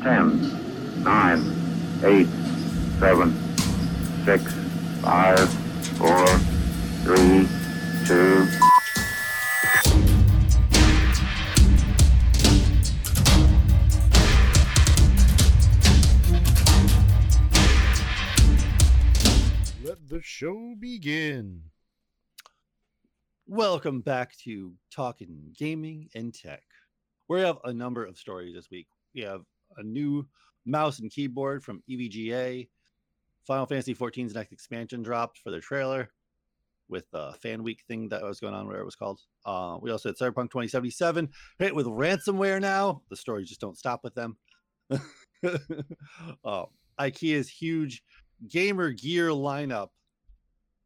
10, 9, 8, 7, 6, 5, 4, 3, 2, Let the show begin. Welcome back to Talking Gaming and Tech. We have a number of stories this week. We have a new mouse and keyboard from EVGA. Final Fantasy 14's next expansion dropped for their trailer with the fan week thing that was going on, where it was called. Uh, we also had Cyberpunk 2077 hit with ransomware now. The stories just don't stop with them. uh, IKEA's huge gamer gear lineup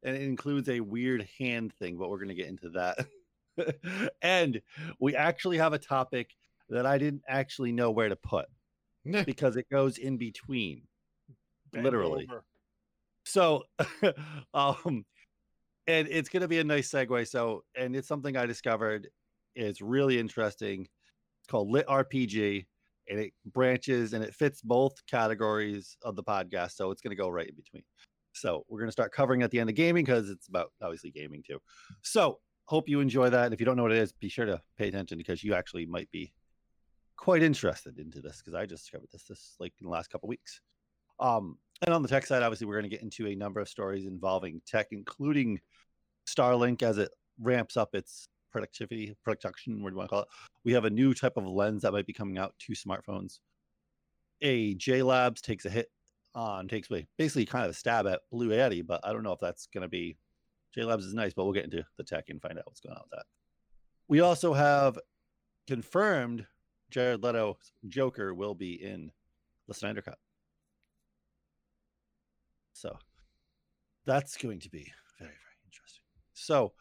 and it includes a weird hand thing, but we're going to get into that. and we actually have a topic that I didn't actually know where to put because it goes in between. Bend Literally. over. So, um, and it's going to be a nice segue. So, and it's something I discovered. It's really interesting. It's called Lit RPG, and it branches and it fits both categories of the podcast. So it's going to go right in between. So we're going to start covering at the end of gaming because it's about obviously gaming too. So hope you enjoy that. If you don't know what it is, be sure to pay attention because you actually might be quite interested into this because I just discovered this this like in the last couple weeks. Um, and on the tech side, obviously, we're going to get into a number of stories involving tech, including Starlink as it ramps up its productivity, production, what do you want to call it? We have a new type of lens that might be coming out to smartphones. A J Labs takes a hit on, takes away basically kind of a stab at Blue Yeti, but I don't know if that's going to be. J Labs is nice, but we'll get into the tech and find out what's going on with that. We also have confirmed Jared Leto's Joker will be in the Snyder Cut. So that's going to be very, very interesting. So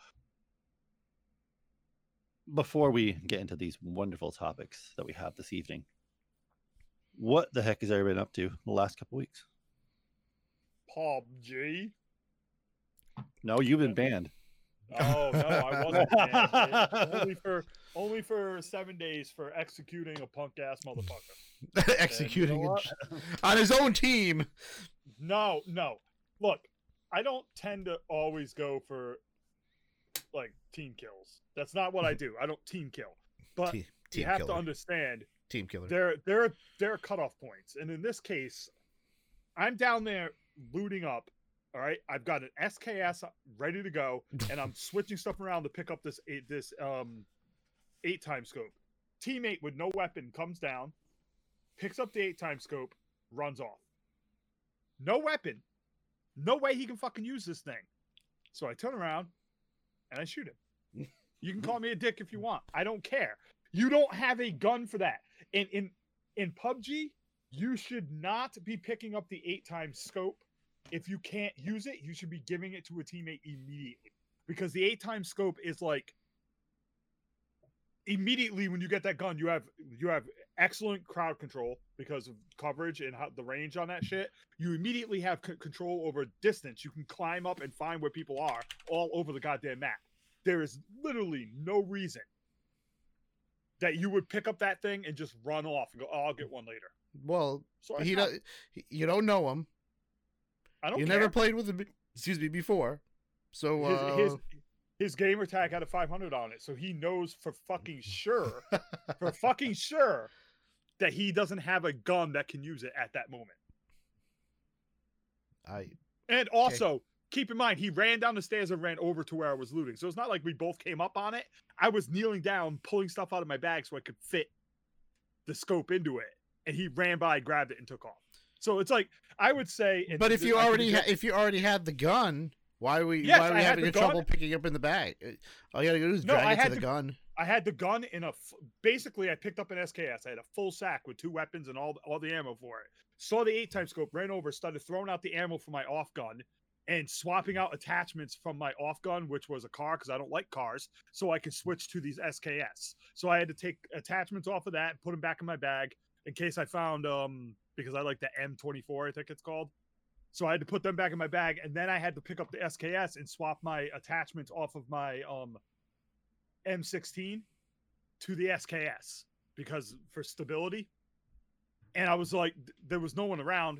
before we get into these wonderful topics that we have this evening, what the heck has everybody been up to the last couple weeks? PUBG. No, you've been banned. Oh no, I wasn't. banned. only for only for seven days for executing a punk ass motherfucker. Executing know it on his own team. No, no. Look, I don't tend to always go for like team kills. That's not what I do. I don't team kill. But Team, you have killer. to understand team killer. there there are there are cutoff points, and in this case, I'm down there looting up. All right, I've got an SKS ready to go, and I'm switching stuff around to pick up this this um eight time scope. Teammate with no weapon comes down, picks up the eight time scope, runs off. No weapon, no way he can fucking use this thing. So I turn around and I shoot him. You can call me a dick if you want. I don't care. You don't have a gun for that. In in in PUBG, you should not be picking up the eight times scope. If you can't use it, you should be giving it to a teammate immediately. Because the eight times scope is like immediately when you get that gun, you have you have excellent crowd control because of coverage and how the range on that shit. You immediately have c- control over distance. You can climb up and find where people are all over the goddamn map. There is literally no reason that you would pick up that thing and just run off and go, "Oh, I'll get one later." Well, So he don't, you don't know him. I don't You care. never played with him. Excuse me, before. So uh, his, his gamer tag had a 500 on it, so he knows for fucking sure, for fucking sure, that he doesn't have a gun that can use it at that moment. I And also, keep in mind, he ran down the stairs and ran over to where I was looting. So it's not like we both came up on it. I was kneeling down, pulling stuff out of my bag so I could fit the scope into it. And he ran by, grabbed it, and took off. So it's like I would say. but if you already ha- if you already had the gun, why are we Yes, why are we I having trouble picking up in the bag? All you gotta do is No, drag I it to the the- gun. I had the gun in a. basically I picked up an SKS. I had a full sack with two weapons and all all the ammo for it. Saw the eight time scope, ran over, started throwing out the ammo for my off gun and swapping out attachments from my off gun, which was a car because I don't like cars, so I could switch to these SKS. So I had to take attachments off of that and put them back in my bag in case I found um because I like the M24, I think it's called. So I had to put them back in my bag, and then I had to pick up the SKS and swap my attachments off of my um M16 to the SKS because for stability. and I was like, there was no one around.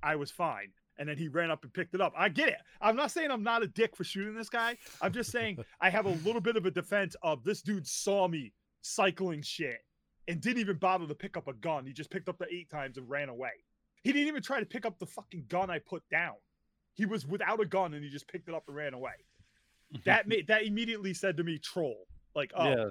I was fine. And then he ran up and picked it up. I get it. I'm not saying I'm not a dick for shooting this guy. I'm just saying I have a little bit of a defense of this dude saw me cycling shit and didn't even bother to pick up a gun. He just picked up the eight times and ran away. He didn't even try to pick up the fucking gun I put down. He was without a gun and he just picked it up and ran away. That made that immediately said to me, troll. Like, oh, yeah.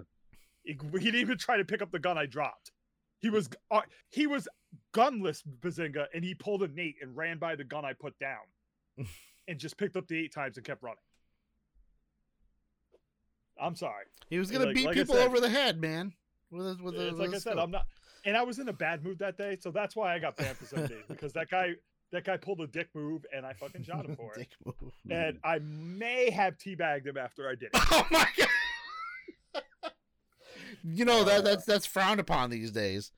he, he didn't even try to pick up the gun I dropped. He was uh, he was gunless Bazinga, and he pulled a Nate and ran by the gun I put down, and just picked up the eight times and kept running. I'm sorry. He was gonna Like- beat like people said- over the head, man. With a, with a, it's with like a I said, scope. I'm not, and I was in a bad mood that day, so that's why I got banned for seven days because that guy that guy pulled a dick move, and I fucking shot him for it. Move. And I may have teabagged him after I did it. oh my god. you know that that's that's frowned upon these days.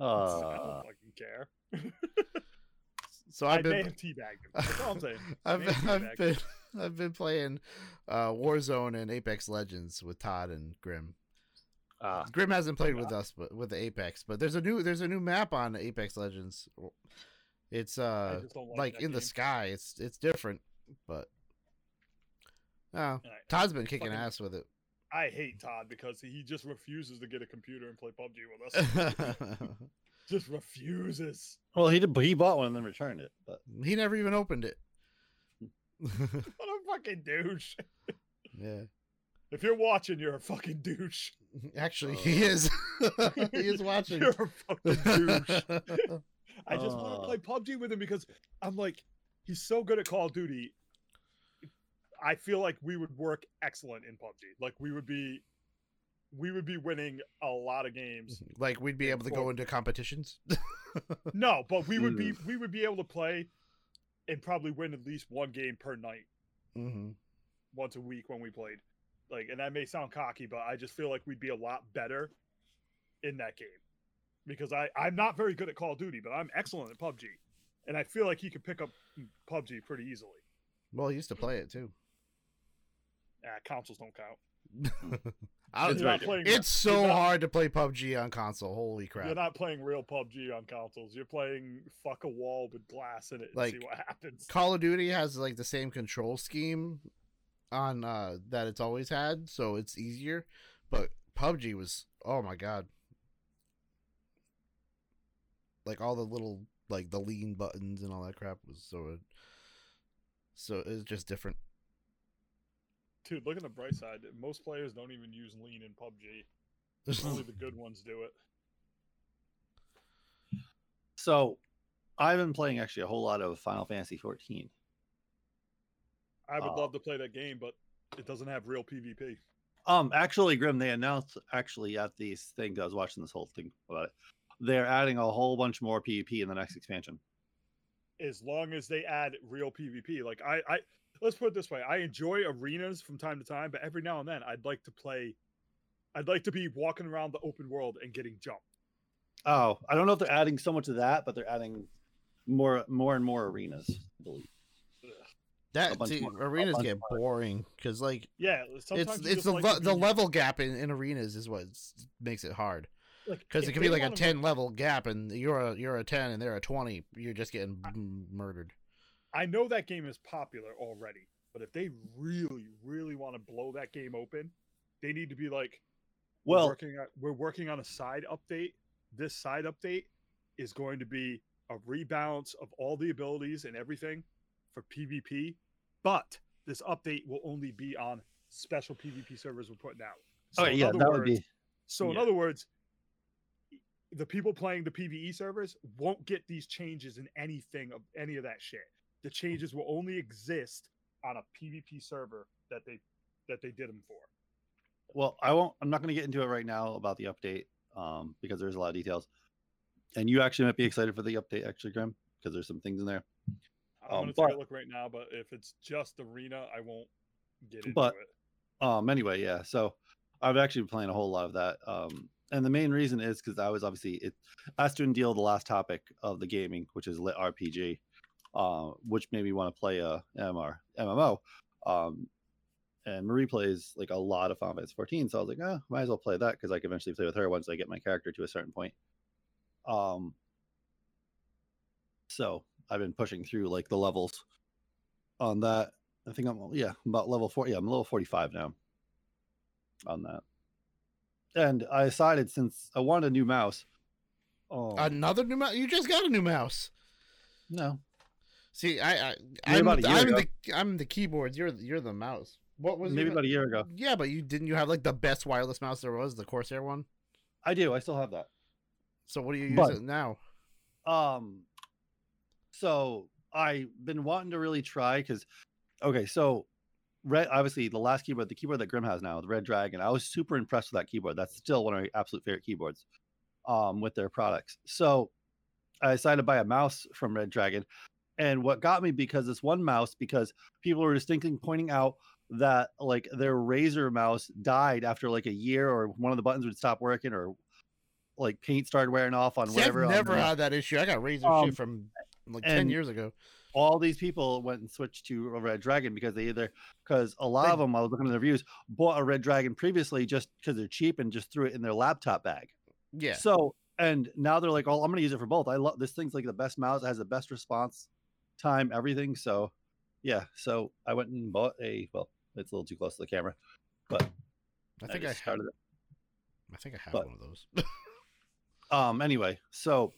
I Uh, don't fucking care. So I I've may been have teabagged him. That's all I'm saying. I've been, I've been I've been playing uh, Warzone and Apex Legends with Todd and Grim. Uh, Grim hasn't played with us, but with the Apex. But there's a new there's a new map on Apex Legends. It's uh like, like that in the sky. It's it's different, but oh, Alright. Todd's been kicking Fucking- ass with it. I hate Todd because he just refuses to get a computer and play PUBG with us. just refuses. well, he did. He bought one and then returned it. But he never even opened it. What a fucking douche. yeah, If you're watching, you're a fucking douche. actually, he is. he is watching. You're a fucking douche. I just want Uh. to play PUBG with him because I'm like, he's so good at Call of Duty. I feel like we would work excellent in PUBG. Like we would be, we would be winning a lot of games. like we'd be able to go into competitions. No, but we would be, we would be able to play, and probably win at least one game per night, hmm once a week when we played. Like, and that may sound cocky, but I just feel like we'd be a lot better in that game because I I'm not very good at Call of Duty, but I'm excellent at PUBG, and I feel like he could pick up PUBG pretty easily. Well, he used to play it too. Ah, consoles don't count. I It's don't- You're right not playing. it's so not- hard to play PUBG on console. Holy crap! You're not playing real PUBG on consoles. You're playing fuck a wall with glass in it and Like, see what happens. Call of Duty has like the same control scheme on uh that it's always had, so it's easier. But PUBG was oh my god. Like all the little like the lean buttons and all that crap was so so it's just different. Dude, look at the bright side. Most players don't even use lean in PUBG. Only the good ones do it. so, I've been playing actually a whole lot of Final Fantasy 14. I would Oh. love to play that game, but it doesn't have real PvP. Um, actually, Grim, they announced actually at these thing. I was watching this whole thing about it. They're adding a whole bunch more PvP in the next expansion. As long as they add real PvP, like I, I let's put it this way: I enjoy arenas from time to time, but every now and then I'd like to play. I'd like to be walking around the open world and getting jumped. Oh, I don't know if they're adding so much of that, but they're adding more, more and more arenas. I believe. A That bunch see, more- arenas get more. boring because like Yeah, it's it's the like the level gap in, in arenas is what makes it hard because if it can they be like a wanna make- ten level gap and you're a you're a ten and they're a twenty. You're just getting m- murdered. I know that game is popular already, but if they really, really want to blow that game open, they need to be like, we're Well, working on, we're working on a side update. This side update is going to be a rebalance of all the abilities and everything for PvP, but this update will only be on special PvP servers we're putting out. So oh in yeah, other that words, would be. so in other words, the people playing the PVE servers won't get these changes in anything of any of that shit. The changes will only exist on a PvP server that they that they did them for. Well, I won't. I'm not going to get into it right now about the update um, because there's a lot of details. And you actually might be excited for the update, actually, Grim, because there's some things in there. I'm Um, gonna but- take a look right now, but if it's just arena, I won't get into But- it. Um. Anyway, yeah. So I've actually been playing a whole lot of that. Um. And the main reason is because I was obviously it asked to deal the last topic of the gaming, which is lit RPG, uh, which made me want to play a MMR MMO. Um. And Marie plays like a lot of Final Fantasy 14, so I was like, oh, might as well play that because I can eventually play with her once I get my character to a certain point. Um, So I've been pushing through like the levels on that. I think I'm yeah, about level four. Yeah, I'm level 45 now on that. And I decided since I wanted a new mouse. Oh Another new mouse? You just got a new mouse. no. See, I, I Maybe I'm, I'm the I'm the keyboard. You're you're the mouse. What was Maybe your, about a year ago. Yeah, but you didn't you have like the best wireless mouse there was, the Corsair one. I do. I still have that. So what do you use But- it now? Um, so I've been wanting to really try because, okay, so red obviously the last keyboard, the keyboard that Grim has now, the Redragon. I was super impressed with that keyboard. That's still one of my absolute favorite keyboards, um, with their products. So I decided to buy a mouse from Redragon, and what got me because this one mouse because people were distinctly pointing out that like their Razer mouse died after like a year or one of the buttons would stop working or like paint started wearing off on See, I've whatever. on never the- had that issue. I got Razer Um, shit from like ten years ago. all these people went and switched to a redragon because they either because a lot of them I was looking at the reviews bought a redragon previously just because they're cheap and just threw it in their laptop bag. Yeah. So and now they're like, oh, I'm gonna use it for both. I love this thing's like the best mouse. It has the best response time, everything. So yeah. So I went and bought a well, it's a little too close to the camera, but I think I, have, started it. I think I have but- one of those. Um. Anyway, so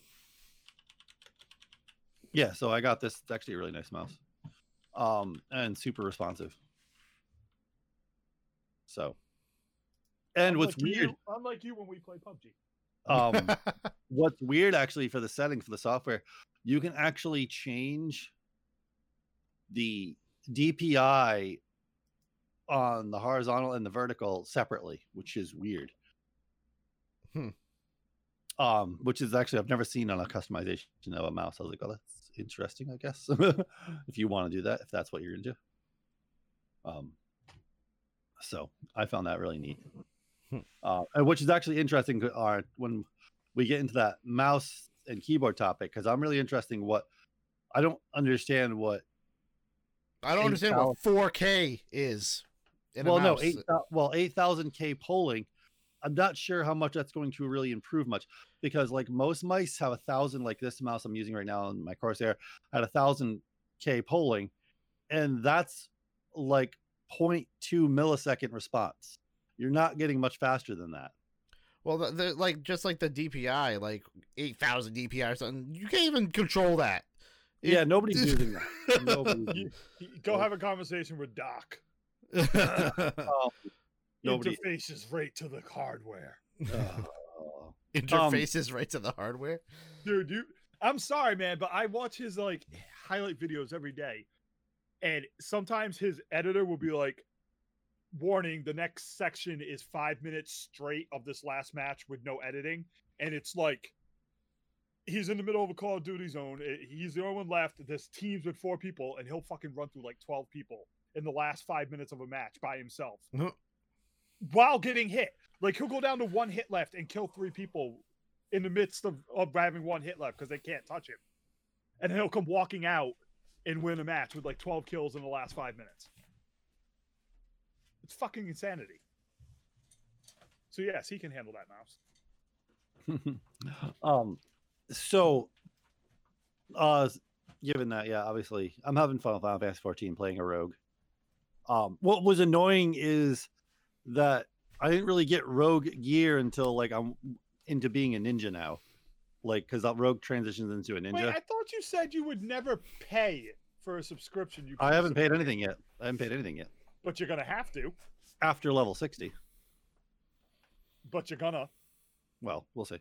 yeah, so I got this. It's actually a really nice mouse, um, and super responsive. So, and what's Unlike weird, You, unlike you when we play PUBG. um, what's weird actually for the setting for the software, you can actually change the DPI on the horizontal and the vertical separately, which is weird. Hmm. Um, which is actually I've never seen on a customization of a mouse. I was like, oh, that's interesting, I guess. if you want to do that, if that's what you're going to do. Um, so I found that really neat. Hmm. Uh, and which is actually interesting uh, when we get into that mouse and keyboard topic because I'm really interested in what I don't understand what I don't understand what 4K is. in a well, no, eight thou- well eight thousand K polling. I'm not sure how much that's going to really improve much because like most mice have a thousand, like this mouse I'm using right now in my Corsair at a thousand K polling, and that's like 0.2 millisecond response. You're not getting much faster than that. Well, the, the, like just like the DPI, like eight thousand DPI or something. You can't even control that. It- Yeah, nobody's using that. Nobody's You, you- go have a conversation with Doc. Oh, nobody. Interfaces right to the hardware. Oh. Interfaces right to the hardware. Dude, you I'm sorry, man, but I watch his like highlight videos every day. And sometimes his editor will be like, warning, the next section is five minutes straight of this last match with no editing. And it's like he's in the middle of a Call of Duty zone. eh, He's the only one left. This team's with four people, and he'll fucking run through like 12 people in the last five minutes of a match by himself. While getting hit. Like he'll go down to one hit left and kill three people in the midst of, of having one hit left because they can't touch him. And he'll come walking out and win a match with like 12 kills in the last five minutes. It's fucking insanity. So yes, he can handle that mouse. um so uh given that yeah obviously i'm having fun with final fantasy 14 playing a rogue um what was annoying is that i didn't really get rogue gear until like i'm into being a ninja now like because that rogue transitions into a ninja Wait, I thought you said you would never pay for a subscription. You i haven't paid anything yet i haven't paid anything yet but you're gonna have to. after level 60 But you're gonna. well we'll see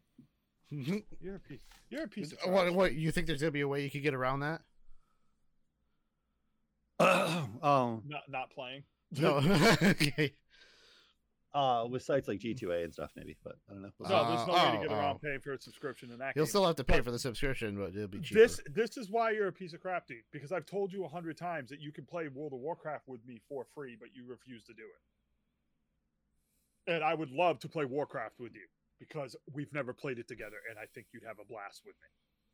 You're a piece. You're a piece of. what? What? You think there's gonna be a way you could get around that? um Not not playing. No. okay. Uh with sites like g2a and stuff maybe but i don't know No, there's no way to get oh, around oh. paying for a subscription in that You'll case. still have to pay for the subscription, but it'll be cheaper. This this is why you're a piece of crap, dude. Because I've told you a hundred times that you can play World of Warcraft with me for free, but you refuse to do it. And I would love to play Warcraft with you because we've never played it together, and I think you'd have a blast with me.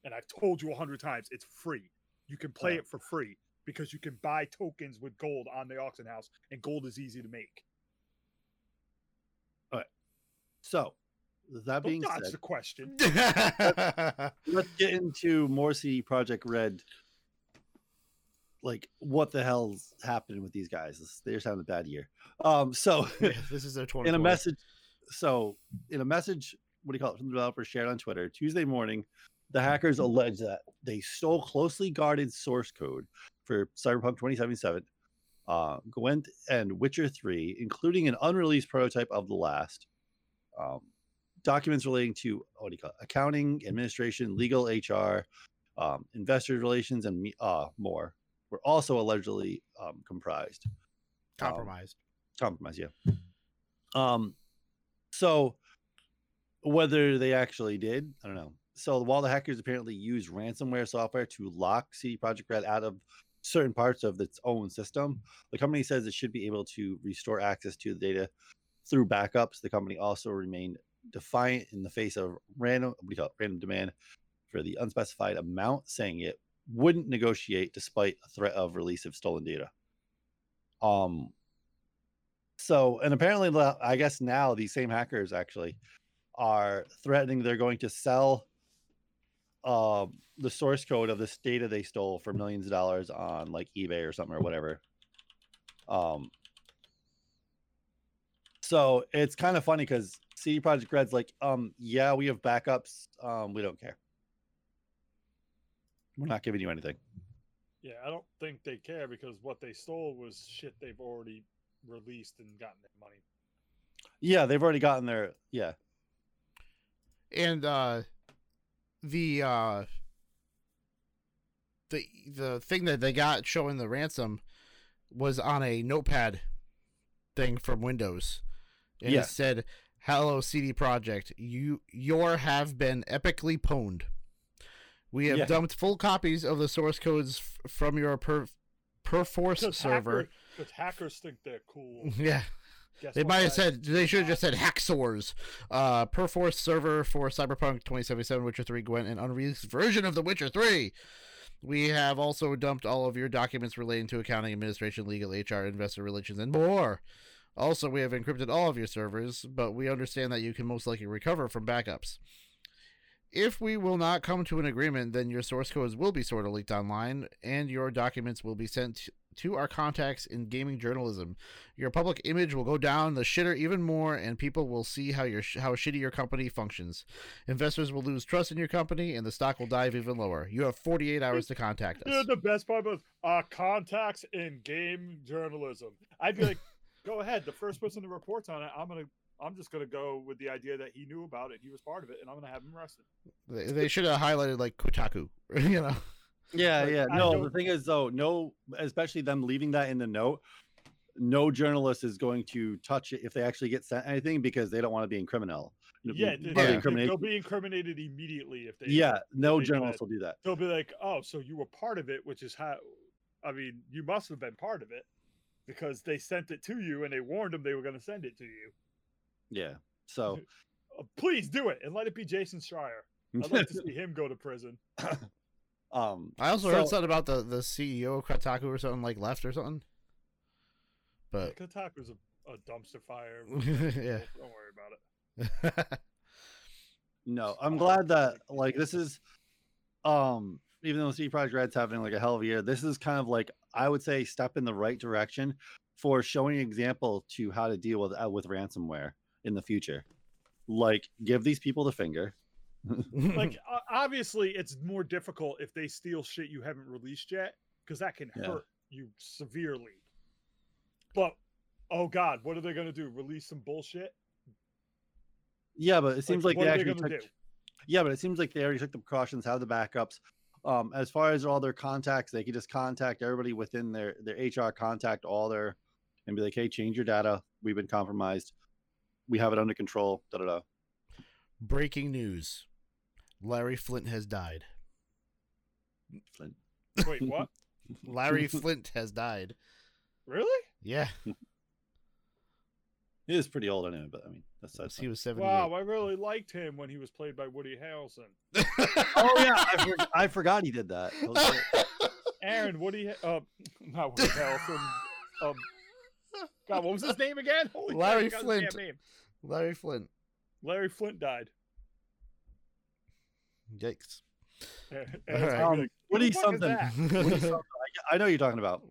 And I've told you a hundred times it's free. You can play Yeah. it for free because you can buy tokens with gold on the auction house, and gold is easy to make. So, that Don't being dodge said, the question. let's get into more CD Projekt Red. Like, what the hell's happening with these guys? This- They're just having a bad year. Um, so Yeah, this is their 20 in a message, so in a message, what do you call it? From the developer shared on Twitter Tuesday morning, the hackers allege that they stole closely guarded source code for Cyberpunk 2077, uh, Gwent, and Witcher 3, including an unreleased prototype of the last. Um, documents relating to what do you call it? accounting, administration, legal, HR, um, investor relations, and uh, more were also allegedly um, comprised compromised. compromise yeah um so whether they actually did i don't know so while the hackers apparently used ransomware software to lock cd projekt red out of certain parts of its own system the company says it should be able to restore access to the data through backups the company also remained defiant in the face of random what do you call it, random demand for the unspecified amount saying it wouldn't negotiate despite a threat of release of stolen data um so, and apparently, I guess now these same hackers actually are threatening they're going to sell uh, the source code of this data they stole for millions of dollars on like eBay or something or whatever. Um, so it's kind of funny because CD Projekt Red's like, um, yeah, we have backups. Um, we don't care. We're not giving you anything. Yeah, I don't think they care because what they stole was shit they've already released and gotten their money. Yeah, they've already gotten their yeah. and uh the uh the the thing that they got showing the ransom was on a notepad thing from windows and Yeah. it said hello cd projekt you your have been epically pwned we have Yeah. dumped full copies of the source codes f- from your per perforce Because server because hackers think they're cool. yeah Guess they might have said they should have just said Hacksaws. Uh, Perforce server for Cyberpunk 2077, Witcher 3, Gwent, and unreleased version of The Witcher 3. We have also dumped all of your documents relating to accounting, administration, legal, HR, investor relations, and more. Also, we have encrypted all of your servers, but we understand that you can most likely recover from backups. If we will not come to an agreement, then your source codes will be sort of leaked online, and your documents will be sent to our contacts in gaming journalism. Your public image will go down the shitter even more, and people will see how your how shitty your company functions. Investors will lose trust in your company, and the stock will dive even lower. You have 48 hours to contact You know, us. the best part was uh, contacts in game journalism. I'd be like, go ahead. The first person that reports on it, I'm gonna, I'm just gonna go with the idea that he knew about it, he was part of it, and I'm gonna have him arrested. They, they should have highlighted like Kotaku, you know. Yeah, Like, yeah. No, the thing is though, no, especially them leaving that in the note, no journalist is going to touch it if they actually get sent anything because they don't want to be incriminal. you know, Yeah, they, part of the yeah. incrimination. they'll be incriminated immediately if they. yeah, no they journalist said- will do that. They'll be like, oh, so you were part of it, which is how. I mean, you must have been part of it because they sent it to you and they warned them they were going to send it to you. Yeah. So Uh, please do it and let it be Jason Schreier. I'd like to see him go to prison. um I also heard something about the the CEO of Kotaku or something like left or something. But Kotaku's a, a dumpster fire. Yeah. Don't worry about it. no, I'm glad that like this is um even though CD Projekt Red's having like a hell of a year, this is kind of like I would say step in the right direction for showing example to how to deal with uh, with ransomware in the future. Like give these people the finger. Like, o- obviously, it's more difficult if they steal shit you haven't released yet, because that can Yeah. hurt you severely. But, oh God, what are they going to do? Release some bullshit? Yeah, but it seems like, what they are they actually took. do? Yeah, but it seems like they already took the precautions, have the backups. Um, as far as all their contacts, they could just contact everybody within their their HR contact all their and be like, "Hey, change your data. We've been compromised. We have it under control." Da da da. Breaking news: Larry Flynt has died. Flynt. Wait, what? Larry Flynt has died. really? Yeah, He is pretty old anyway, but I mean, that's that's. he was seventy. Wow, I really liked him when he was played by Woody Harrelson. Oh yeah, I, for- I forgot he did that. That was great. Aaron, Woody, uh, not Woody Harrelson. Um, God, what was his name again? Holy Larry forgot his Flynt. Larry Flynt. Larry Flynt died. Yikes. And All it's right. Um, like, Woody "Who the fuck is something. Woody something. I, I know you're talking about.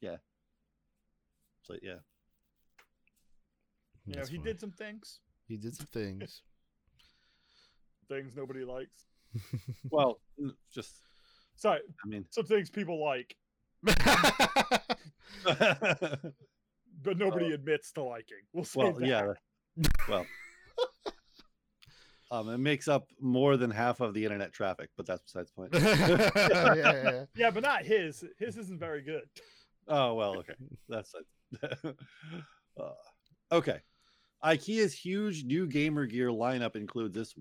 Yeah. So yeah. You know, he funny. did some things, He did some things. things nobody likes. Well, just Sorry, I mean, some things people like, but nobody admits to liking. We'll say well, that. yeah. Well, um, it makes up more than half of the internet traffic, but that's besides the point. yeah, yeah, yeah. Yeah, but not his. His isn't very good. Oh well, okay, that's it. uh, okay. IKEA's huge new gamer gear lineup includes this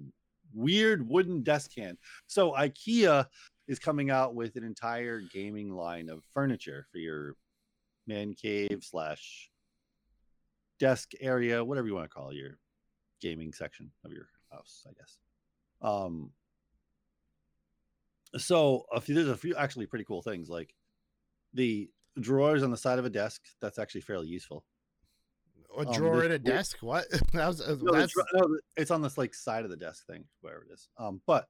weird wooden desk can. So IKEA is coming out with an entire gaming line of furniture for your man cave slash desk area, whatever you want to call your gaming section of your house, I guess. Um. So a few, there's a few actually pretty cool things like the drawers on the side of a desk. That's actually fairly useful. A Um, drawer in a desk? What? that was, uh, No, that's, no, it's on this like side of the desk thing, wherever it is. Um, but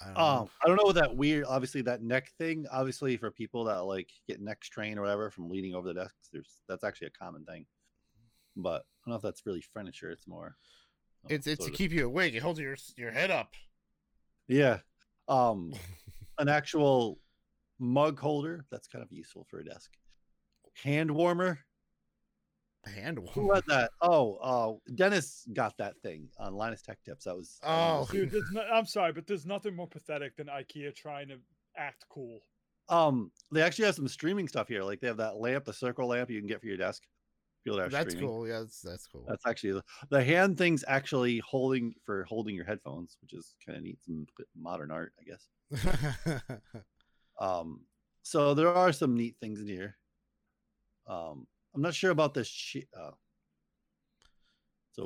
I don't know. um, I don't know what that weird, obviously that neck thing. Obviously, for people that like get neck strain or whatever from leaning over the desks, there's that's actually a common thing. But I don't know if that's really furniture. It's more. oh, it's it's to of- keep you awake. It holds your your head up. Yeah. Um, an actual mug holder that's kind of useful for a desk. Hand warmer. Hand Who warmer. had that? Oh, uh, Dennis got that thing on Linus Tech Tips. That was Oh. Dude, there's no, I'm sorry, but there's nothing more pathetic than IKEA trying to act cool. Um, they actually have some streaming stuff here. Like they have that lamp, the circle lamp you can get for your desk. People that are That's streaming. cool. Yeah, that's that's cool. That's actually the, the hand thing's actually holding for holding your headphones, which is kind of neat. Some modern art, I guess. Um, so there are some neat things in here. Um, I'm not sure about this. She- uh, so,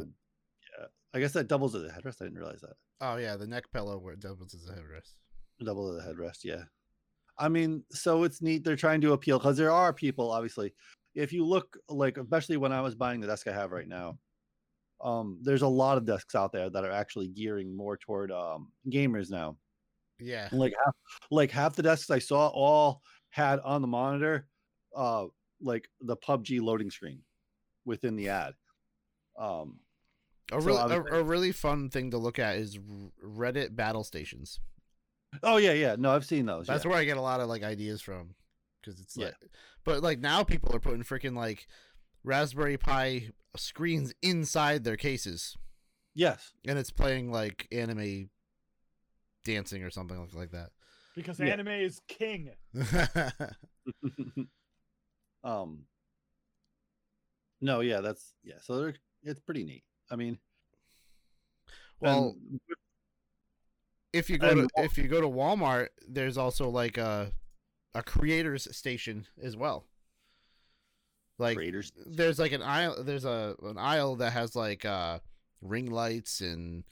yeah, I guess that doubles as a headrest. I didn't realize that. oh yeah, the neck pillow where it doubles as a headrest. double of the headrest yeah i mean so it's neat they're trying to appeal because there are people obviously if you look like especially when i was buying the desk i have right now um there's a lot of desks out there that are actually gearing more toward um gamers now Yeah. like half like half the desks i saw all had on the monitor uh like the pubg loading screen within the ad um A, So really, a, a really fun thing to look at is Reddit battle stations. oh yeah yeah no i've seen those That's yeah. where I get a lot of like ideas from, because it's Yeah. like, but like now people are putting freaking like Raspberry Pi screens inside their cases, yes and it's playing like anime dancing or something like like that. Because Yeah. anime is king. um no yeah that's yeah so they're, it's pretty neat i mean well, and- if you go to if you go to Walmart, there's also like a a creators station as well. Like creators there's like an aisle there's a an aisle that has like uh ring lights and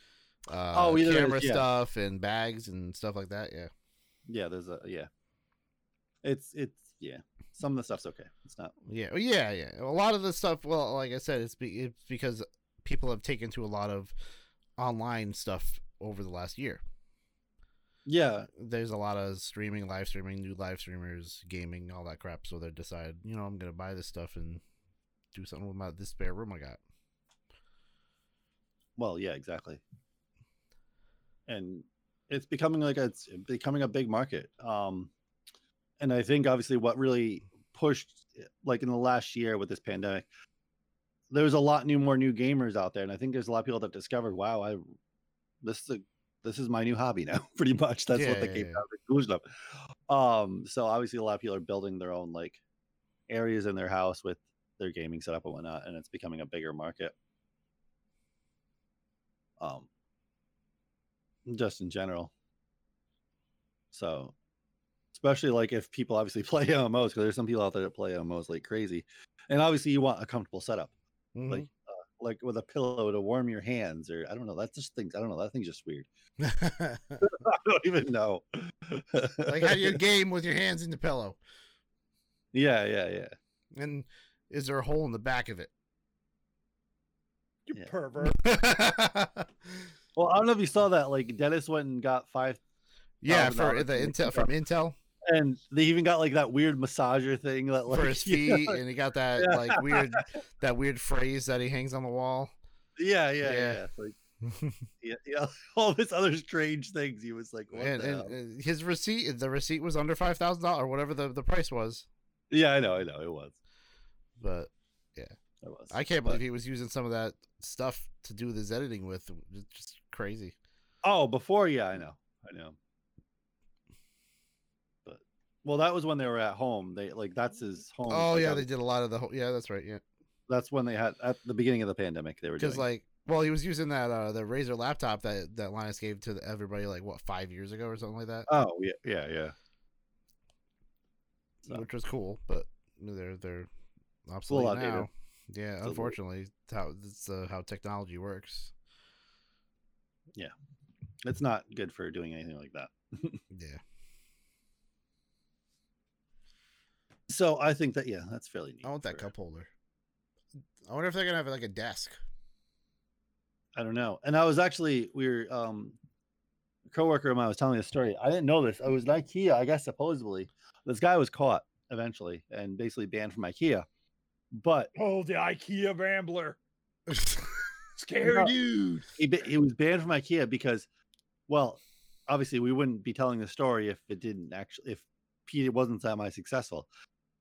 uh Oh, there is, camera yeah. stuff and bags and stuff like that yeah yeah there's a yeah it's it's yeah some of the stuff's okay. It's not yeah yeah yeah. A lot of the stuff well like i said it's, be, it's because people have taken to a lot of online stuff over the last year. Yeah. There's a lot of streaming live streaming new live streamers gaming all that crap. So they decide you know i'm gonna buy this stuff and do something with my this spare room i got. Well yeah exactly. And it's becoming like a, it's becoming a big market. Um and i think obviously what really pushed like in the last year with this pandemic there's a lot new more new gamers out there and i think there's a lot of people that discovered wow i this is a this is my new hobby now pretty much. That's Yeah, what they yeah, came yeah. to the conclusion of um so obviously a lot of people are building their own like areas in their house with their gaming setup and whatnot and it's becoming a bigger market. Um just in general. So especially like if people obviously play mmos because there's some people out there that play mmos like crazy and obviously you want a comfortable setup Mhm. like uh, like with a pillow to warm your hands or i don't know that's just things i don't know that thing's just weird i don't even know like how do you game with your hands in the pillow yeah yeah yeah and is there a hole in the back of it You Yeah. pervert. Well, I don't know if you saw that. Like Dennis went and got five, yeah, $1,000 for the for the Intel from Intel and they even got like that weird massager thing that like for his you know, feet, and he got that Yeah. like weird that weird phrase that he hangs on the wall. yeah, yeah, Yeah. yeah. Like yeah, yeah, all this other strange things. He was like, what and, the and, hell? his receipt, the receipt was under five thousand dollars, or whatever the, the price was. yeah, I know, I know, it was, But yeah, it was. I can't But- believe he was using some of that stuff to do this editing with. It's just crazy. Oh, before, yeah, I know, I know. Well, that was when they were at home. They like that's his home. Oh yeah, they did a lot of the whole. Yeah, that's right. Yeah, that's when they had at the beginning of the pandemic. They were because like, well, he was using that uh the Razer laptop that that Linus gave to everybody like what five years ago or something like that, oh yeah, yeah, yeah. So- which was cool. But they're they're obsolete now. Yeah, little- unfortunately, how it's uh, how technology works. Yeah, it's not good for doing anything like that. Yeah. So I think that yeah, that's fairly neat. I want that cup holder. I wonder if they're gonna have like a desk. I don't know. And I was actually we were um a coworker of mine was telling me a story. I didn't know this. I was in IKEA, I guess supposedly. This guy was caught eventually and basically banned from IKEA. But Oh, the IKEA Rambler. No. Scary dude. he he was banned from IKEA because well, obviously we wouldn't be telling the story if it didn't actually if Pete wasn't semi successful.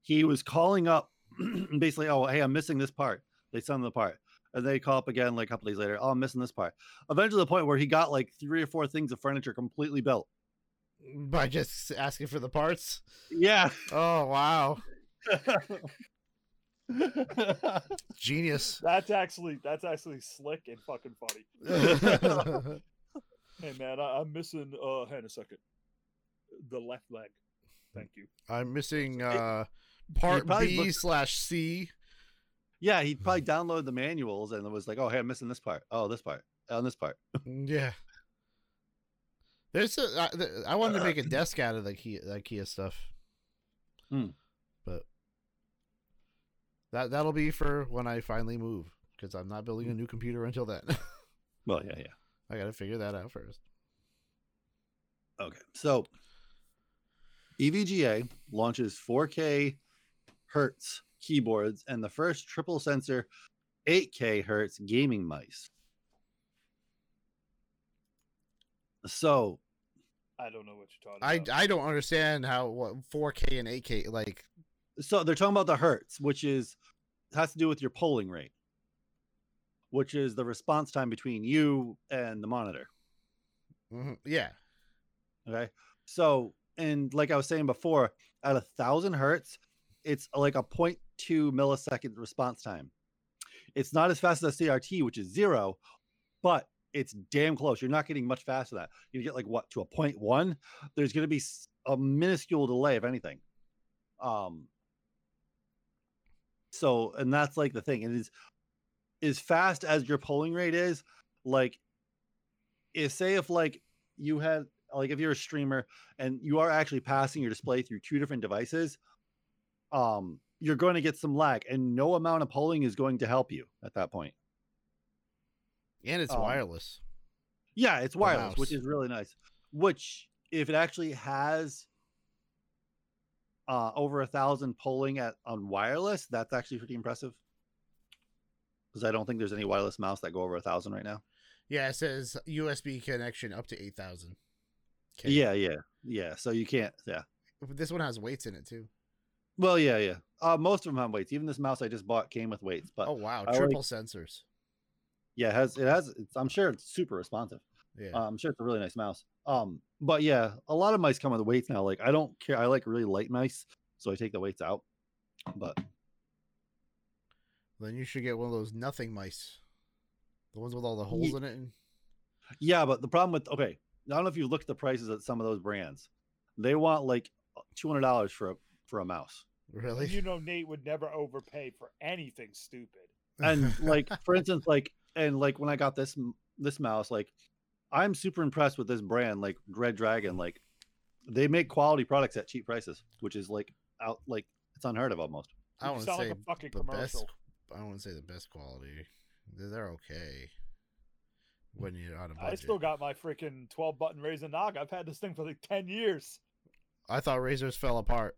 He was calling up basically, oh hey, I'm missing this part. They send him the part. And they call up again like a couple days later. Oh, I'm missing this part. Eventually, the point where he got like three or four things of furniture completely built. By just asking for the parts. Yeah. Oh wow, genius. That's actually that's actually slick and fucking funny. Hey man, I, I'm missing. Uh, hang a second. The left leg. Thank you. I'm missing uh part B looked- slash C. yeah, he probably downloaded the manuals and it was like, oh, hey, I'm missing this part. Oh, this part. On this part. Yeah. There's a, I, wanted to make a desk out of the Kia, the IKEA stuff. Hmm. But that that'll be for when I finally move because I'm not building a new computer until then. Well, yeah, yeah. I got to figure that out first. Okay. So EVGA launches 4K hertz keyboards and the first triple sensor 8K hertz gaming mice. So I don't know what you're talking I about. I don't understand how what 4K and 8K like so they're talking about the hertz, which is has to do with your polling rate, which is the response time between you and the monitor. mhm, yeah. Okay. So, and like I was saying before, at a thousand hertz, it's like a 0.2 millisecond response time. It's not as fast as a CRT, which is zero, but it's damn close. You're not getting much faster than that. You get like what to a 0.1. There's going to be a minuscule delay, if anything. Um. So, and that's like the thing. It is as fast as your polling rate is. Like, if say if like you had like if you're a streamer and you are actually passing your display through two different devices, um, you're going to get some lag, and no amount of polling is going to help you at that point. And it's Um, wireless. Yeah, it's wireless, which is really nice. Which, if it actually has uh, over a thousand polling at on wireless, that's actually pretty impressive. Because I don't think there's any wireless mouse that go over a thousand right now. Yeah, it says USB connection up to 8000. Yeah, yeah, yeah. So you can't. Yeah. This one has weights in it too. Well, yeah, yeah. Uh, most of them have weights. Even this mouse I just bought came with weights. But Oh wow, I like- triple sensors. yeah, it has it has. It's, I'm sure it's super responsive. Yeah. Uh, I'm sure it's a really nice mouse. Um, but yeah, a lot of mice come with weights now. Like I don't care. I like really light mice, so I take the weights out. But then you should get one of those nothing mice. The ones with all the holes Ye- in it. And... yeah, but the problem with okay, I don't know if you looked at the prices at some of those brands. They want like two hundred dollars for a for a mouse. Really? And you know Nate would never overpay for anything stupid. And like for instance, like and like when I got this this mouse, like I'm super impressed with this brand, like Redragon. Like they make quality products at cheap prices, which is like out like it's unheard of almost. I You want to say like a fucking the commercial. best. I want to say the best quality. They're, they're okay. When you're on a budget. I still got my freaking 12 button Razer Naga. I've had this thing for like 10 years. I thought Razers fell apart.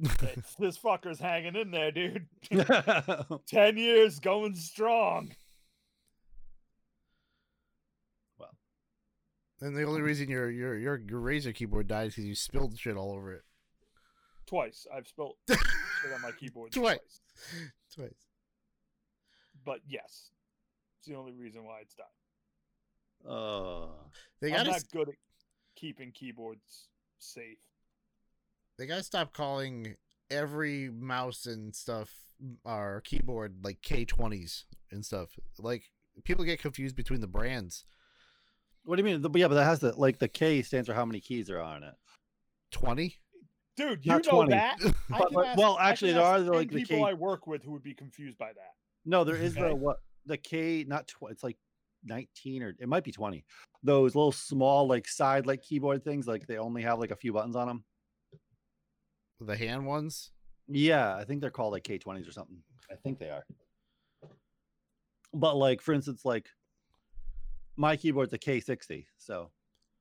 It's- this fucker's hanging in there, dude. 10 years going strong. Well. And the only reason your your your, your Razer keyboard died is because you spilled shit all over it. Twice. I've spilled shit on my keyboard Twice. twice. Twice. But yes, it's the only reason why it's died. Oh, They I'm not s- good at keeping keyboards safe. They gotta stop calling every mouse and stuff or keyboard like K twenties and stuff. Like people get confused between the brands. what do you mean? The- Yeah, but that has the like the K stands for how many keys are on it. Twenty. Dude, you Not know 20. that. I But, ask- well, actually, there are like, the people key- I work with who would be confused by that. No, there is Okay. the what the K not tw- it's like 19 or it might be 20. Those little small like side like keyboard things like they only have like a few buttons on them. The hand ones. Yeah, I think they're called like K20s or something. I think they are. But like for instance like my keyboard's a K60, so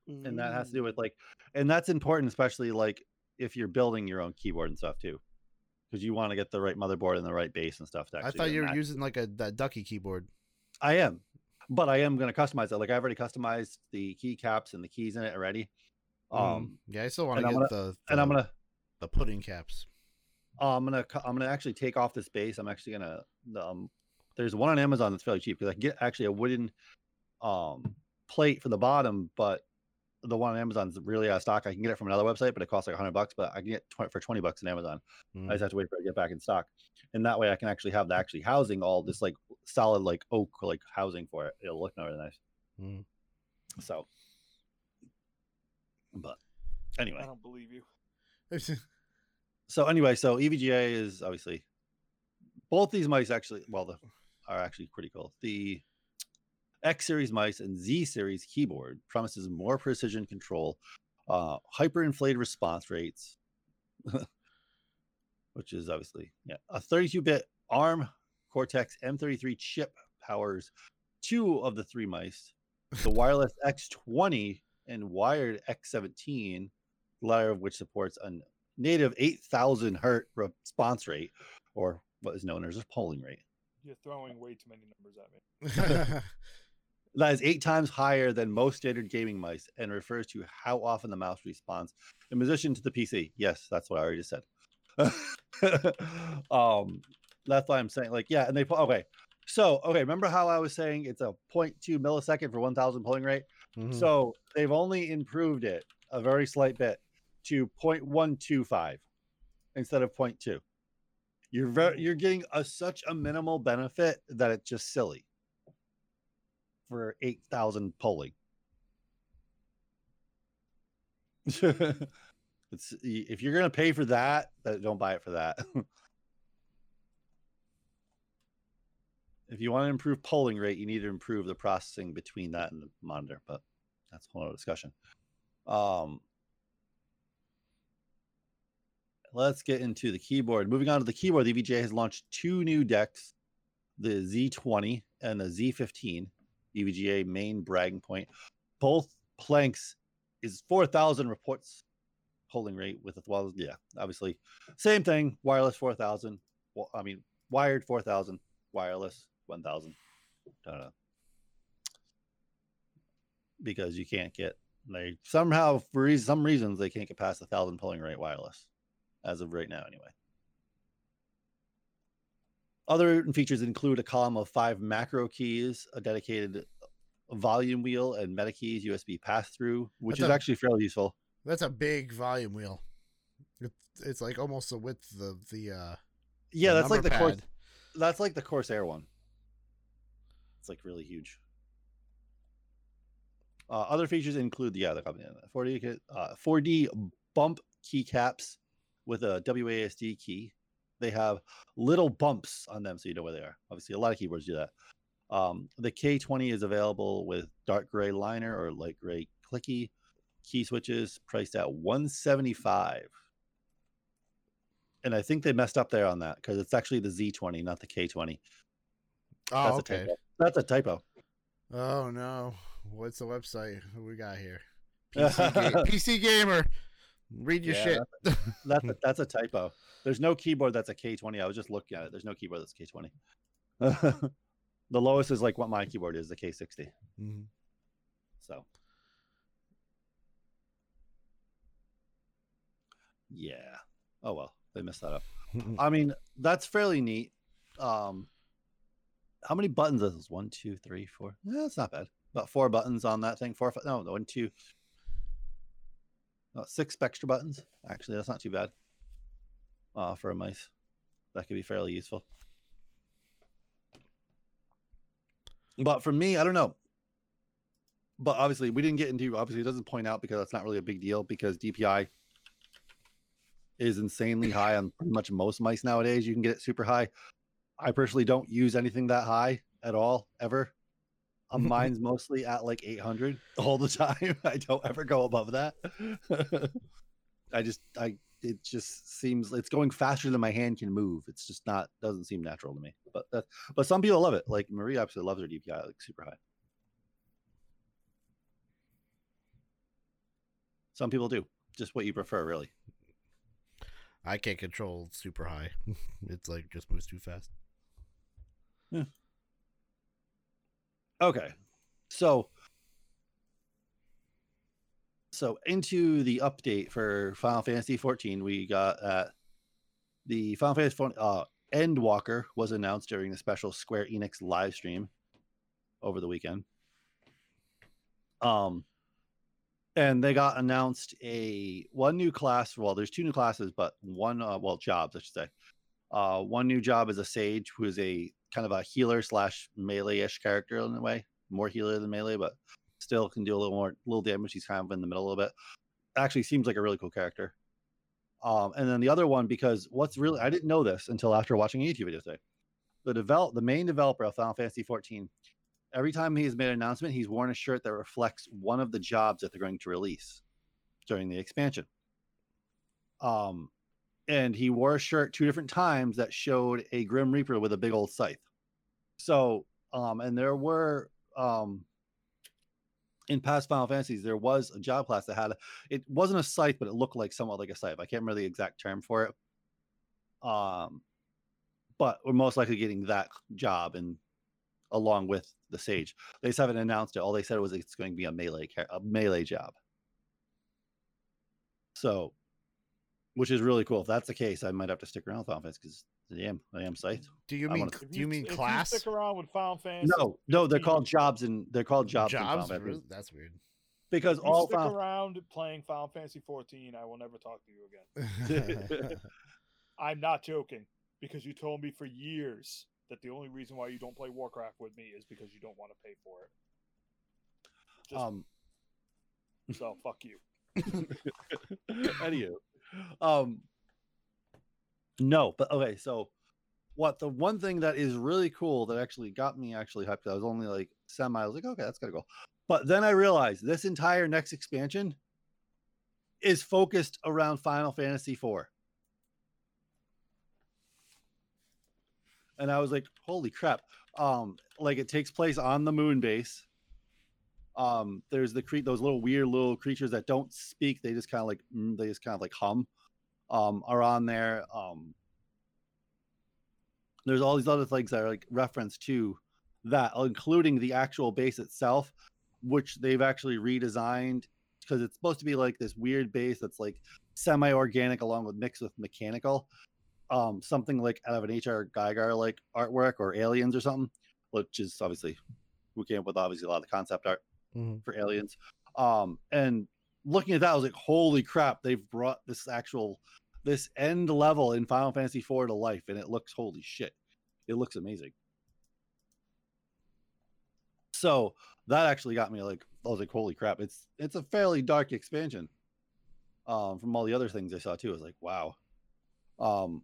and that has to do with like and that's important especially like if you're building your own keyboard and stuff too. Because you want to get the right motherboard and the right base and stuff to I thought you were match. using like a that ducky keyboard. I am, but I am going to customize it. Like I've already customized the keycaps and the keys in it already. Um, Mm. yeah, I still want to and get I'm the, and I'm gonna, the pudding caps. uh, I'm gonna, I'm gonna actually take off this base. I'm actually gonna, um, there's one on Amazon that's fairly cheap because I can get actually a wooden, um, plate for the bottom, but the one on Amazon's really out of stock. I can get it from another website, but it costs like 100 bucks. But I can get 20, for 20 bucks on Amazon. I Mm. just have to wait for it to get back in stock, and that way I can actually have the actually housing all this like solid like oak like housing for it. It'll look really nice. Mm. So, but anyway, I don't believe you. so anyway, so EVGA is obviously both these mice actually well the are actually pretty cool. The X series mice and Z series keyboard promises more precision control, uh, hyperinflated response rates, which is obviously yeah a 32-bit ARM Cortex M33 chip powers two of the three mice. The wireless X20 and wired X17, the latter of which supports a native 8,000 hertz response rate, or what is known as a polling rate. You're throwing way too many numbers at me. That is eight times higher than most standard gaming mice and refers to how often the mouse responds in position to the PC. Yes, that's what I already said. um, that's why I'm saying, like, yeah, and they put okay. So, okay, remember how I was saying it's a 0.2 millisecond for 1,000 polling rate? Mhm. So they've only improved it a very slight bit to 0.125 instead of 0.2. You're very, you're getting a, such a minimal benefit that it's just silly for 8,000 polling. it's if you're gonna pay for that, that don't buy it for that. if you want to improve polling rate, you need to improve the processing between that and the monitor, but that's a whole other discussion. Um, let's get into the keyboard. Moving on to the keyboard, the EVGA has launched two new decks, the Z20 and the Z15. EVGA main bragging point. Both planks is 4,000 reports polling rate with as well yeah, obviously same thing. Wireless 4,000. Well, I mean wired 4,000, wireless 1,000. Uh, because you can't get they somehow for some reasons they can't get past a thousand polling rate wireless as of right now anyway. Other features include a column of five macro keys, a dedicated volume wheel, and meta keys USB pass through, which That's is a- actually fairly useful. That's a big volume wheel. It's, it's like almost the width of the uh Yeah, the that's like the course. That's like the Corsair one. It's like really huge. Uh, other features include yeah, the company 4D uh, 4D bump keycaps with a WASD key. They have little bumps on them, so you know where they are. Obviously, a lot of keyboards do that. Um, the K20 is available with dark gray liner or light gray clicky key switches, priced at 175. And I think they messed up there on that because it's actually the Z20, not the K20. Oh, That's a okay. typo. That's a typo. Oh no! What's the website? We got here? PC, ga- PC gamer. Read your Yeah, shit. That's a, that's a typo. There's no keyboard that's a K20. I was just looking at it. There's no keyboard that's K20. the lowest is like what my keyboard is, the K60. Mhm. So, yeah. Oh well, they messed that up. I mean, that's fairly neat. Um, how many buttons is this? One, two, three, four. Yeah, that's not bad. About four buttons on that thing. Four, fi- no, one, two, about six extra buttons. Actually, that's not too bad. Uh, for a mice, that could be fairly useful. But for me, I don't know. But obviously, we didn't get into. Obviously, it doesn't point out because that's not really a big deal because DPI is insanely high on pretty much most mice nowadays. You can get it super high. I personally don't use anything that high at all ever. Mine's mostly at like 800 all the time. I don't ever go above that. I just I it just seems it's going faster than my hand can move. It's just not doesn't seem natural to me. But that but some people love it. Like Marie absolutely loves her DPI like super high. Some people do. Just what you prefer, really. I can't control super high. it's like just moves too fast. Okay. So so into the update for Final Fantasy 14, we got uh the Final Fantasy 14 uh Endwalker was announced during the special Square Enix live stream over the weekend. Um and they got announced a one new class. Well, there's two new classes, but one uh well jobs, I should say. Uh one new job is a sage who is a kind of a healer slash melee-ish character in a way, more healer than melee, but still can do a little more little damage. He's kind of in the middle a little bit. Actually, seems like a really cool character. Um, and then the other one, because what's really I didn't know this until after watching a YouTube video today. The develop the main developer of Final Fantasy 14, every time he's made an announcement, he's worn a shirt that reflects one of the jobs that they're going to release during the expansion. Um, and he wore a shirt two different times that showed a Grim Reaper with a big old scythe. So, um, and there were um in past Final Fantasies, there was a job class that had a, it wasn't a scythe, but it looked like somewhat like a scythe. I can't remember the exact term for it. Um, but we're most likely getting that job and along with the sage. They just haven't announced it. All they said was it's going to be a melee a melee job. So, which is really cool. If that's the case, I might have to stick around with Final Fantasy because I am I am scythe. Do you I mean wanna- do you mean if class? stick around with Final Fantasy. No, no, they're called jobs and they're called jobs. in Final Jobs? Really? That's weird. because if you all stick Final around playing Final Fantasy 14, I will never talk to you again. I'm not joking because you told me for years that the only reason why you don't play Warcraft with me is because you don't want to pay for it. Just, um so fuck you. Anywho, um, no, but okay. So, what the one thing that is really cool that actually got me actually hyped? I was only like semi. I was like, okay, that's gotta go. But then I realized this entire next expansion is focused around Final Fantasy IV. And I was like, holy crap. Um, like it takes place on the moon base. Um, there's the cre- those little weird little creatures that don't speak, they just kind of like mm, they just kind of like hum um are on there. Um there's all these other things that are like reference to that, including the actual base itself, which they've actually redesigned because it's supposed to be like this weird base that's like semi-organic along with mixed with mechanical. Um, something like out of an HR Giger like artwork or aliens or something, which is obviously we came up with obviously a lot of the concept art Mhm. for aliens. Um, and looking at that, I was like, holy crap, they've brought this actual this end level in Final Fantasy IV to life, and it looks holy shit. It looks amazing. So that actually got me like, I was like, holy crap, it's it's a fairly dark expansion. Um, from all the other things I saw too. I was like, wow. Um,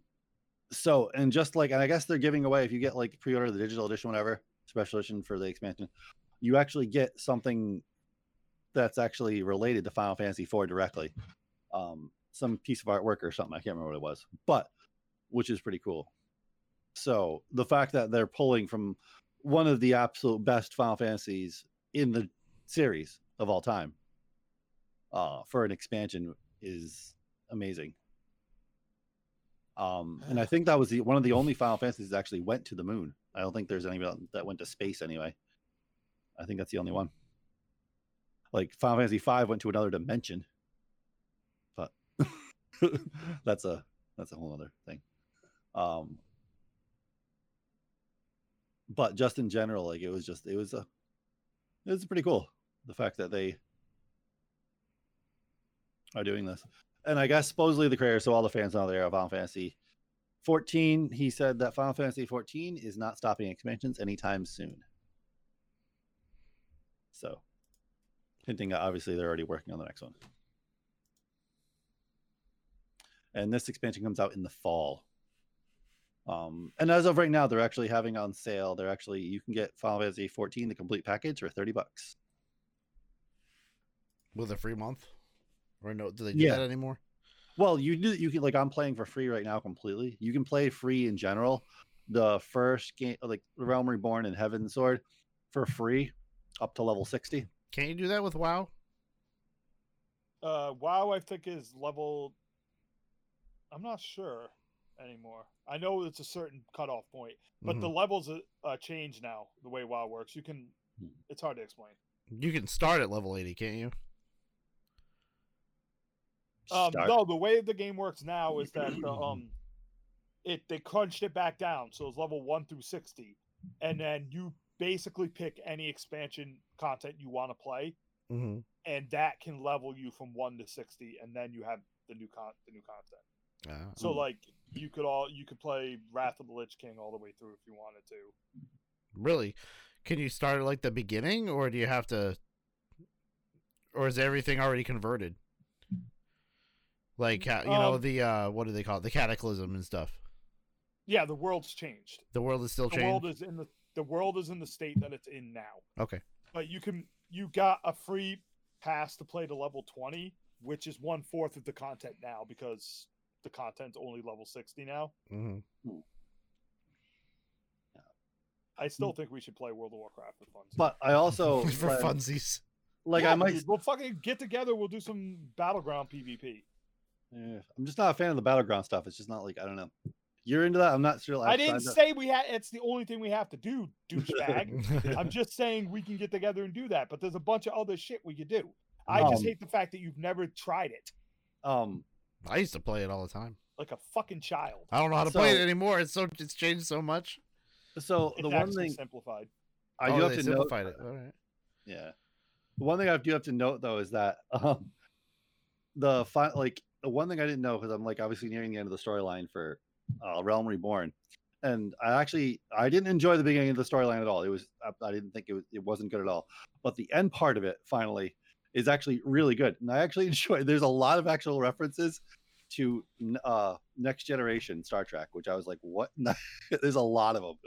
so and just like, and I guess they're giving away if you get like pre-order the digital edition, whatever, special edition for the expansion, you actually get something that's actually related to Final Fantasy IV directly. Um, some piece of artwork or something. I can't remember what it was, but which is pretty cool. So the fact that they're pulling from one of the absolute best Final Fantasies in the series of all time. Uh, for an expansion is amazing. Um, and I think that was the one of the only Final Fantasies that actually went to the moon. I don't think there's any that went to space anyway. I think that's the only one. Like Final Fantasy V went to another dimension, but that's a that's a whole other thing. Um, but just in general, like it was just it was a it was pretty cool the fact that they are doing this. And I guess supposedly the creator, so all the fans out there of Final Fantasy 14, he said that Final Fantasy 14 is not stopping expansions anytime soon. So, hinting at obviously they're already working on the next one. And this expansion comes out in the fall. Um, and as of right now, they're actually having on sale. They're actually you can get Final Fantasy 14 the complete package for 30 bucks with a free month. Or no, do they do Yeah. that anymore? Well, you do. You can like I'm playing for free right now completely. You can play free in general. The first game, like Realm Reborn and Heavensward, for free up to level sixty. Can't you do that with WoW? Uh, WoW, I think is level. I'm not sure anymore. I know it's a certain cutoff point, but the Mhm. levels uh, uh, change now. The way WoW works, you can. Hmm. It's hard to explain. you can start at level eighty, can't you? Um, Start- no, the way the game works now is that the um, it they crunched it back down, so it's level one through sixty, and then you basically pick any expansion content you want to play, Mm-hmm. and that can level you from one to sixty, and then you have the new con the new content. Uh, So Mm. like you could all you could play Wrath of the Lich King all the way through if you wanted to. really, can you start at like the beginning, or do you have to, or is everything already converted? Like you know Um, the uh, what do they call it? The cataclysm and stuff. Yeah, the world's changed. The world is still The changed. world is in the the world is in the state that it's in now. Okay. But you can you got a free pass to play to level twenty, which is one fourth of the content now because the content's only level sixty now. hmm I still think we should play World of Warcraft for funsies. But I also For like, funsies. like Yeah, I might. dude, we'll fucking get together. We'll do some battleground PvP. Yeah, I'm just not a fan of the battleground stuff. It's just not like I don't know. You're into that? I'm not sure. I I've didn't signed up- say we had. It's the only thing we have to do, douchebag. I'm just saying we can get together and do that. But there's a bunch of other shit we could do. I just Um, hate the fact that you've never tried it, Um, I used to play it all the time. like a fucking child. I don't know how to play it anymore. It's so it's changed so much. so It's the one thing simplified. I oh, do have they to note, it. All right. yeah, the one thing I do have to note though is that um, the fi- like the one thing I didn't know because I'm like obviously nearing the end of the storyline for uh, Realm Reborn, and I actually I didn't enjoy the beginning of the storyline at all. It was I, I didn't think it was it wasn't good at all, but the end part of it finally is actually really good, and I actually enjoy. There's a lot of actual references to uh next generation Star Trek, which I was like, what? There's a lot of them.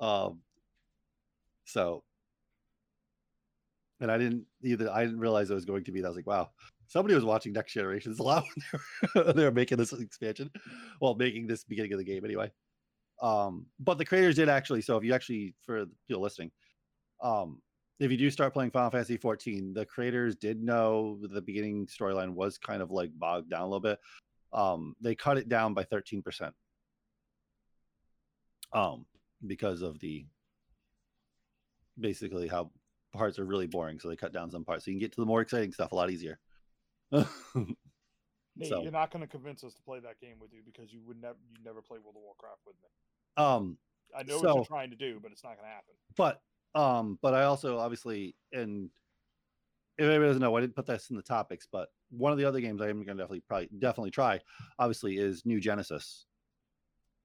Um, so and I didn't either. I didn't realize it was going to be. that. I was like, wow, somebody was watching Next Generations a lot when they were, they were making this expansion. Well, making this beginning of the game anyway. Um, but the creators did actually. So if you actually, for the people listening, um, if you do start playing Final Fantasy 14, the creators did know the beginning storyline was kind of like bogged down a little bit. Um, they cut it down by 13%. Um, because of the basically how parts are really boring, so they cut down some parts. So you can get to the more exciting stuff a lot easier. Nate, So- you're not going to convince us to play that game with you because you would never you never play World of Warcraft with me. um, I know what you're trying to do, but it's not going to happen. but um, but I also obviously and if anybody doesn't know, I didn't put this in the topics, but one of the other games I am going to definitely probably definitely try, obviously, is New Genesis.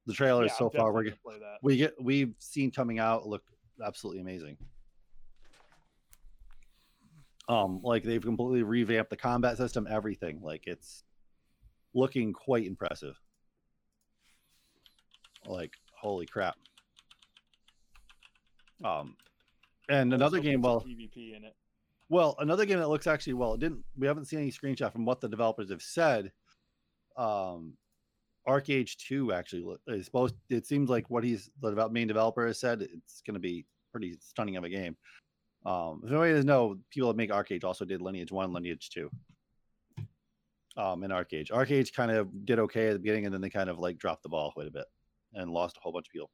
The trailers Yeah, so far we're play that. we get we've seen coming out look absolutely amazing. Um, like they've completely revamped the combat system, everything. Like it's looking quite impressive. Like holy crap. Um, and another game, well, PvP in it. well, another game that looks actually well. It didn't. We haven't seen any screenshot from what the developers have said, um, ArcheAge 2 actually is supposed it seems like what he's the main developer has said it's going to be pretty stunning of a game. Um, if anybody doesn't know, people that make ArcheAge also did Lineage 1, Lineage 2. Um, in ArcheAge. ArcheAge kind of did okay at the beginning and then they kind of like dropped the ball quite a bit and lost a whole bunch of people.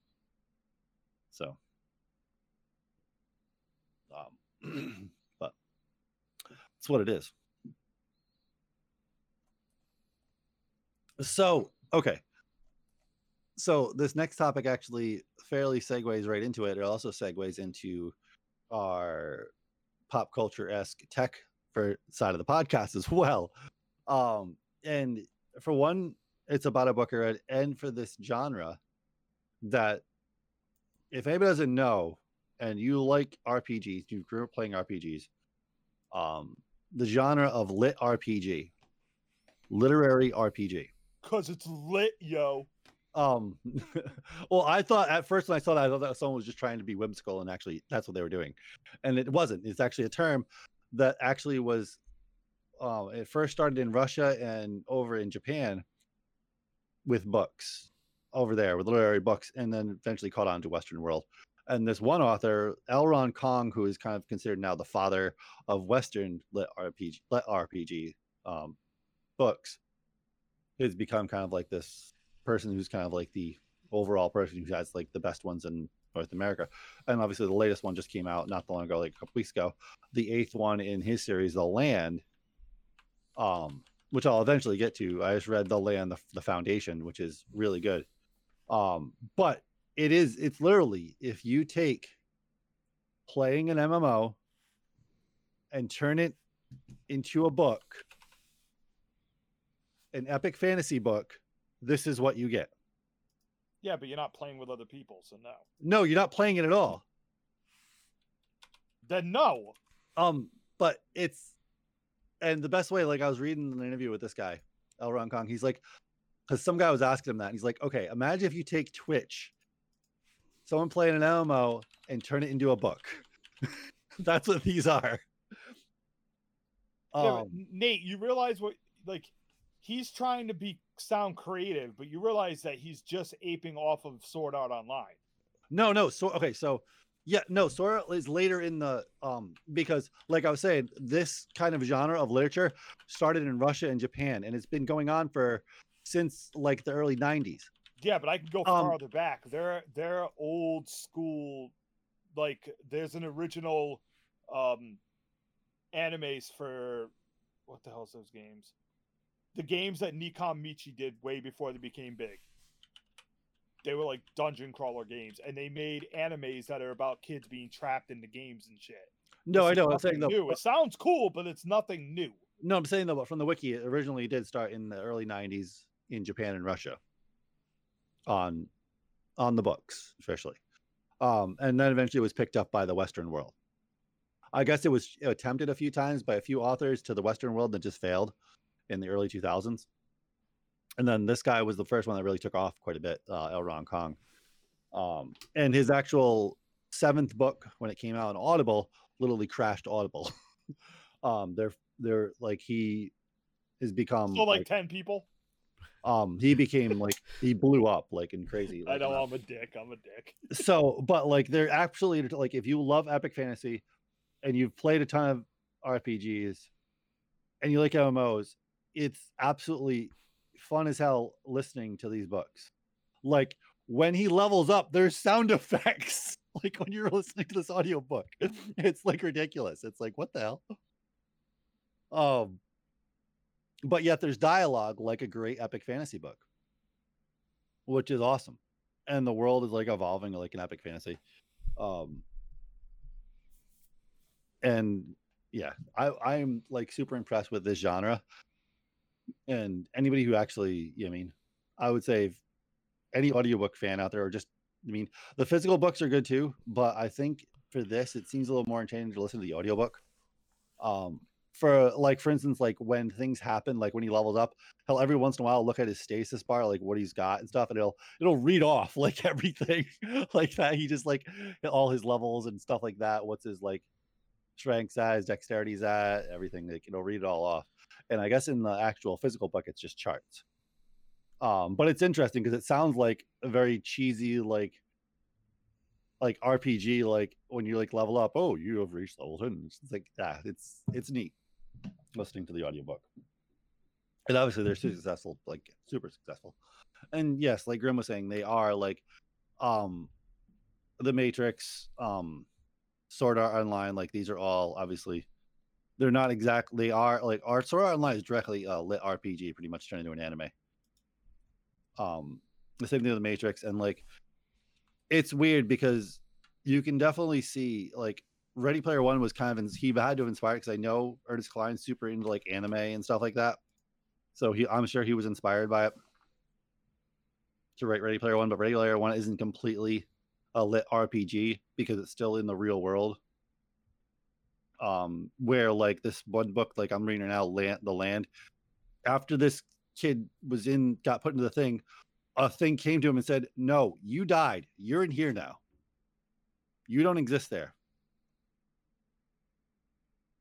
So um but that's what it is. So, okay. So this next topic actually fairly segues right into it. It also segues into our pop culture esque tech for side of the podcast as well. Um, and for one, it's about a book I read, and for this genre that if anybody doesn't know and you like RPGs, you grew up playing RPGs, um, the genre of lit RPG, literary RPG. Cause it's lit, yo. Um, well, I thought at first when I saw that, I thought that someone was just trying to be whimsical, and actually, that's what they were doing, and it wasn't. It's actually a term that actually was. Uh, it first started in Russia and over in Japan with books over there with literary books, and then eventually caught on to Western world. And this one author, Aleron Kong, who is kind of considered now the father of Western lit RPG, lit RPG um, books, has become kind of like this person who's kind of like the overall person who has like the best ones in North America. And obviously the latest one just came out not that long ago, like a couple weeks ago. The eighth one in his series, The Land, um, which I'll eventually get to. I just read The Land, the, the Foundation, which is really good. Um, but it is it's literally if you take playing an MMO and turn it into a book, an epic fantasy book, this is what you get. Yeah, but you're not playing with other people, so no. No, you're not playing it at all. Then no. Um, but it's and the best way, like I was reading an interview with this guy, Aleron Kong. He's like, because some guy was asking him that, and he's like, okay, imagine if you take Twitch, someone playing an MMO, and turn it into a book. That's what these are. Yeah, Um, Nate, you realize what like he's trying to be sound creative, but you realize that he's just aping off of Sword Art Online. No, no. So okay, so yeah, no. Sora is later in the um because like I was saying, this kind of genre of literature started in Russia and Japan, and it's been going on for since like the early '90s. Yeah, but I can go Um, farther back. They're they're old school. Like there's an original um animes for what the hell's those games? The games that Nikon Michi did way before they became big. They were like dungeon crawler games, and they made animes that are about kids being trapped into games and shit. No, This I know. I'm saying though. It sounds cool, but it's nothing new. No, I'm saying though, but from the wiki, it originally did start in the early '90s in Japan and Russia. On, on the books, especially, um, and then eventually it was picked up by the Western world. I guess it was attempted a few times by a few authors to the Western world that just failed in the early 2000s. And then this guy was the first one that really took off quite a bit, uh, Aleron Kong. Um, and his actual seventh book, when it came out on Audible, literally crashed Audible. um, they're they're like he has become So like like, ten people. um he became like he blew up like in crazy. I know I'm a dick. I'm a dick. so but like they're actually like if you love epic fantasy and you've played a ton of rpgs and you like mmos it's absolutely fun as hell listening to these books. Like when he levels up there's sound effects. Like when you're listening to this audiobook it's like ridiculous. It's like what the hell? Um but yet there's dialogue like a great epic fantasy book which is awesome. And the world is like evolving like an epic fantasy. Um and yeah i i'm like super impressed with this genre and anybody who actually i mean i would say any audiobook fan out there or just i mean the physical books are good too but i think for this it seems a little more entertaining to listen to the audiobook. Um for like for instance like when things happen like when he levels up he'll every once in a while look at his stasis bar like what he's got and stuff and it'll it'll read off like everything like that. He just like all his levels and stuff like that what's his like strengths at his dexterity's at everything like it'll read it all off and i guess in the actual physical book it's just charts Um, but it's interesting because it sounds like a very cheesy, like like RPG, like when you like level up, oh, you have reached level 10. It's like yeah, it's it's neat listening to the audiobook. And obviously they're successful, like super successful. And yes, like Grim was saying, they are like um the Matrix, um Sword Art Online, like these are all obviously they're not exactly are like art Sword Art Online is directly uh lit RPG, pretty much turned into an anime. Um the same thing with the Matrix, and like it's weird because you can definitely see like Ready Player One was kind of he had to have inspired because I know Ernest Cline's super into like anime and stuff like that. So he I'm sure he was inspired by it to write Ready Player One, but Ready Player One isn't completely a lit RPG because it's still in the real world. Um, where like this one book, like I'm reading now, Land the Land. After this kid was in, got put into the thing, a thing came to him and said, "No, you died. You're in here now. You don't exist there."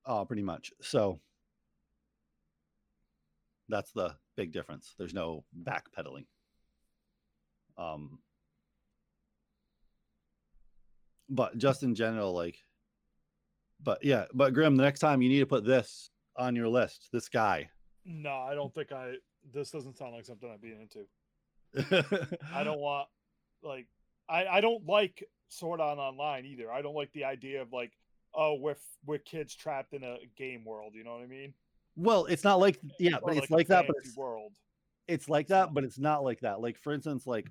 Oh, pretty much. So that's the big difference. There's no backpedaling. Um, but just in general, like, but yeah, but Grim, the next time you need to put this on your list, this guy. No, I don't think I. This doesn't sound like something I'd be into. I don't want like I I don't like Sword on Online either. I don't like the idea of like oh we're we're kids trapped in a game world. You know what I mean? Well, it's not like yeah, but it's a like that, but it's, world. it's like that, but it's not like that. Like for instance, like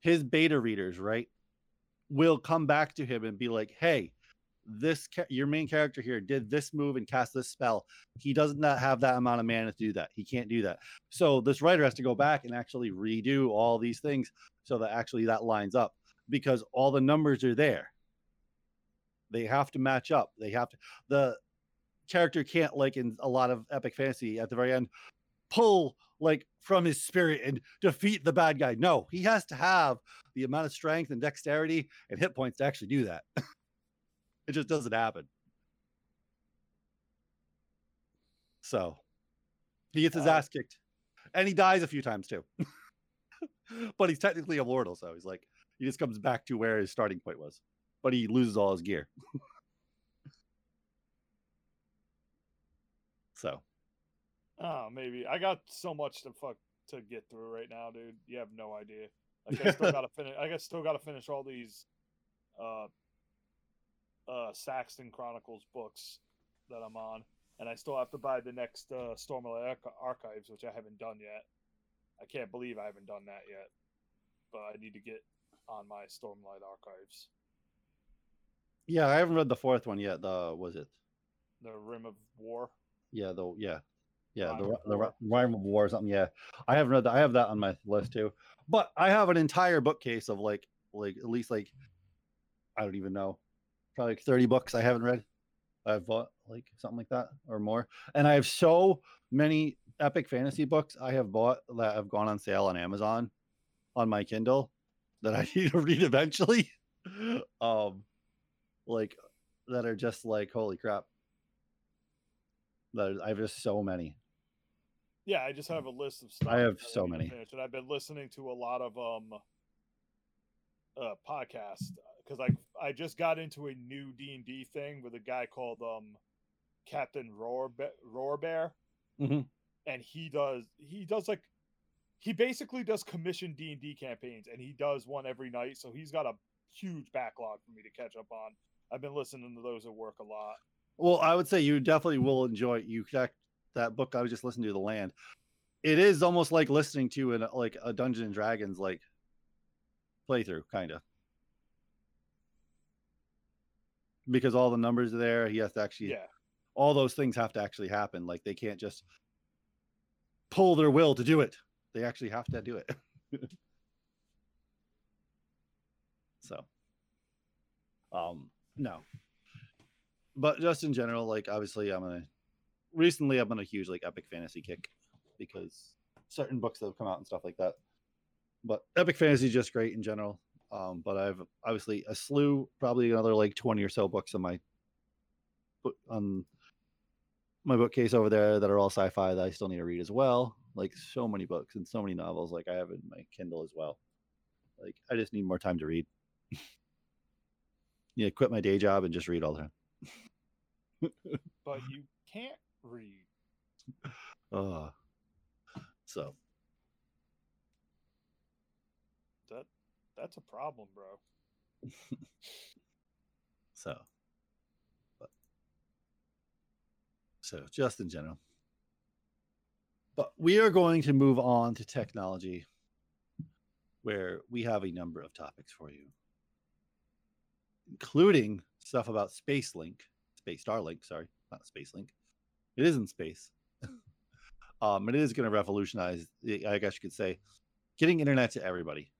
his beta readers, right, will come back to him and be like, "Hey, this ca- your main character here did this move and cast this spell. He does not have that amount of mana to do that. He can't do that. So this writer has to go back and actually redo all these things so that actually that lines up because all the numbers are there. They have to match up. They have to the character can't like in a lot of epic fantasy at the very end pull like from his spirit and defeat the bad guy. No, he has to have the amount of strength and dexterity and hit points to actually do that. it just doesn't happen. So he gets his Uh, ass kicked and he dies a few times too. but he's technically immortal, so he's like he just comes back to where his starting point was, but he loses all his gear. so Oh, maybe I got so much to fuck to get through right now, dude. You have no idea. Like I still gotta finish. I got still gotta finish all these, uh, uh, Saxon Chronicles books that I'm on, and I still have to buy the next uh, Stormlight Arch- Archives, which I haven't done yet. I can't believe I haven't done that yet, but I need to get on my Stormlight Archives. yeah, I haven't read the fourth one yet. The was it? The Rim of War. Yeah, the yeah, yeah, Rhyme the the Ri- War. Rhyme of War or something. Yeah, I haven't read that. I have that on my list too. But I have an entire bookcase of like like at least like I don't even know, probably like thirty books I haven't read. I've bought like something like that or more, and I have so many epic fantasy books I have bought that have gone on sale on Amazon on my Kindle that I need to read eventually. um, like that are just like holy crap. That I have just so many. Yeah, I just have a list of stuff. I have so to many. finish, and I've been listening to a lot of um uh podcasts because I I just got into a new D and D thing with a guy called um Captain Roar Be- Roar Bear, Mhm. and he does he does like he basically does commission D and D campaigns, and he does one every night. So he's got a huge backlog for me to catch up on. I've been listening to those at work a lot. Well, I would say you definitely will enjoy it. You check that book I was just listening to, The Land. It is almost like listening to an like a Dungeon and Dragons like playthrough, kind of. Because all the numbers are there, he has to actually Yeah, all those things have to actually happen. Like they can't just pull their will to do it. They actually have to do it. so um no. But just in general, like obviously I'm gonna recently I'm on a huge like epic fantasy kick because certain books that have come out and stuff like that. But epic fantasy is just great in general. Um, but I've obviously a slew, probably another like 20 or so books on my book on my bookcase over there that are all sci-fi that I still need to read as well. like so many books and so many novels. Like I have in my Kindle as well. Like I just need more time to read. yeah, quit my day job and just read all the time. But you can't read. Uh, so That that's a problem, bro. so, but so just in general. But we are going to move on to technology, where we have a number of topics for you, including stuff about Space Link, Space Starlink. Sorry, not Space Link. It is in space. um, it is going to revolutionize. I guess you could say, getting internet to everybody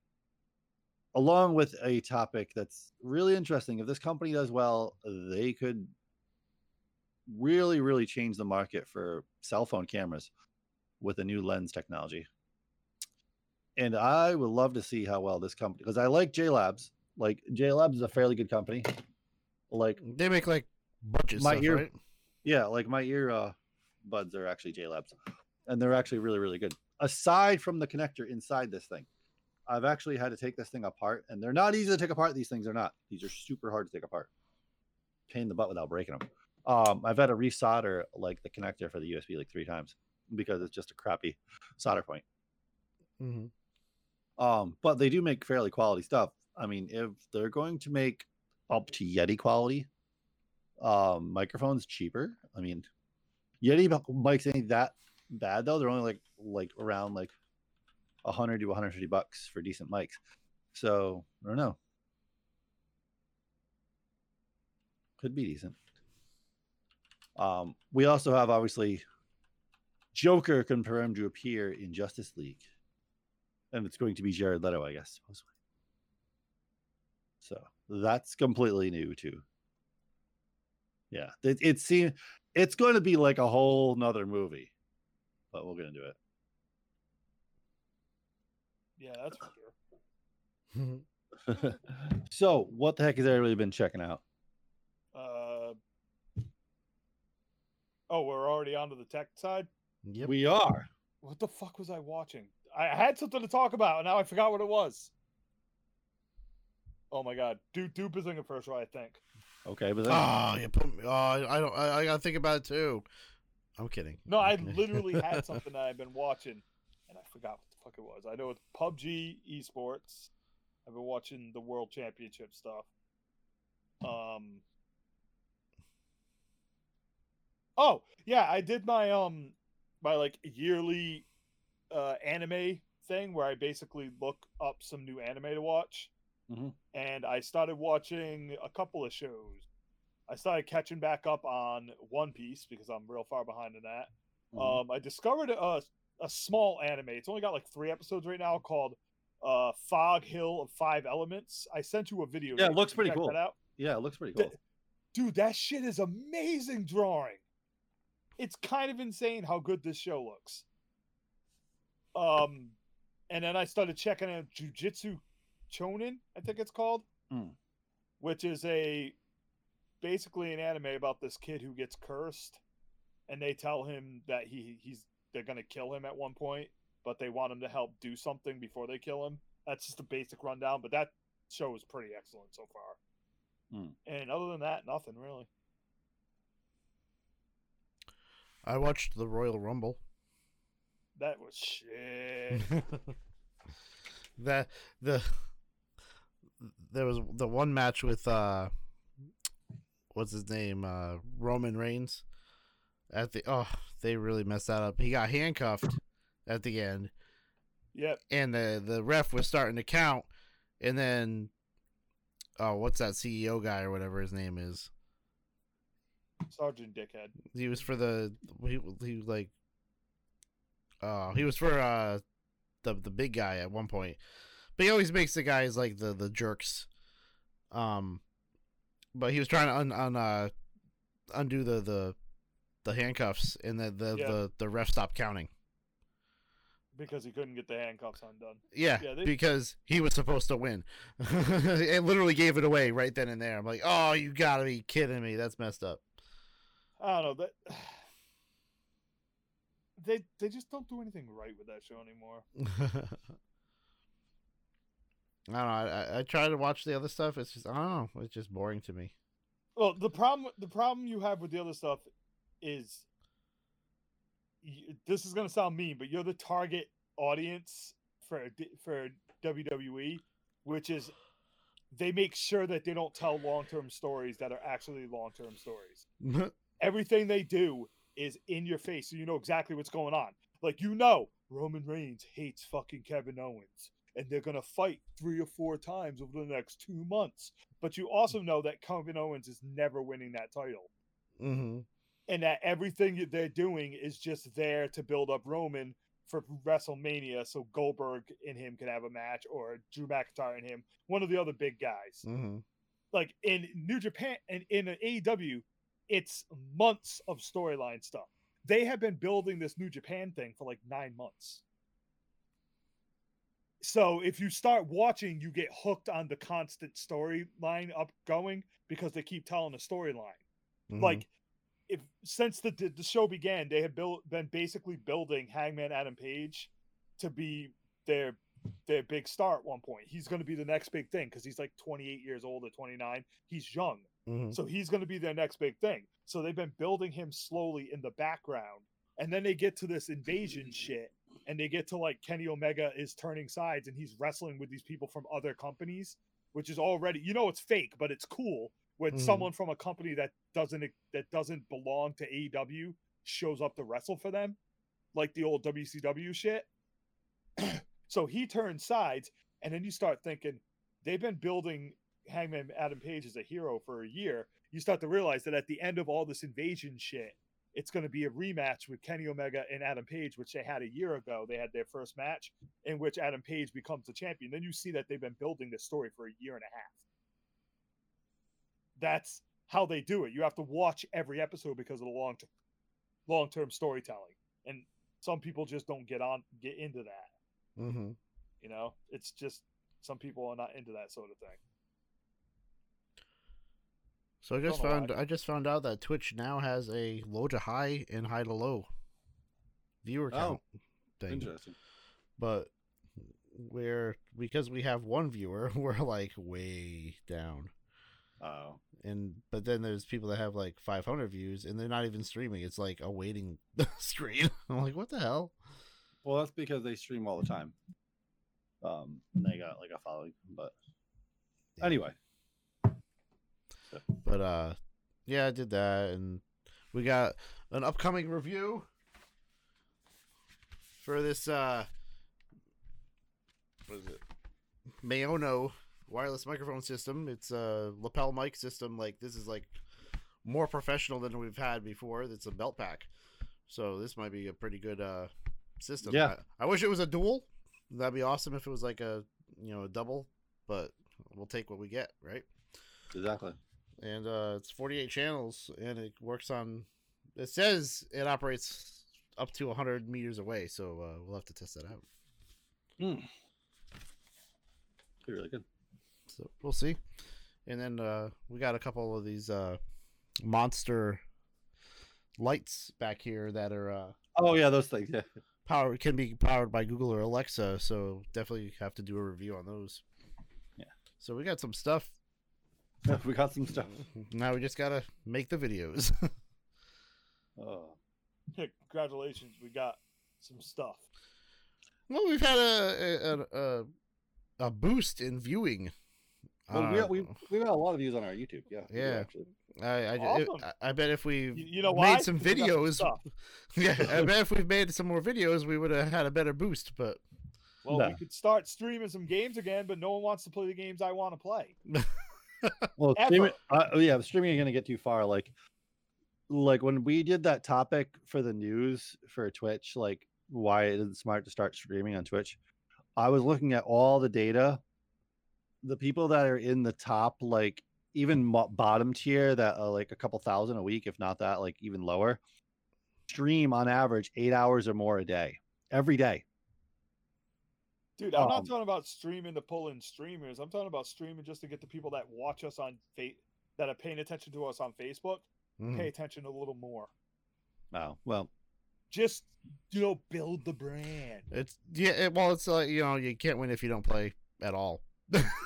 along with a topic that's really interesting. If this company does well, they could really, really change the market for cell phone cameras with a new lens technology. And I would love to see how well this company, because I like J Labs. Like J Labs is a fairly good company. Like They make like budget My stuff, ear- right? yeah, like my ear uh, buds are actually J Labs, and they're actually really, really good. Aside from the connector inside this thing, I've actually had to take this thing apart, and they're not easy to take apart. These things are not. These are super hard to take apart. Pain in the butt without breaking them. Um, I've had to resolder like the connector for the USB like three times because it's just a crappy solder point. hmm Um, but they do make fairly quality stuff. I mean, if they're going to make up to Yeti quality um microphones cheaper, I mean, Yeti mic- mics ain't that bad though. They're only like like around like 100 to 150 bucks for decent mics. So I don't know. Could be decent. Um, we also have obviously Joker confirmed to appear in Justice League and it's going to be Jared Leto, I guess. So that's completely new too. Yeah, it, it seems it's going to be like a whole nother movie, but we're going to do it. Yeah, that's for sure. so, what the heck has everybody been checking out? Uh, oh, we're already onto the tech side. yep. We are. What the fuck was I watching? I had something to talk about, and now I forgot what it was. Oh my god, Dupe Dupe is in the first row, I think. Okay, but then, Oh, you put me. Oh, I don't. I, I gotta think about it too. I'm kidding. No, I literally had something that I've been watching, and I forgot what the fuck it was. I know it's PUBG esports. I've been watching the World Championship stuff. Um. Oh yeah, I did my um my like yearly uh anime thing where I basically look up some new anime to watch, Mhm. and I started watching a couple of shows. I started catching back up on One Piece because I'm real far behind in that. Mhm. Um, I discovered a a small anime. It's only got like three episodes right now called uh Fog Hill of Five Elements. I sent you a video. Yeah, it looks pretty cool. Yeah, it looks pretty cool. Dude, that shit is amazing drawing. It's kind of insane how good this show looks. Um, and then I started checking out Jujutsu Chonin, I think it's called, Mm. which is a basically an anime about this kid who gets cursed, and they tell him that he he's they're gonna kill him at one point, but they want him to help do something before they kill him. That's just a basic rundown, but that show is pretty excellent so far. Mm. And other than that, nothing really. I watched the Royal Rumble. That was shit. that the there was the one match with uh what's his name uh Roman Reigns at the oh they really messed that up. He got handcuffed at the end yep. and the the ref was starting to count and then oh what's that CEO guy or whatever his name is. Sergeant Dickhead. He was for the he, he like uh he was for uh the the big guy at one point. But he always makes the guys like the the jerks. Um but he was trying to un, un uh undo the the the handcuffs and the the, Yeah. the the ref stopped counting. Because he couldn't get the handcuffs undone. Yeah, Yeah, they- because he was supposed to win. it literally gave it away right then and there. I'm like, "Oh, you got to be kidding me. That's messed up." I don't know that. they they just don't do anything right with that show anymore. I don't know. I, I, I try to watch the other stuff. It's just I don't know. It's just boring to me. Well, the problem the problem you have with the other stuff is this is gonna sound mean, but you're the target audience for for WWE, which is they make sure that they don't tell long term stories that are actually long term stories. Everything they do is in your face, so you know exactly what's going on. Like you know, Roman Reigns hates fucking Kevin Owens, and they're gonna fight three or four times over the next two months. But you also know that Kevin Owens is never winning that title hmm and that everything they're doing is just there to build up Roman for WrestleMania so Goldberg and him can have a match or Drew McIntyre and him, one of the other big guys. hmm Like in New Japan and in AEW, it's months of storyline stuff. They have been building this New Japan thing for like nine months. So if you start watching, you get hooked on the constant storyline upgoing because they keep telling a storyline Mm-hmm. like if since the the show began they have built been basically building hangman adam page to be their their big star at one point. He's going to be the next big thing because he's like 28 years old or 29 he's young. Hmm so he's going to be their next big thing. So they've been building him slowly in the background and then they get to this invasion shit and they get to like kenny omega is turning sides and he's wrestling with these people from other companies which is already you know it's fake but it's cool when Mhm. someone from a company that doesn't that doesn't belong to AEW shows up to wrestle for them like the old WCW shit so he turns sides and then you start thinking they've been building Hangman Adam Page as a hero for a year, you start to realize that at the end of all this invasion shit, it's going to be a rematch with Kenny Omega and Adam Page, which they had a year ago. They had their first match in which Adam Page becomes the champion. Then you see that they've been building this story for a year and a half. That's how they do it. You have to watch every episode because of the long term long term storytelling. And some people just don't get on get into that. hmm You know, it's just some people are not into that sort of thing. So I just Don't know found I just found out that Twitch now has a low to high and high to low viewer Oh, count thing. Interesting. But we're because we have one viewer, we're like way down. Oh, And but then there's people that have like 500 views and they're not even streaming. It's like a waiting screen. I'm like, what the hell? well, that's because they stream all the time. Um, and they got like a following, but Yeah. anyway, But uh yeah, I did that and we got an upcoming review for this uh what is it? Maono wireless microphone system. It's a lapel mic system like this is like more professional than we've had before. It's a belt pack. So this might be a pretty good uh system. Yeah. I, I wish it was a dual. That'd be awesome if it was like a you know a double, but we'll take what we get, right? exactly. and uh, it's 48 channels and it works on it says it operates up to 100 meters away so uh, we'll have to test that out Mm. Be really good. So we'll see and then uh, we got a couple of these uh, monster lights back here that are uh, Oh yeah, those things. Yeah. Power can be powered by google or alexa so definitely have to do a review on those Yeah. so we got some stuff we got some stuff. now we just gotta make the videos Oh. Congratulations, we got some stuff. Well, we've had a a, a, a boost in viewing. Well, we Uh, got, we we got a lot of views on our YouTube. Yeah. Yeah. Actually. I I, Awesome. I, I bet if we You, you know made why? some 'Cause we got some videos, yeah, I bet if we've made some more videos, we would have had a better boost. But Well, No. we could start streaming some games again, but no one wants to play the games I want to play. Well, streaming, uh, oh, yeah, streaming is going to get too far. Like, like when we did that topic for the news for Twitch, like why it isn't smart to start streaming on Twitch. I was looking at all the data. The people that are in the top, like even mo- bottom tier, that are like a couple thousand a week, if not that, like even lower, stream on average eight hours or more a day, every day. Dude, I'm Um, not talking about streaming to pull in streamers. I'm talking about streaming just to get the people that watch us on fa- that are paying attention to us on Facebook Mhm. pay attention a little more. Oh well, just you know build the brand. It's yeah. It, well, it's like you know you can't win if you don't play at all.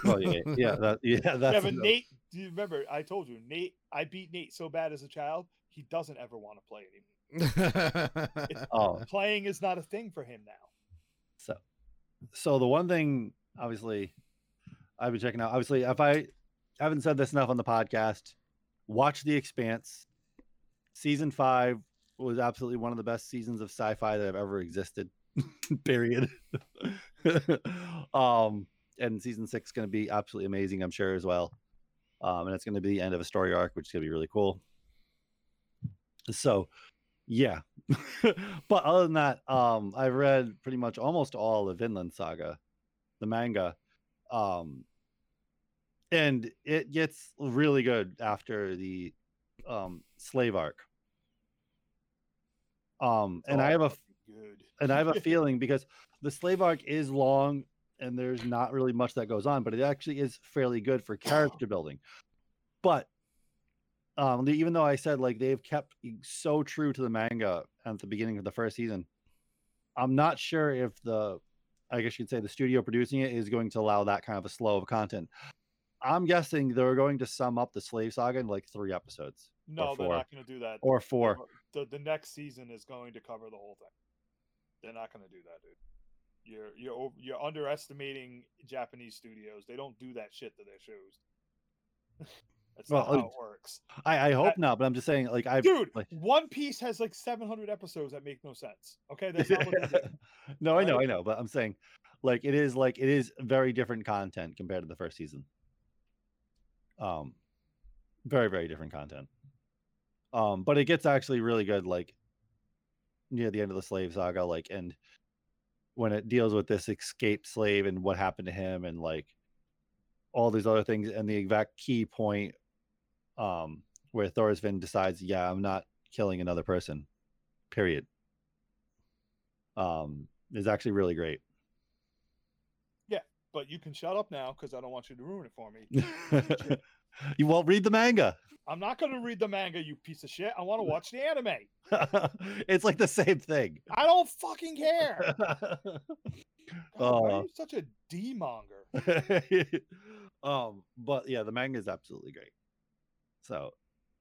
Well, yeah, yeah, that, yeah. That's yeah, but Nate, do you remember? I told you, Nate. I beat Nate so bad as a child, he doesn't ever want to play anymore. oh, Playing is not a thing for him now. So, so the one thing, obviously, I've been checking out. Obviously, if I haven't said this enough on the podcast, watch The Expanse. Season five was absolutely one of the best seasons of sci-fi that have ever existed. Period. um, and season six is going to be absolutely amazing, I'm sure as well. Um, and it's going to be the end of a story arc, which is going to be really cool. So, yeah. but other than that, um, I've read pretty much almost all of Vinland Saga, the manga. Um, and it gets really good after the um slave arc. Um, and Oh, I have a good. and I have a feeling because the slave arc is long and there's not really much that goes on, but it actually is fairly good for character building. But um, even though I said like they've kept so true to the manga at the beginning of the first season, I'm not sure if the, I guess you'd say the studio producing it is going to allow that kind of a slow of content. I'm guessing they're going to sum up the slave saga in like three episodes No, they're not going to do that. or four. The, the next season is going to cover the whole thing. They're not going to do that, dude. You're you're you're underestimating Japanese studios. They don't do that shit to their shows. That's not Well, how it works, I, I hope I- not, but I'm just saying like I've dude. like- One Piece has like 700 episodes that make no sense. Okay, that's not what they no, I know. I know, but I'm saying, like, it is like it is very different content compared to the first season. Um, very very different content. Um, but it gets actually really good, like near the end of the slave saga, like, and when it deals with this escaped slave and what happened to him, and like all these other things, and the exact key point, um, where Thorfinn decides, yeah, I'm not killing another person, period um, is actually really great. Yeah, but you can shut up now because I don't want you to ruin it for me. you won't read the manga. I'm not going to read the manga, you piece of shit. I want to watch the anime. it's like the same thing. I don't fucking care. Are Uh, you such a D monger? um, but yeah, the manga is absolutely great. So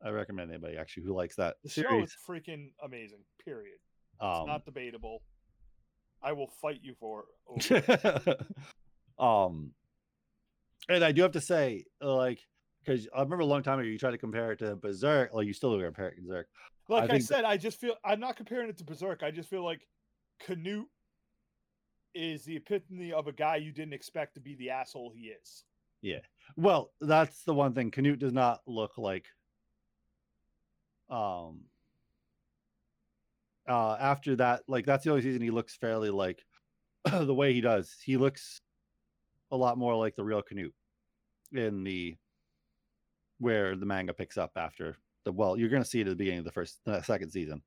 I recommend anybody actually who likes that The show series. is freaking amazing. Period. It's Um, not debatable. I will fight you for it. um, and I do have to say, like, because I remember a long time ago you tried to compare it to Berserk. Like, you still do compare it to Berserk. Like I, that- said, I just feel I'm not comparing it to Berserk. I just feel like Canute is the epitome of a guy you didn't expect to be the asshole he is. Yeah. Well, that's the one thing. Canute does not look like. Um. Uh, after that, like that's the only season he looks fairly like the way he does. He looks a lot more like the real Canute in the where the manga picks up after the. Well, you're gonna see it at the beginning of the first, uh, second season.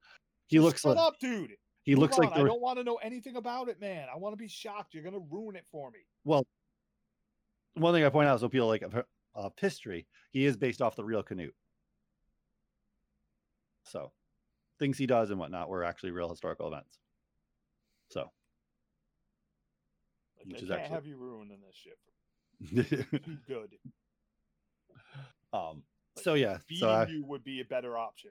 He Just looks shut like up, dude. he looks like on. I don't want to know anything about it, man. I want to be shocked. You're gonna ruin it for me. well. One thing I point out so people like of, of history, he is based off the real Canute. So, things he does and whatnot were actually real historical events. So, Like, Which is can't actually- have you ruining this shit. For. Too good. Um, Like, so yeah, Beating so I, you would be a better option.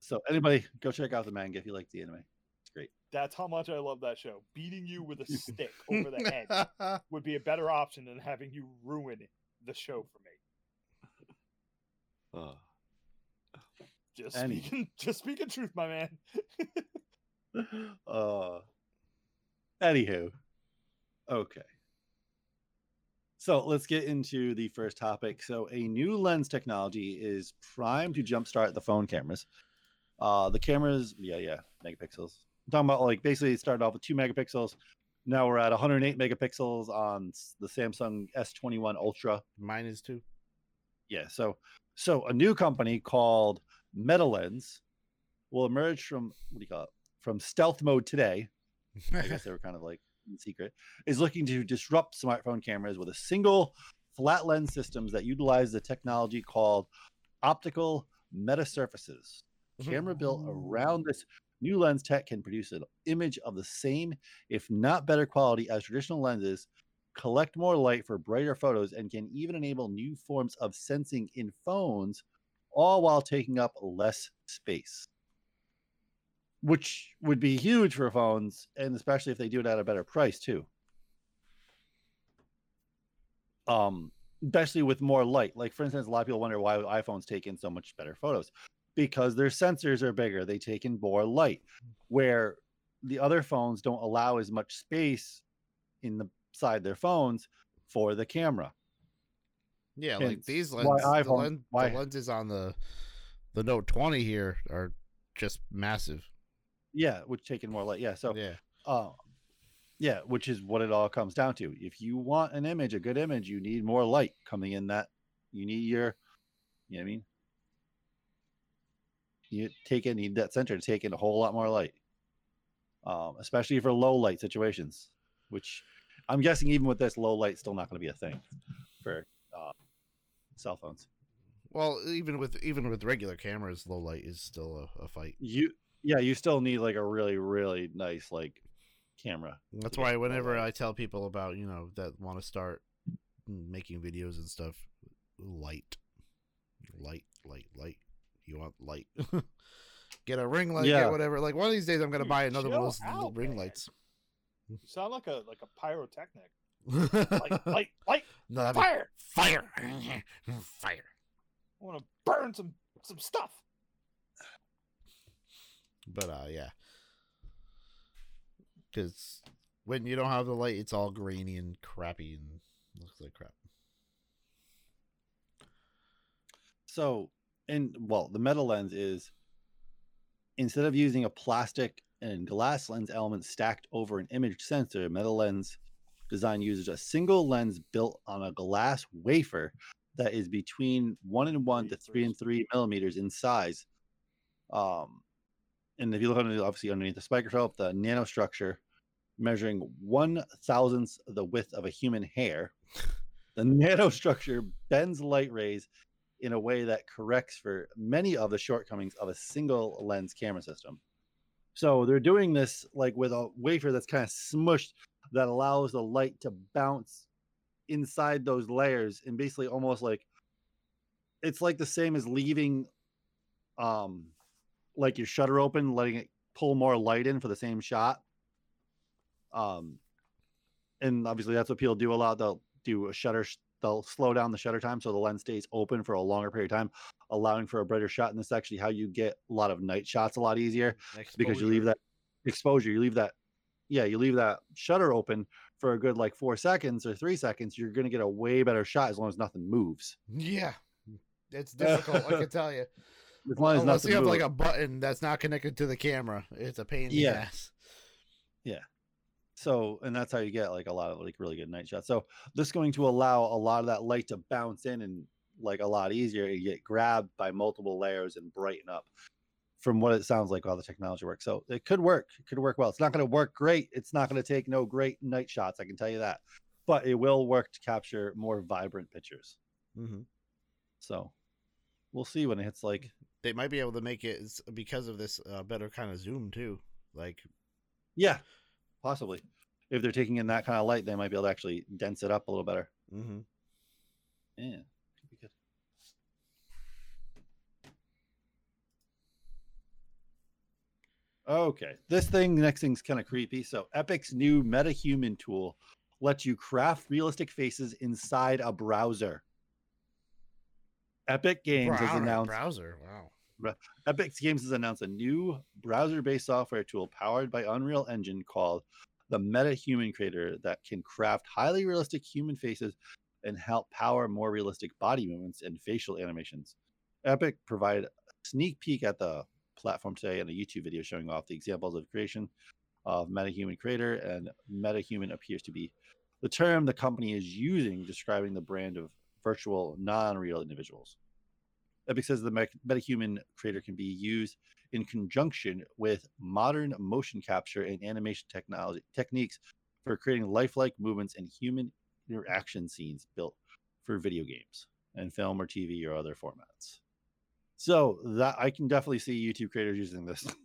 so anybody go check out the manga if you like the anime. It's great. That's how much I love that show. Beating you with a stick over the head would be a better option than having you ruin the show for me. Uh, Just Any- speaking, just speaking truth, my man. uh, anywho, okay. So let's get into the first topic. So a new lens technology is primed to jumpstart the phone cameras. Uh, the cameras, yeah, yeah, megapixels. I'm talking about like basically it started off with two megapixels. Now we're at 108 megapixels on the Samsung S21 Ultra. Mine is too. Yeah, so so a new company called Metalenz will emerge from what do you call it? From stealth mode today. I guess they were kind of like in secret. Is looking to disrupt smartphone cameras with a single flat lens systems that utilize the technology called optical Meta Surfaces. Mm-hmm. Camera built around this new lens tech can produce an image of the same, if not better quality, as traditional lenses, collect more light for brighter photos, and can even enable new forms of sensing in phones, all while taking up less space. Which would be huge for phones, and especially if they do it at a better price too. Um, especially with more light. Like for instance, a lot of people wonder why iPhones take in so much better photos because their sensors are bigger. They take in more light, where the other phones don't allow as much space in the side their phones for the camera. Yeah, like Hence these the, iPhone- len- why- the lenses on the the Note 20 here are just massive. Yeah, which take in more light. Yeah, so yeah, uh, yeah, which is what it all comes down to. If you want an image, a good image, you need more light coming in that. You need your, you know what I mean? You take in need that center to take in a whole lot more light, um, especially for low light situations. Which I'm guessing even with this low light, still not going to be a thing for uh, cell phones. well, even with even with regular cameras, low light is still a, a fight. You yeah, you still need like a really really nice like camera. Mm, that's why whenever. I tell people about you know that want to start making videos and stuff, light, light, light, light. You want light. get a ring light, Yeah. get whatever. Like one of these days, I'm gonna Dude, buy another one of those out, ring man. lights. You sound like a like a pyrotechnic. no, Like light, light, that'd be- fire! fire, fire. I want to burn some some stuff. But uh, yeah, because when you don't have the light, it's all grainy and crappy and looks like crap. So, and well, the metal lens is instead of using a plastic and glass lens element stacked over an image sensor, Metalenz design uses a single lens built on a glass wafer that is between one and one to three and three millimeters in size. Um, and if you look under, obviously underneath the microscope, the nanostructure measuring one thousandth the width of a human hair, the nanostructure bends light rays in a way that corrects for many of the shortcomings of a single lens camera system. So they're doing this like with a wafer that's kind of smushed that allows the light to bounce inside those layers and basically almost like it's like the same as leaving um like your shutter open letting it pull more light in for the same shot. Um and obviously that's what people do a lot. They'll do a shutter sh- they'll slow down the shutter time so the lens stays open for a longer period of time allowing for a brighter shot. And this is actually how you get a lot of night shots a lot easier because you leave that exposure. You leave that yeah you leave that shutter open for a good like four seconds or three seconds you're going to get a way better shot as long as nothing moves. Yeah, it's difficult. I can tell you. As long as Unless nothing you have moves. like a button that's not connected to the camera, it's a pain in the Yeah. ass. so and that's how you get like a lot of like really good night shots. So this is going to allow a lot of that light to bounce in and like a lot easier. You get grabbed by multiple layers and brighten up from what it sounds like how the technology works. So it could work. It could work well. It's not going to work great. It's not going to take no great night shots i can tell you that. But it will work to capture more vibrant pictures. Mm-hmm. so we'll see when it hits like They might be able to make it because of this uh, better kind of zoom too. Like, yeah possibly if they're taking in that kind of light they might be able to actually dense it up a little better mm-hmm. Yeah, could be good. Okay, this thing, next thing's kind of creepy. So, Epic's new MetaHuman tool lets you craft realistic faces inside a browser. Epic Games has announced browser. Wow. Epic Games has announced a new browser-based software tool powered by Unreal Engine called the MetaHuman Creator that can craft highly realistic human faces and help power more realistic body movements and facial animations. Epic provided a sneak peek at the platform today in a YouTube video showing off the examples of creation of MetaHuman Creator, and MetaHuman appears to be the term the company is using describing the brand of virtual non-real individuals. Epic says the MetaHuman creator can be used in conjunction with modern motion capture and animation technology techniques for creating lifelike movements and human interaction scenes built for video games and film or TV or other formats. So that I can definitely see YouTube creators using this.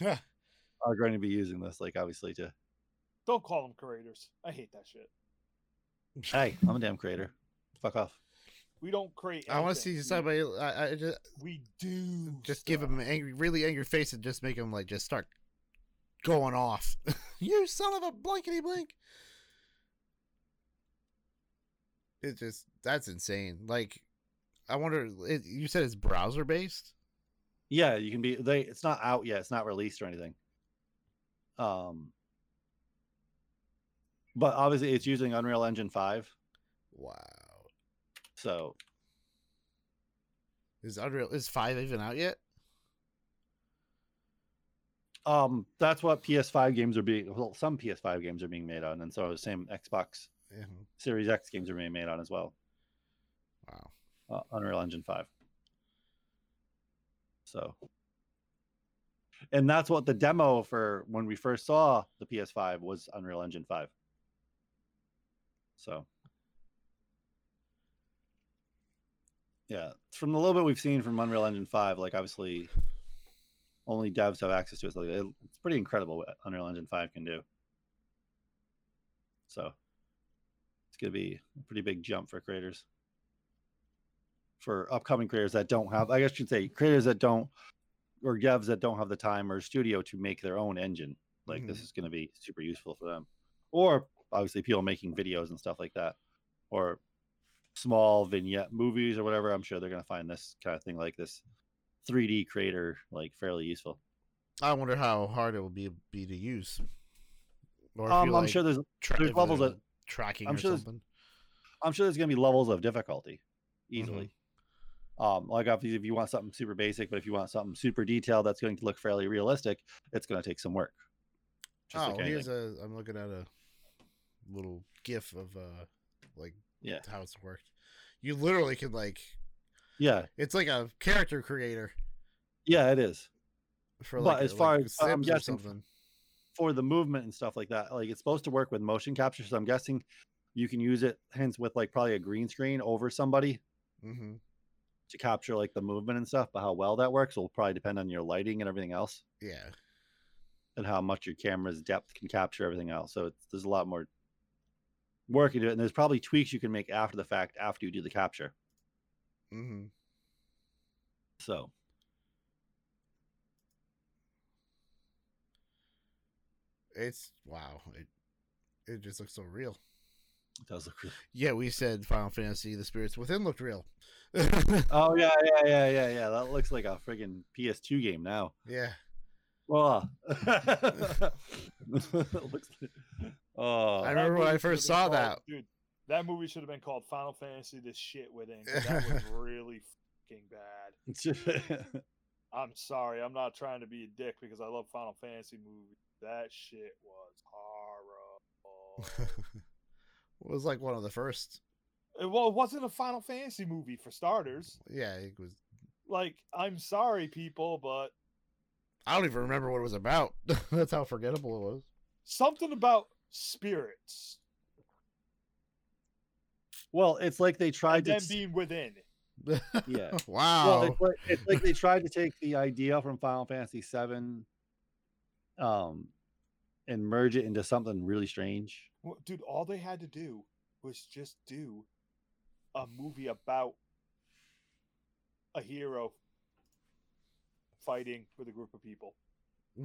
Yeah. Are going to be using this, like obviously to. Don't call them creators. I hate that shit. Hey, I'm a damn creator. Fuck off. We don't create. I want to see anything. somebody. I, I just, We, we do. just give stuff. him an angry, really angry face, and just make him like just start going off. you son of a blankety blank! It just that's insane. Like, I wonder. It, you said it's browser based. Yeah, you can be. They. It's not out yet. It's not released or anything. Um. But obviously, it's using Unreal Engine five. Wow. So Is Unreal is five even out yet? um, that's what PS5 games are being. Well, some PS5 games are being made on, and so the same Xbox Yeah. Series X games are being made on as well. Wow. uh, Unreal Engine 5. So, and that's what the demo for when we first saw the PS5 was Unreal Engine 5. So, yeah, from the little bit we've seen from Unreal Engine 5, like obviously only devs have access to it. So it- it's pretty incredible what Unreal Engine 5 can do. So, it's going to be a pretty big jump for creators for upcoming creators that don't have, I guess should say, creators that don't, or devs that don't have the time or studio to make their own engine. Like this Mhm. is going to be super useful for them. Or obviously people making videos and stuff like that, or small vignette movies or whatever. I'm sure they're going to find this kind of thing like this 3D creator like fairly useful. I wonder how hard it will be be to use. Um, I'm like, sure there's tra- there's levels of- tracking I'm or sure. I'm sure there's going to be levels of difficulty easily. Um, like obviously, if you want something super basic, but if you want something super detailed that's going to look fairly realistic, it's going to take some work. Just oh, like here's a. I'm looking at a little GIF of uh, like Yeah. how it's worked. You literally can like. yeah, It's like a character creator yeah, it is for But as far like as- I'm guessing- something. for the movement and stuff like that. Like it's supposed to work with motion capture, so I'm guessing you can use it hence with like probably a green screen over somebody Mm-hmm. to capture like the movement and stuff. But how well that works will probably depend on your lighting and everything else, Yeah. and how much your camera's depth can capture everything else. So it's, there's a lot more work into it, and there's probably tweaks you can make after the fact after you do the capture. Mm-hmm. So It's wow. It it just looks so real. it does look really. Yeah, we said Final Fantasy: The Spirits Within looked real. Oh yeah, yeah, yeah, yeah, yeah. That looks like a friggin' PS2 game now. yeah. Well, looks like, oh, I remember when I first saw been that. Dude, that movie should have been called Final Fantasy The Shit Within. 'cause That was really fucking bad. I'm sorry. I'm not trying to be a dick because I love Final Fantasy movies. That shit was horrible. it was like one of the first. Uh, well, it wasn't a Final Fantasy movie for starters. Yeah, it was. Like, I'm sorry, people, but I don't even remember what it was about. That's how forgettable it was. something about spirits well, it's like they tried and to. them being within. yeah. wow. Well, it's like, it's like they tried to take the idea from Final Fantasy VII, um, and merge it into something really strange. Well, Dude, all they had to do was just do a movie about a hero fighting with a group of people.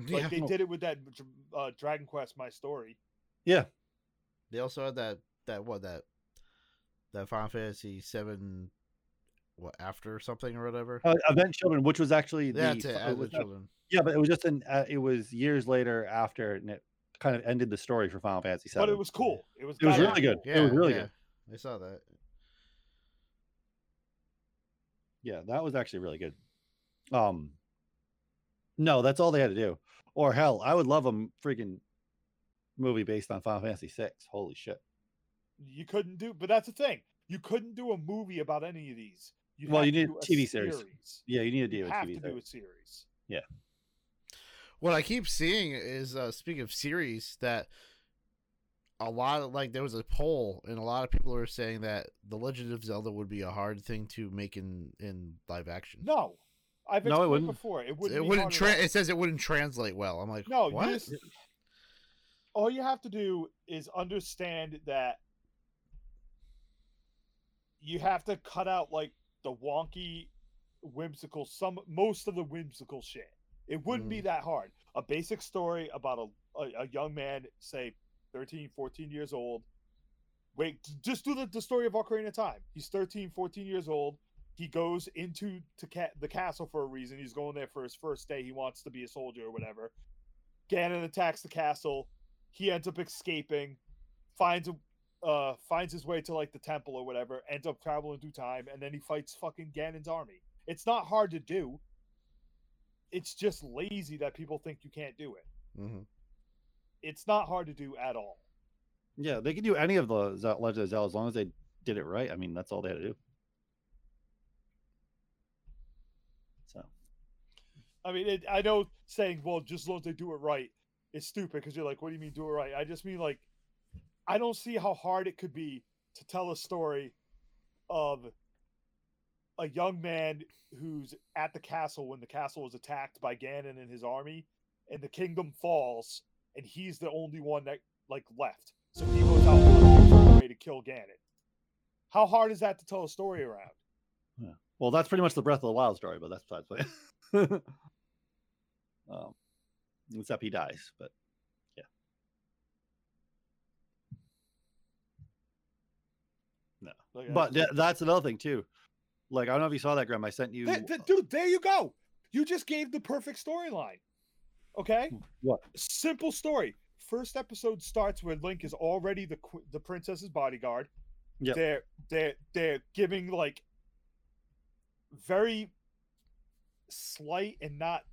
Like yeah. they did it with that uh, Dragon Quest My Story. Yeah, They also had that that what that that Final Fantasy Seven, what after something or whatever. uh, Advent Children, which was actually the That's it. it As was the a- children. yeah, but it was just an uh, it was years later after, and it kind of ended the story for Final Fantasy Seven. But it was cool. It was It was goddamn really good. cool. It was really yeah. good. I saw that. Yeah, that was actually really good. Um, no, that's all they had to do. Or hell, I would love a freaking movie based on Final Fantasy VI. Holy shit! You couldn't do, but that's the thing. You couldn't do a movie about any of these. You'd Well, you need a TV series. series. Yeah, you need to do You a have TV to series. do a series. Yeah. What I keep seeing is, uh, speaking of series, that a lot of like there was a poll, and a lot of people are saying that the Legend of Zelda would be a hard thing to make in in live action. No, I've No, it wouldn't. before. It wouldn't. It wouldn't. Tra- it says it wouldn't translate well. I'm like, No, what? you just all you have to do is understand that you have to cut out like the wonky, whimsical some most of the whimsical shit. It wouldn't be mm. that hard. A basic story about a, a, a young man, say 13, 14 years old. Wait, just do the, the story of Ocarina of Time. He's 13, 14 years old. He goes into to ca- the castle for a reason. He's going there for his first day. He wants to be a soldier or whatever. Ganon attacks the castle. He ends up escaping, finds a uh finds his way to like the temple or whatever, ends up traveling through time, and then he fights fucking Ganon's army. It's not hard to do. It's just lazy that people think you can't do it. Mhm. It's not hard to do at all. Yeah, they could do any of the Legend of Zelda as long as they did it right. I mean, that's all they had to do. So I mean, it, I know saying, well, just as long as they do it right, is stupid because you're like, what do you mean do it right? I just mean like, I don't see how hard it could be to tell a story of a young man who's at the castle when the castle is attacked by Ganon and his army, and the kingdom falls, and he's the only one that like left. So he goes out way to kill Ganon. How hard is that to tell a story around? Well, that's pretty much the Breath of the Wild story, but that's besides um, except he dies, but yeah. No, I but th- that's another thing too. Like I don't know if you saw that, Graham. I sent you. Dude, there you go. You just gave the perfect storyline. Okay, What? simple story. First episode starts where Link is already the qu- the princess's bodyguard. Yep. They're they're they're giving like very slight and not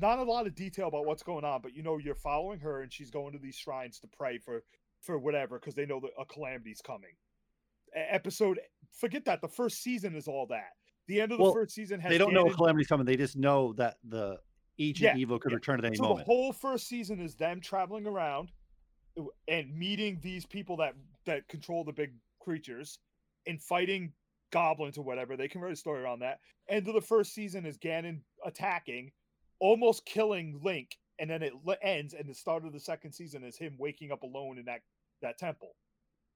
not a lot of detail about what's going on, but you know you're following her and she's going to these shrines to pray for for whatever because they know that a calamity's coming. E- Episode, forget that. The first season is all that. The end of the Well, first season has they don't know a calamity's coming. They just know that the ancient Yeah, evil could yeah. return at any so moment. the whole first season is them traveling around and meeting these people that that control the big creatures and fighting goblins or whatever. They can write a story around that. End of the first season is Ganon attacking, almost killing Link, and then it ends. And the start of the second season is him waking up alone in that that temple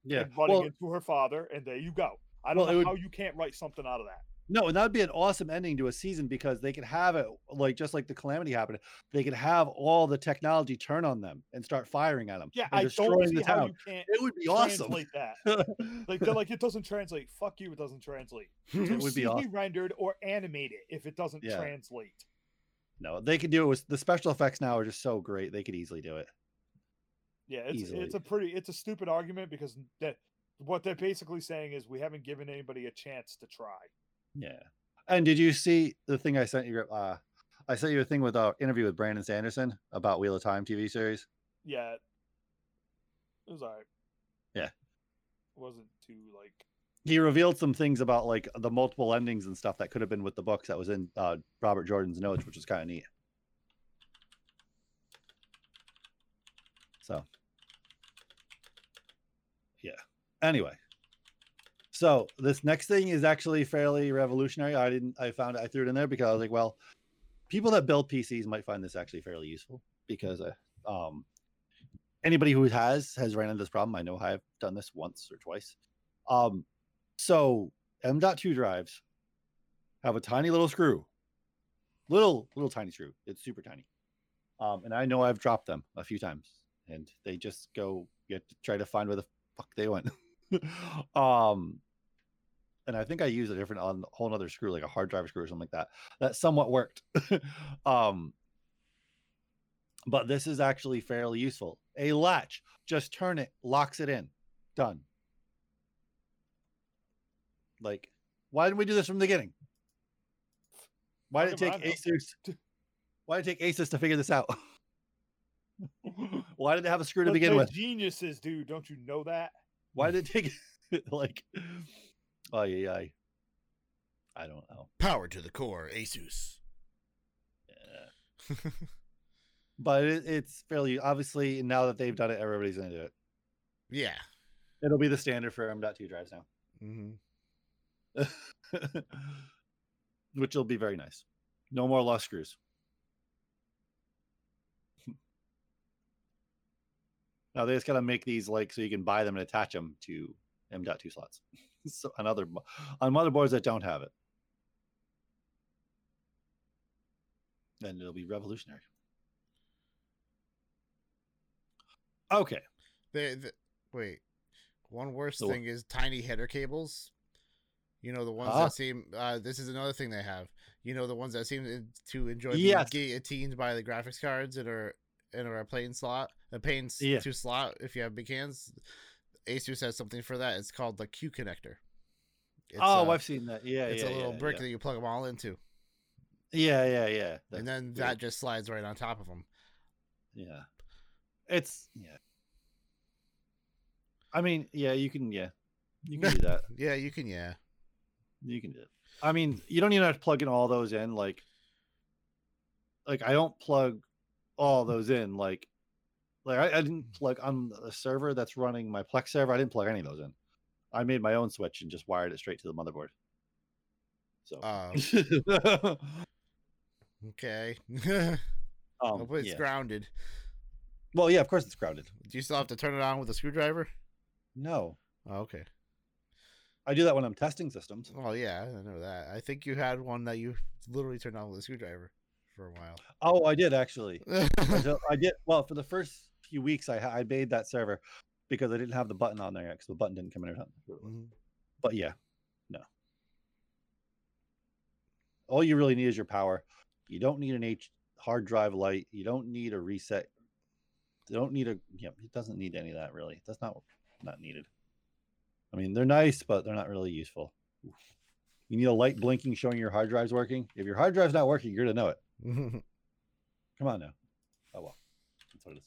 yeah. and running Well, into her father. And there you go. I don't Well, know would- how you can't write something out of that. No, and that would be an awesome ending to a season because they could have it like just like the calamity happened. They could have all the technology turn on them and start firing at them. Yeah, I destroying don't see the how town. you can't It would be awesome. that. Like they're like it doesn't translate. Fuck you, it doesn't translate. it would be awesome. rendered or animate it if it doesn't Yeah. translate. No, they could do it with the special effects now are just so great. They could easily do it. Yeah, it's Easily. it's a pretty it's a stupid argument because that what they're basically saying is we haven't given anybody a chance to try. Yeah. And did you see the thing I sent you? Uh, I sent you a thing with an interview with Brandon Sanderson about Wheel of Time TV series. Yeah, it was alright. Yeah. it wasn't too like He revealed some things about like the multiple endings and stuff that could have been with the books that was in uh, Robert Jordan's notes, which was kind of neat. So, yeah. Anyway, so this next thing is actually fairly revolutionary. I didn't, I found it, I threw it in there because I was like, well, people that build PCs might find this actually fairly useful because, uh, um, anybody who has has ran into this problem. I know I've done this once or twice. Um, so M.2 drives have a tiny little screw, little little tiny screw. It's super tiny. Um, and I know I've dropped them a few times, and they just go. Have to try to find where the fuck they went. um, and I think I used a different on whole other screw, like a hard drive screw or something like that. That somewhat worked. um, but this is actually fairly useful. A latch, just turn it, locks it in, done. Like, why didn't we do this from the beginning? Why did it take Fucking Asus? Why did it take Asus to figure this out? why did they have a screw to But begin they're with? Geniuses, dude. Don't you know that? Why did it take like? Oh yeah, yeah. I don't know. Power to the core, Asus. Yeah. But it, it's fairly obviously now that they've done it, everybody's gonna do it. yeah. It'll be the standard for M.2 drives now. hmm which will be very nice. No more lost screws. now they just gotta make these like so you can buy them and attach them to M.2 slots. so another on motherboards that don't have it. Then it'll be revolutionary. Okay. The, the, wait, one worse The what? thing is tiny header cables. You know the ones that seem. Uh, this is another thing they have. You know the ones that seem to- to enjoy Yes. being guillotined by the graphics cards that are in a plain slot, a plain Yeah. two slot. If you have big hands, Asus has something for that. It's called the Q connector. It's, oh, uh, I've seen that. Yeah, it's yeah, a little yeah, brick that you plug them all into, Yeah, yeah, yeah. and then that just slides right on top of them. Yeah. It's yeah. I mean, yeah, you can yeah. You can do that. Yeah, you can. Yeah, You can do it. I mean, you don't even have to plug in all those in like like I don't plug all those in like like I, I didn't plug on the server that's running my Plex server, I didn't plug any of those in. I made my own switch and just wired it straight to the motherboard. So Uh, okay. um, Hopefully it's yeah. grounded. Well, yeah, of course it's grounded. Do you still have to turn it on with a screwdriver? No. Oh, okay. I do that when I'm testing systems. Oh yeah, I know that. I think you had one that you literally turned on with a screwdriver for a while. Oh, I did actually. I did well for the first few weeks. I I made that server because I didn't have the button on there yet because the button didn't come in. or something. Mhm. But yeah, no. All you really need is your power. You don't need an H hard drive light. You don't need a reset. You don't need a. Yeah, it doesn't need any of that really. That's not not needed. I mean, they're nice, but they're not really useful. You need a light blinking showing your hard drive's working. If your hard drive's not working, you're gonna know it. Come on now. Oh well, that's what it is.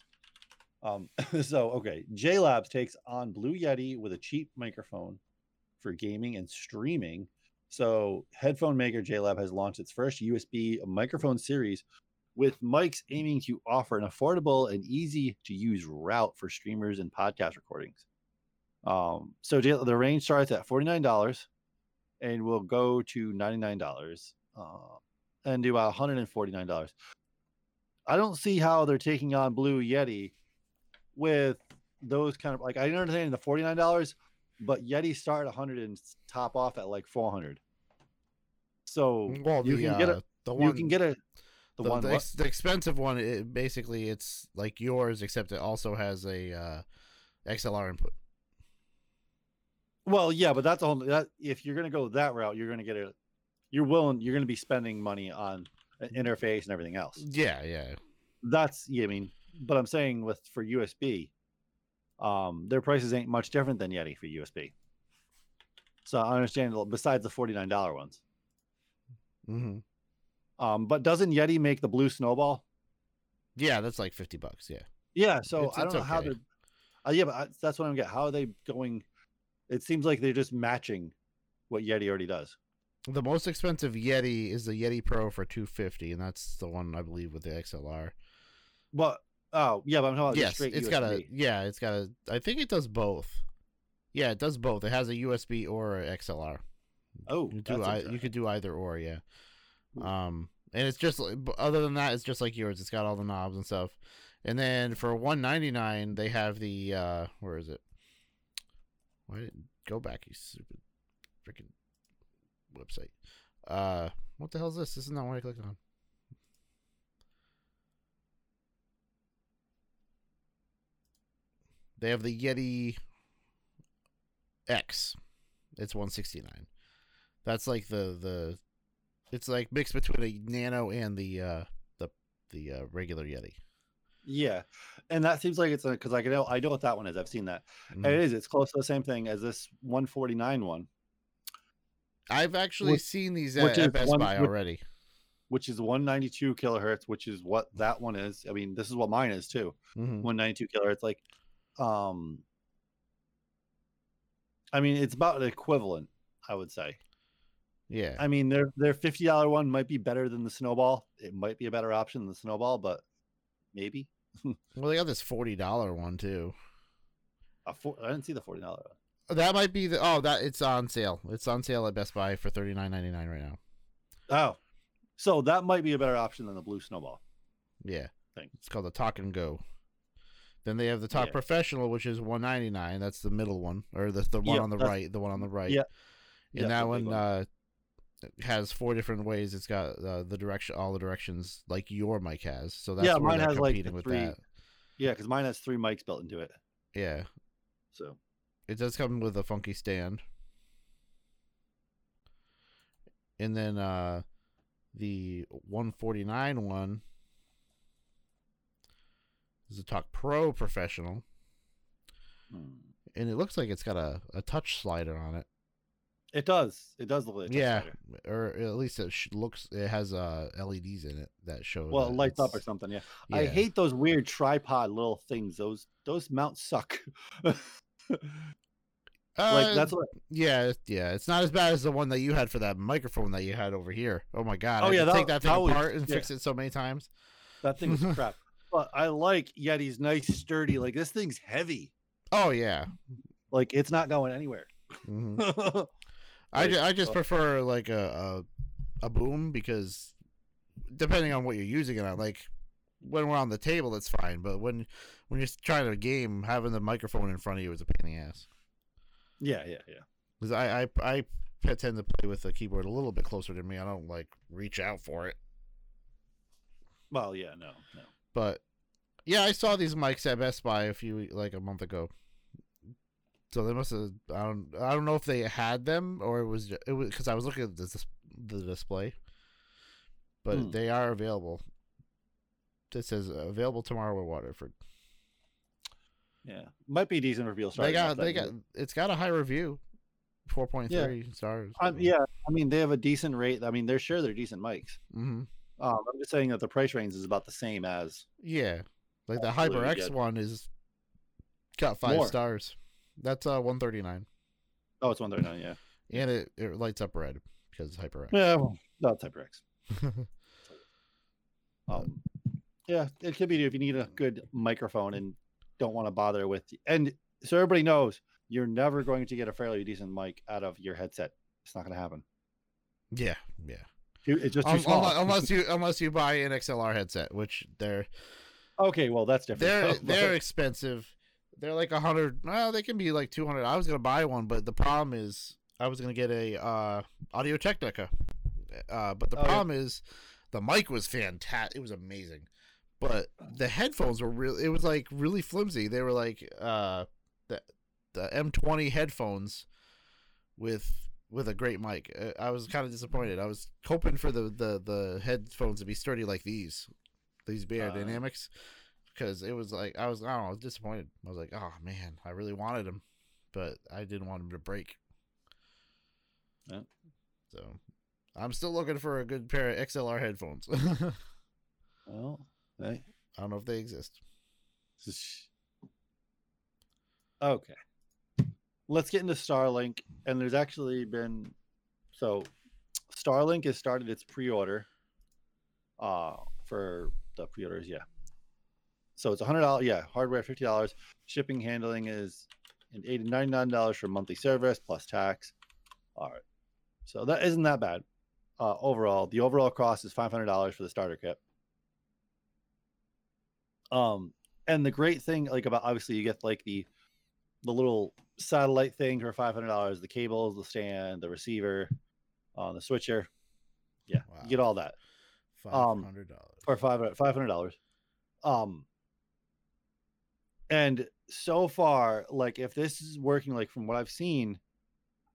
Um, so okay, JLabs takes on Blue Yeti with a cheap microphone for gaming and streaming. So headphone maker JLab has launched its first USB microphone series with mics aiming to offer an affordable and easy to use route for streamers and podcast recordings. Um, so the range starts at forty nine dollars and will go to ninety nine dollars uh, and do about one hundred and forty nine dollars. I don't see how they're taking on Blue Yeti with those kind of like I understand the forty nine dollars, but Yeti start at hundred and top off at like four hundred. So well, you the, can get uh, a the you can get a the, the, one the, ex- the expensive one. It, basically, it's like yours, except it also has a uh, XLR input. Well yeah, but that's a whole that if you're gonna go that route, you're gonna get a you're willing you're gonna be spending money on an interface and everything else. Yeah, yeah. That's yeah, I mean, but I'm saying with for USB, um, their prices ain't much different than Yeti for USB. So I understand besides the forty nine dollar ones. hmm Um, but doesn't Yeti make the blue snowball? Yeah, that's like fifty bucks. Yeah. Yeah, so It's- I don't know how okay. they're. Uh, yeah, but I, that's what I'm getting. How are they going? It seems like they're just matching what Yeti already does. The most expensive Yeti is the Yeti Pro for two fifty, and that's the one I believe with the XLR. But oh yeah, but I'm talking about yes, straight it's USB. got a yeah, it's got a. I think it does both. Yeah, it does both. It has a USB or a XLR. oh, You do I, you could do either or, yeah. Um, and it's just other than that, it's just like yours. It's got all the knobs and stuff. And then for one ninety nine, they have the uh, where is it? Why didn't go back? You stupid freaking website. Uh, what the hell is this? This is not what I clicked on. They have the Yeti X. It's 169. That's like the the it's like mixed between a nano and the uh the the uh, regular Yeti. Yeah, and that seems like it's because I can know I know what that one is. I've seen that. Mhm. It is. It's close to the same thing as this 149 one, I've actually which- seen these at, at Best one- Buy which- already. which is 192 kilohertz, which is what that one is. I mean, this is what mine is too. Mhm. 192 kilohertz. Like, um, I mean, it's about the equivalent, I would say. Yeah. I mean, their their fifty dollar one might be better than the snowball. It might be a better option than the snowball, but maybe. well, they got this forty dollar one too. A four, I didn't see the forty dollar one. That might be the oh that it's on sale. It's on sale at Best Buy for thirty nine ninety nine right now. Oh, So that might be a better option than the blue snowball. Yeah. Thing. It's called the Talk and Go. Then they have the Talk Yeah. Professional, which is one ninety nine. That's the middle one, or the the one Yeah, on the right, the one on the right. Yeah. And Yeah, that big one, uh, has four different ways. It's got uh, the direction, all the directions, like your mic has. So that's Yeah, mine has, like, competing with three- that. Yeah, because mine has three mics built into it. Yeah, So it does come with a funky stand. And then uh, the one forty nine one is a Talk Pro Professional. hmm. and it looks like it's got a, a touch slider on it. It does. It does look like yeah, or at least it looks it has uh LEDs in it that show. Well, that it lights up or something. Yeah. I hate those weird tripod little things. Those those mounts suck. like Uh, that's what. yeah, yeah. It's not as bad as the one that you had for that microphone that you had over here. Oh my god! Oh, I yeah, that- take that thing that was- apart and yeah. fix it so many times. That thing is crap. But I like Yeti's nice, sturdy. Like this thing's heavy. Oh yeah. Like it's not going anywhere. Mhm. I I, ju- I just prefer like a, a a boom because depending on what you're using it on, like when we're on the table, that's fine. But when when you're trying to game, having the microphone in front of you is a pain in the ass. yeah, yeah, yeah. Because I, I I tend to play with the keyboard a little bit closer to me. I don't like reach out for it. Well, yeah, no, no. But yeah, I saw these mics at Best Buy a few like a month ago. So they must have. I don't. I don't know if they had them or it was. It was because I was looking at the, the display. But Hmm. they are available. It says available tomorrow in Waterford. Yeah, might be a decent reveal. they got. They got. year. It's got a high review. Four point three stars. Um, yeah, I mean they have a decent rate. I mean they're sure they're decent mics. Mm-hmm. Um, I'm just saying that the price range is about the same as. Yeah, like the HyperX one is got five More. stars. That's uh 139. Oh, it's one thirty nine. Yeah. and it, it lights up red because it's HyperX. Yeah, well, not HyperX. Um, yeah, it could be if you need a good microphone and don't want to bother with. And so everybody knows you're never going to get a fairly decent mic out of your headset. It's not going to happen. yeah, yeah. It's just too Um, small. unless, you unless you buy an XLR headset, which they're okay, well that's different. they're they're expensive. They're like a hundred. Well, they can be like two hundred. I was gonna buy one, but the problem is I was gonna get a uh, Audio Technica. Uh, but the Oh, yeah. problem is the mic was fantastic. It was amazing, but the headphones were really. It was like really flimsy. They were like uh, the the M20 headphones with with a great mic. Uh, I was kind of disappointed. I was hoping for the the the headphones to be sturdy like these, these Beyer Uh. Dynamics, because it was like I was I don't know I was disappointed. I was like, oh man, I really wanted them, but I didn't want them to break. Yeah. So, I'm still looking for a good pair of XLR headphones. I well, hey, don't know if they exist. Okay. Let's get into Starlink. And there's actually been so Starlink has started its pre-order uh for the pre-orders, yeah. So it's a hundred dollars, yeah, hardware fifty dollars. Shipping handling is an eighty ninety-nine dollars for monthly service plus tax. All right. So that isn't that bad. Uh overall. The overall cost is five hundred dollars for the starter kit. Um and the great thing like about obviously you get like the the little satellite thing for five hundred dollars, the cables, the stand, the receiver, uh, the switcher. Yeah, Wow. you get all that Five Um, hundred dollars. for five five hundred dollars. Um, and so far, like if this is working, like from what I've seen,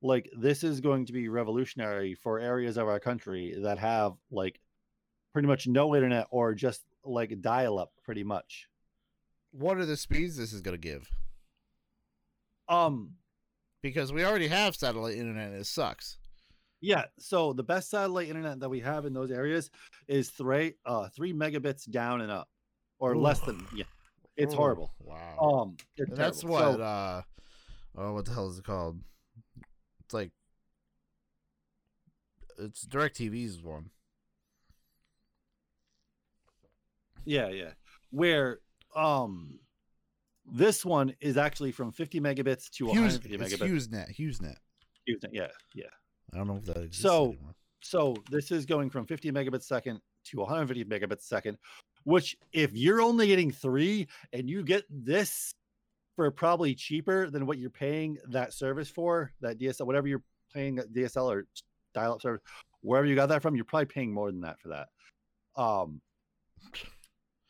like this is going to be revolutionary for areas of our country that have like pretty much no internet or just like dial up, pretty much. What are the speeds this is gonna give? Um, Because we already have satellite internet and it sucks. Yeah, so the best satellite internet that we have in those areas is three uh three megabits down and up, or less than yeah. It's Oh, horrible. Wow. Um, that's terrible. what So- uh oh what the hell is it called? It's like it's DirecTV's one. yeah, yeah. Where um, this one is actually from 50 megabits to Hughes, 150 it's megabits. HughesNet. HughesNet. Huge- Yeah, yeah. I don't know if that exists So- anymore. So this is going from 50 megabits second to 150 megabits second, which if you're only getting three and you get this for probably cheaper than what you're paying that service for, that DSL, whatever you're paying that DSL or dial-up service, wherever you got that from, you're probably paying more than that for that. Um,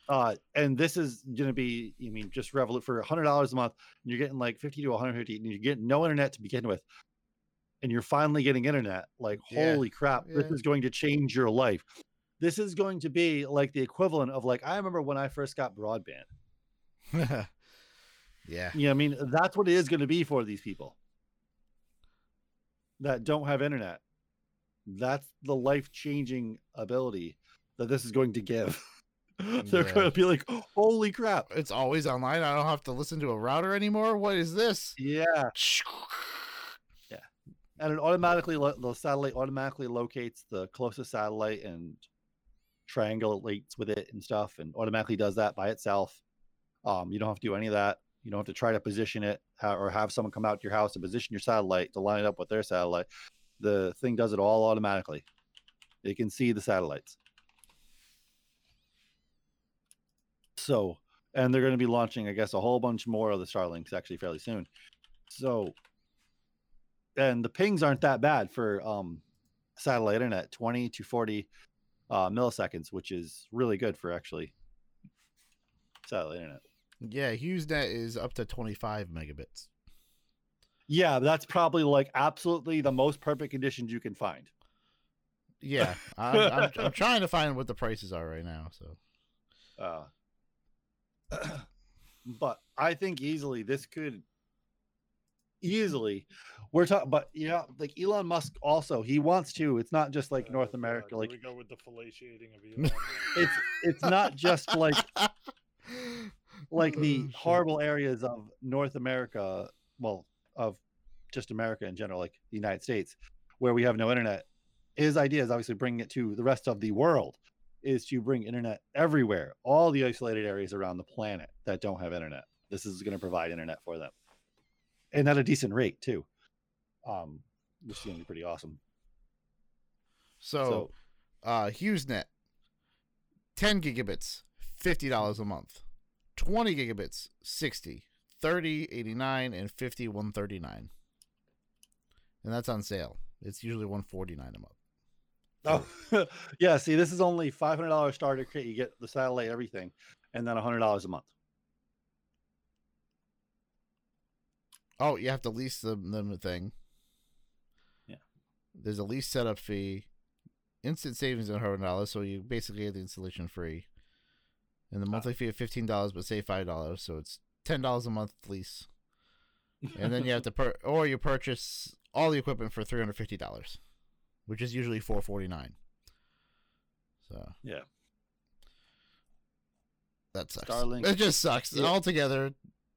uh, and this is gonna be, I mean, just Revolut for a hundred dollars a month, and you're getting like fifty to one hundred fifty, and you're getting no internet to begin with, and you're finally getting internet. Like, Yeah, holy crap, this is going to change your life. This is going to be like the equivalent of like I remember when I first got broadband. yeah. Yeah, I mean that's what it is going to be for these people that don't have internet. That's the life changing ability that this is going to give. They're Yeah. going to be like, holy crap. It's always online. I don't have to listen to a router anymore. What is this? Yeah. Yeah. And it automatically, the satellite automatically locates the closest satellite and triangulates with it and stuff and automatically does that by itself. Um, you don't have to do any of that. You don't have to try to position it or have someone come out to your house and position your satellite to line it up with their satellite. The thing does it all automatically. It can see the satellites. So, and they're going to be launching, I guess, a whole bunch more of the Starlinks actually fairly soon. So, and the pings aren't that bad for um, satellite internet 20 to 40 uh, milliseconds, which is really good for actually satellite internet. Yeah, HughesNet is up to 25 megabits. Yeah, that's probably like absolutely the most perfect conditions you can find. Yeah, I'm, I'm, I'm trying to find what the prices are right now. So Uh, but I think easily this could easily we're talking, but yeah, like Elon Musk also he wants to. It's not just like Uh, North America. here Like we go with the fellatiating of Elon. it's it's not just like like the Oh, shit. horrible areas of North America, well, of just America in general, like the United States, where we have no internet. His idea is obviously bringing it to the rest of the world, is to bring internet everywhere, all the isolated areas around the planet that don't have internet. This is going to provide internet for them, and at a decent rate too. Um, which is to be pretty awesome. So, So- uh, HughesNet, 10 gigabits, $50 a month. 20 gigabits, 60 30 89 and 50 139 and that's on sale it's usually 149 a month Oh, yeah. See, this is only five hundred dollars starter kit. You get the satellite, everything, and then hundred dollars a month. Oh you have to lease them, them the thing Yeah. there's a lease setup fee instant savings of $100 so you basically get the installation free and the ah. monthly fee of $15 but say $5 so it's $10 a month lease and then you have to per or you purchase all the equipment for three hundred fifty dollars, which is usually four forty nine. So Yeah. that sucks. Starlink. It just sucks Yeah. altogether.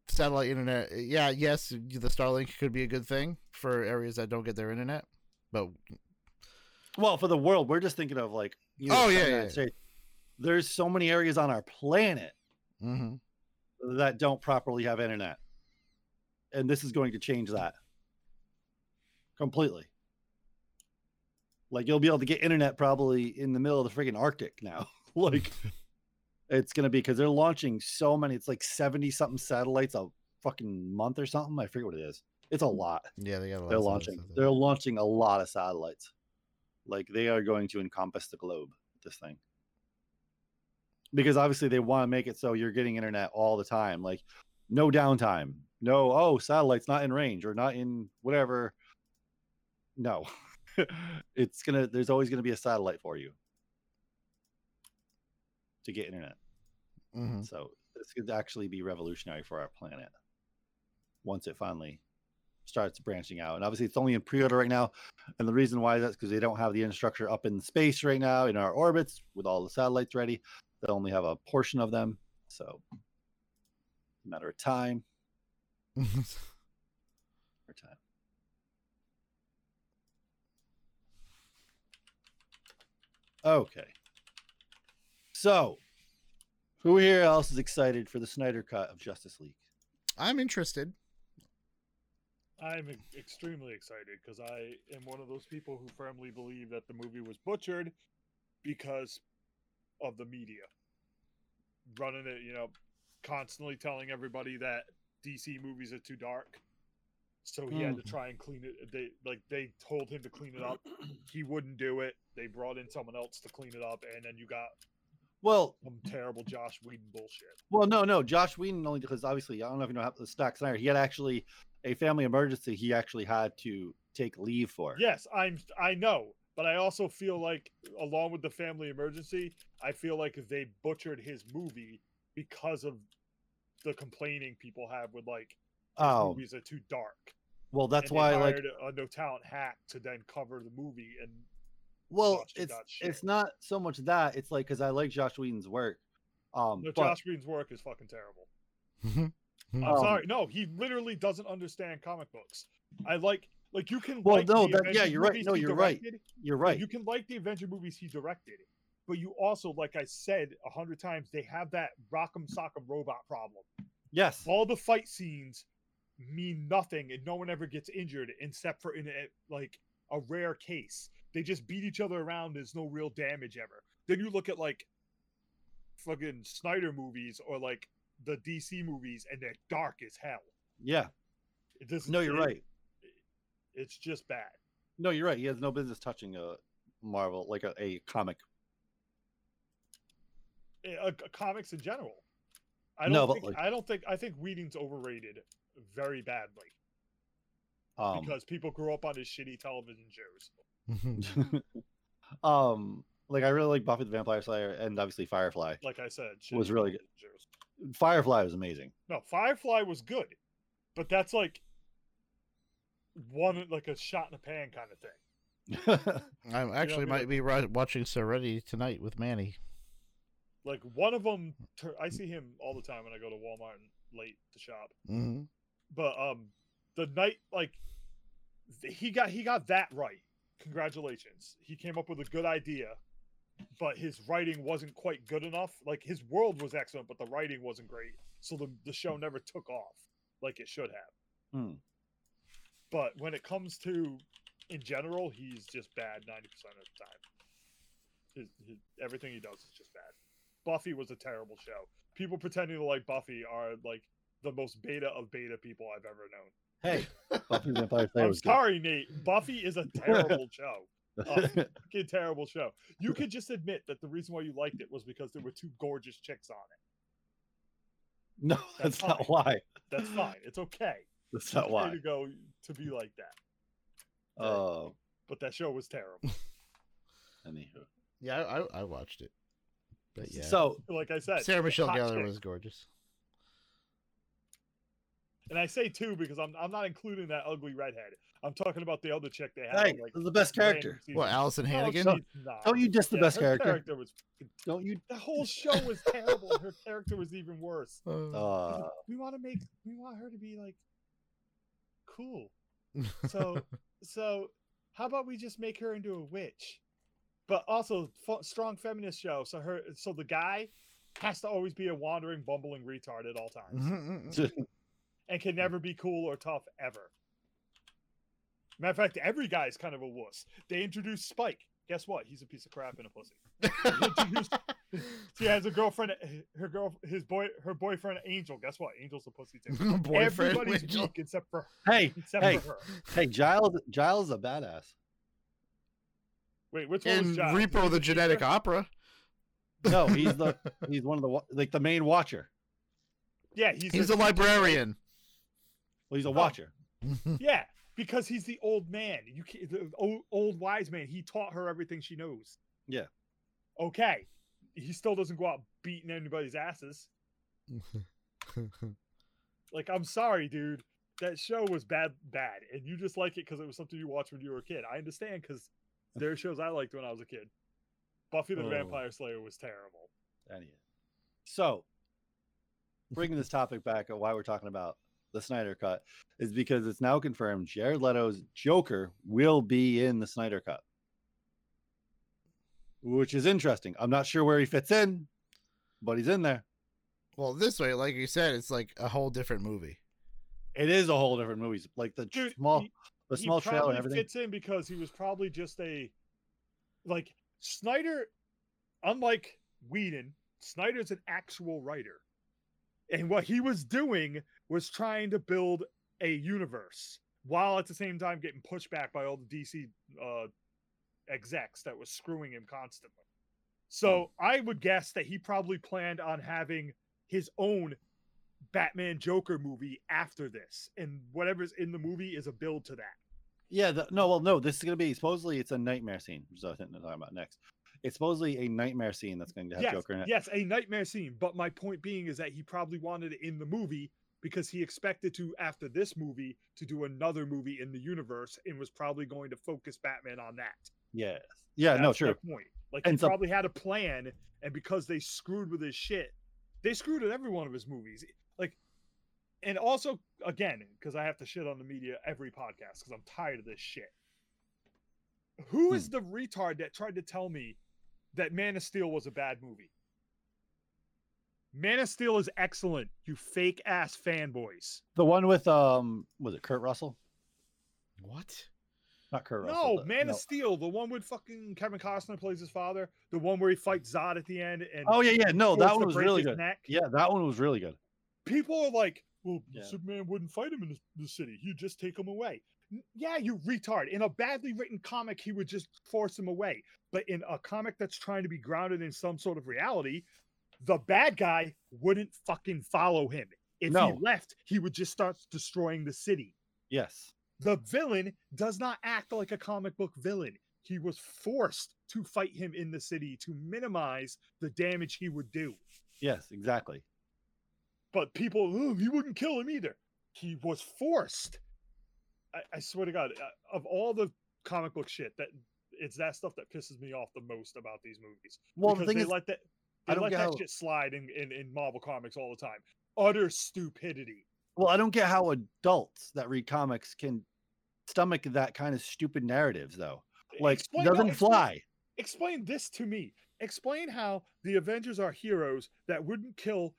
Satellite internet, yeah, yes, the Starlink could be a good thing for areas that don't get their internet, but Well, for the world, we're just thinking of like, you Oh, the yeah, yeah. There's so many areas on our planet mhm. that don't properly have internet, and this is going to change that completely. Like you'll be able to get internet probably in the middle of the freaking Arctic now. like it's going to be because they're launching so many. It's like seventy something satellites a fucking month or something. I forget what it is. It's a mm. lot. yeah, they got a lot they're launching they're launching a lot of satellites like they are going to encompass the globe this thing because obviously they want to make it so you're getting internet all the time like no downtime no oh satellites not in range or not in whatever no it's gonna there's always gonna be a satellite for you to get internet Mhm. so this could actually be revolutionary for our planet once it finally starts branching out. And obviously, it's only in pre-order right now. And the reason why that's because they don't have the infrastructure up in space right now in our orbits with all the satellites ready. They only have a portion of them, so it's a matter of time. Or time. Okay. So, who here else is excited for the Snyder cut of Justice League? I'm interested. I'm extremely excited because I am one of those people who firmly believe that the movie was butchered because of the media running it. You know, constantly telling everybody that DC movies are too dark, so he had to hmm. try and clean it. They like they told him to clean it up. He wouldn't do it. They brought in someone else to clean it up, and then you got Well, some terrible Josh Whedon bullshit. well, no, no. Josh Whedon only because obviously I don't know if you know how the Zack Snyder. He had actually a family emergency. He actually had to take leave for. Yes, I'm. I know, but I also feel like, along with the family emergency, I feel like they butchered his movie because of the complaining people have with like Oh, movies are too dark. well, that's and why like a no talent hack to then cover the movie and well, Josh it's that it's not so much that it's like because I like Josh Whedon's work. Um, no, but Josh Green's work is fucking terrible. I'm Um, sorry, no, he literally doesn't understand comic books. I like like you can Well, like no, the that- yeah, you're right. No, you're right. you're right. You can like the Avenger movies he directed, but you also, like I said a hundred times, they have that rock'em sock'em robot problem. yes. All the fight scenes mean nothing, and no one ever gets injured except for in a, like a rare case. They just beat each other around. There's no real damage ever. Then you look at like fucking Snyder movies or like the DC movies, and they're dark as hell. Yeah. It doesn't. No, you're it- right. It's just bad. No, you're right. He has no business touching a Marvel like a, a comic. Uh, c- comics in general. I don't No, but, think like- I don't think I think Whedon's overrated very badly Um, because people grew up on his shitty television shows. um, like I really like Buffy the Vampire Slayer and obviously Firefly. Like I said, Was really good. shows. Firefly was amazing. No, Firefly was good, but that's like one like a shot in the pan kind of thing. I actually I mean, might be ri- watching Serenity tonight with Manny. Like one of them, I see him all the time when I go to Walmart and late to shop. hmm But um, the night like th- he got he got that right. Congratulations, he came up with a good idea, but his writing wasn't quite good enough. Like his world was excellent, but the writing wasn't great, so the the show never took off like it should have. Hmm. But when it comes to in general, he's just bad ninety percent of the time. His, his everything he does is just bad. Buffy was a terrible show. People pretending to like Buffy are like the most beta of beta people I've ever known. Hey, Buffy the Vampire Slayer I'm was sorry, Nate. Buffy is a terrible show. A fucking terrible show. You could just admit that the reason why you liked it was because there were two gorgeous chicks on it. no, That's that's not why. That's fine. It's okay. That's It's not okay why. to go to be like that. Oh, But that show was terrible. anywho. Yeah, I, I, I watched it. But yeah, So Like I said, Sarah Michelle hot Gellar was gorgeous. And I say two because I'm I'm not including that ugly redhead. I'm talking about the other chick they had. Hey, like this the best character. What. Alyson Hannigan? she's not. Don't you just the Yeah, best her character? character was don't you? the whole show was terrible. her character was even worse. Uh, Uh, we want to make we want her to be like cool. So so how about we just make her into a witch? But also f- strong feminist show. So her so the guy has to always be a wandering bumbling retard at all times and can never be cool or tough ever. Matter of fact, every guy is kind of a wuss. They introduced Spike. Guess what? He's a piece of crap and a pussy. They she has a girlfriend. Her girl, his boy, her boyfriend, Angel. Guess what? Angel's a pussy too. Boyfriend Everybody's Rachel. weak except for hey, except hey, for her. hey, Giles. Giles is a badass. Wait, which one was in Giles? Repo the Genetic? Opera. No, he's the he's one of the like the main watcher. Yeah, he's He's a a librarian. Well, he's a Oh. watcher. Yeah, because he's the old man. You can't, the old, old wise man. He taught her everything she knows. Yeah. Okay. He still doesn't go out beating anybody's asses. Like, I'm sorry, dude. That show was bad, bad, and you just like it because it was something you watched when you were a kid. I understand because there are shows I liked when I was a kid. Buffy the Oh. Vampire Slayer was terrible. So, bringing this topic back of why we're talking about the Snyder Cut is because it's now confirmed Jared Leto's Joker will be in the Snyder Cut, which is interesting. I'm not sure where he fits in, but he's in there. well, this way, like you said, it's like a whole different movie. It is a whole different movie. Like the Dude, small, he- the he small trailer probably and everything. fits in because he was probably just a like Snyder, unlike Whedon, Snyder's an actual writer. And what he was doing was trying to build a universe while at the same time getting pushed back by all the DC uh, execs that was screwing him constantly. So I would guess that he probably planned on having his own Batman Joker movie after this, and whatever's in the movie is a build to that. Yeah, the, no, well, no, this is gonna be supposedly it's a nightmare scene, which is what I think they're talking about next. It's supposedly a nightmare scene that's going to have yes, Joker in it. yes, a nightmare scene. But my point being is that he probably wanted it in the movie because he expected to, after this movie, to do another movie in the universe, and was probably going to focus Batman on that. Yeah, yeah, no, That's true. my point. Like And he so- probably had a plan, and because they screwed with his shit, they screwed with every one of his movies. Like, and also again, because I have to shit on the media every podcast because I'm tired of this shit. Who Hmm. is the retard that tried to tell me that Man of Steel was a bad movie? Man of Steel is excellent, you fake ass fanboys. The one with um, was it Kurt Russell? What? Not Kurt Russell. No, the- Man no. of Steel, the one with fucking Kevin Costner plays his father, the one where he fights Zod at the end, and Oh yeah, yeah, no, that one was really good. neck. Yeah, that one was really good. people are like, well, Yeah. Superman wouldn't fight him in the, the city. He'd just take him away. N- Yeah, you retard. In a badly written comic, he would just force him away. But in a comic that's trying to be grounded in some sort of reality, the bad guy wouldn't fucking follow him. If No. he left, he would just start destroying the city. Yes. The villain does not act like a comic book villain. He was forced to fight him in the city to minimize the damage he would do. Yes, exactly. but people, oh, he wouldn't kill him either. He was forced. I, I swear to God, uh, of all the comic book shit, that it's that stuff that pisses me off the most about these movies. Well, the thing they is, let that I they don't let get that how- shit slide in, in in Marvel comics all the time. Utter stupidity. well, I don't get how adults that read comics can stomach that kind of stupid narratives, though. Like, Explain- doesn't fly. Explain this to me. Explain how the Avengers are heroes that wouldn't kill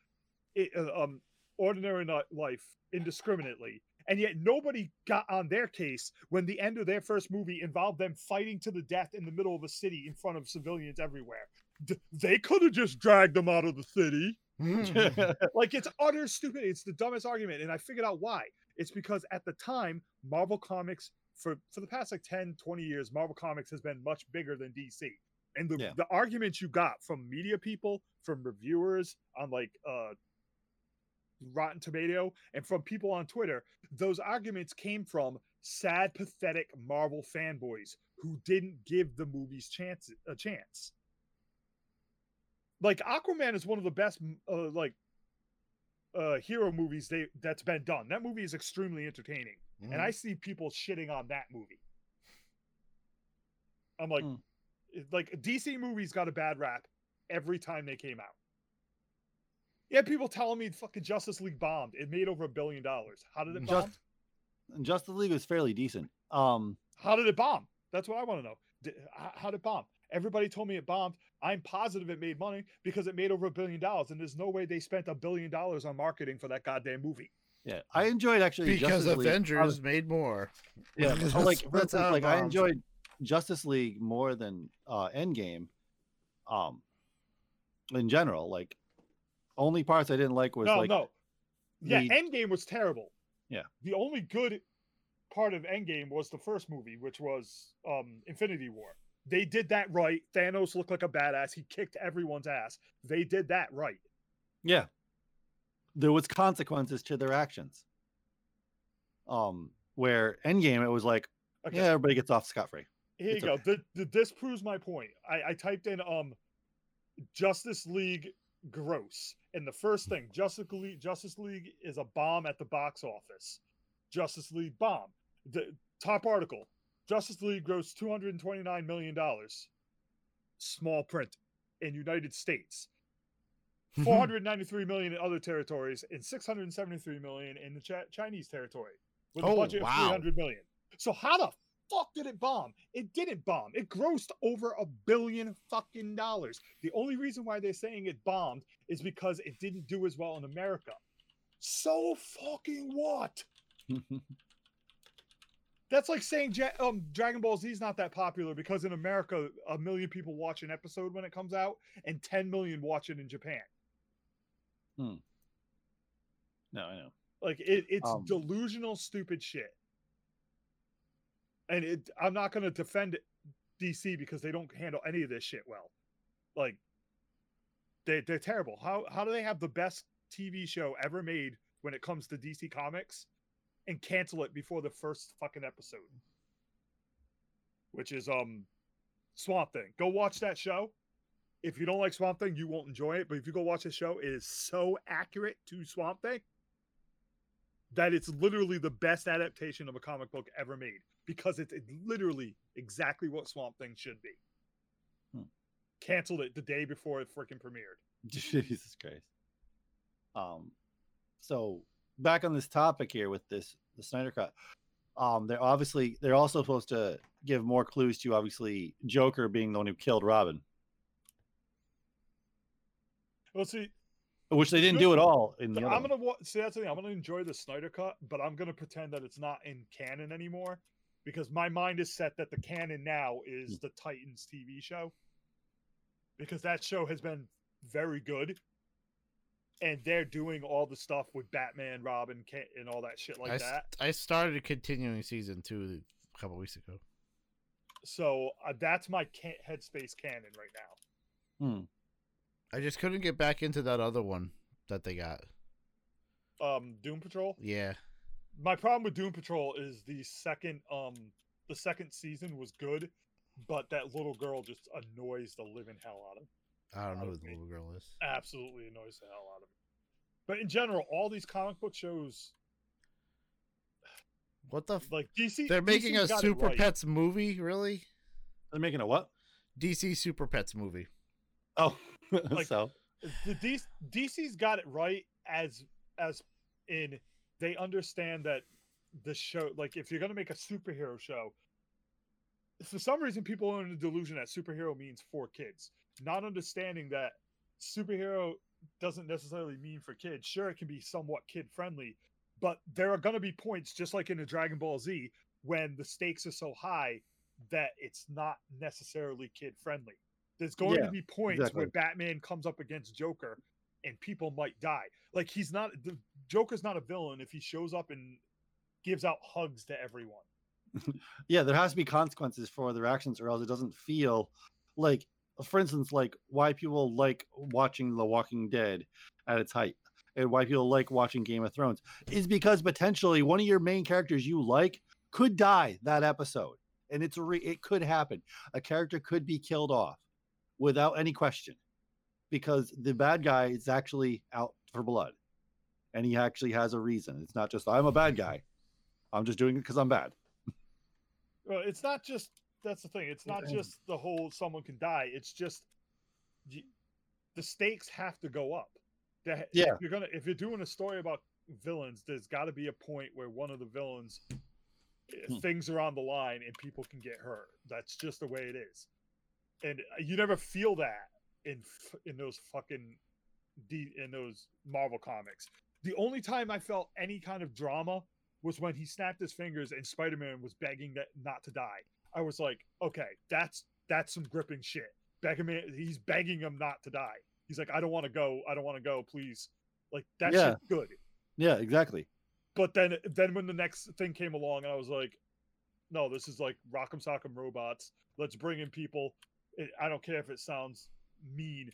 i- uh, um ordinary life indiscriminately. And yet nobody got on their case when the end of their first movie involved them fighting to the death in the middle of a city in front of civilians everywhere. D- they could have just dragged them out of the city. Like it's utter stupid. It's the dumbest argument. And I figured out why. It's because at the time, Marvel Comics, for, for the past like 10, 20 years, Marvel Comics has been much bigger than DC. And the, Yeah. the arguments you got from media people, from reviewers on like uh Rotten Tomato, and from people on Twitter, those arguments came from sad, pathetic Marvel fanboys who didn't give the movies chance a chance. Like Aquaman is one of the best uh, like uh hero movies they that's been done. That movie is extremely entertaining. Mm-hmm. And I see people shitting on that movie. I'm like it- like DC movies got a bad rap every time they came out. Yeah, people telling me fucking Justice League bombed. It made over a billion dollars. How did it bomb? Just- And Justice League was fairly decent. Um, How did it bomb? That's what I want to know. Did, how, how did it bomb? Everybody told me it bombed. I'm positive it made money because it made over a billion dollars, and there's no way they spent a billion dollars on marketing for that goddamn movie. yeah, I enjoyed actually because Justice League. I Avengers was- made more. Yeah, That's- like that's instance, like I enjoyed Justice League more than uh Endgame. Um, in general, like only parts I didn't like was no, like no. Yeah, the- Endgame was terrible. Yeah. The only good part of Endgame was the first movie, which was um Infinity War. They did that right. Thanos looked like a badass. He kicked everyone's ass. They did that right. yeah, there was consequences to their actions. Um, where Endgame it was like Okay. yeah, everybody gets off scot free. Here you It's go. Th- th- this proves my point. I, I typed in um Justice League gross, and the first thing Justice League Justice League is a bomb at the box office. Justice League bomb. The top article: Justice League gross two hundred and twenty nine million dollars. Small print in United States. Mm-hmm. 493 million in other territories and 673 million in the Chi- Chinese territory with a Oh, budget wow. of 300 million. So how the fuck did it bomb? It didn't bomb. It grossed over a billion fucking dollars. The only reason why they're saying it bombed is because it didn't do as well in America. So fucking what? That's like saying um, Dragon Ball Z is not that popular because in America, a million people watch an episode when it comes out, and 10 million watch it in Japan. no, I know. Like it, it's Um, delusional, stupid shit. And it, I'm not going to defend DC because they don't handle any of this shit well. Like they, they're terrible. How how do they have the best TV show ever made when it comes to DC Comics, and cancel it before the first fucking episode? Which is um, Swamp Thing. Go watch that show. If you don't like Swamp Thing, you won't enjoy it. But if you go watch the show, it is so accurate to Swamp Thing that it's literally the best adaptation of a comic book ever made because it's literally exactly what Swamp Thing should be. Hmm. Canceled it the day before it freaking premiered. Jesus Christ. Um, so back on this topic here with this the Snyder cut. Um, they're obviously they're also supposed to give more clues to obviously Joker being the one who killed Robin, Well, see, which they didn't do at all in the. I'm gonna wa- see that's the thing. I'm gonna enjoy the Snyder cut, but I'm gonna pretend that it's not in canon anymore because my mind is set that the canon now Hmm. is the Titans TV show because that show has been very good. And they're doing all the stuff with Batman, Robin, Ca- and all that shit like I, s- that. I started a continuing season two a couple weeks ago. So uh, that's my ca- headspace canon right now. Hmm. I just couldn't get back into that other one that they got. Um, Doom Patrol. Yeah. My problem with Doom Patrol is the second um the second season was good, but that little girl just annoys the living hell out of me. I don't know who the Okay. little girl is. Absolutely annoys the hell out of me. But in general, all these comic book shows What the? F- like DC They're making DC's a Super right. Pets movie, really? They're making a what? DC Super Pets movie. Oh, Like- so. the DC, DC's got it right as as in they understand that the show like if you're gonna make a superhero show for some reason people are in the delusion that superhero means for kids. Not understanding that superhero doesn't necessarily mean for kids. Sure it can be somewhat kid friendly but there are going to be points just like in a dragon ball z when the stakes are so high that it's not necessarily kid friendly there's going Yeah, to be points where batman comes up against joker and people might die. Like he's not the joker's not a villain if he shows up and gives out hugs to everyone. Yeah, there has to be consequences for their actions, or else it doesn't feel like, for instance, like why people like watching The Walking Dead at its height, and why people like watching Game of Thrones is because potentially one of your main characters you like could die that episode, and it's a re- it could happen. A character could be killed off without any question, because the bad guy is actually out for blood, and he actually has a reason. It's not just I'm a bad guy. I'm just doing it because I'm bad. Well, it's not just that's the thing. It's not just the whole someone can die. It's just the stakes have to go up. That Yeah. if you're gonna if you're doing a story about villains, there's got to be a point where one of the villains eh, Hmm. things are on the line and people can get hurt. That's just the way it is, and you never feel that in in those fucking D in those Marvel comics. The only time I felt any kind of drama was when he snapped his fingers and Spider-Man was begging that not to die. I was like, okay, that's that's some gripping shit. Begging man, he's begging him not to die. He's like, I don't want to go, I don't want to go, please. Like that's Yeah. good. Yeah, exactly. But then then when the next thing came along, I was like, no, this is like Rock'em Sock'em Robots. Let's bring in people. I- I don't care if it sounds mean,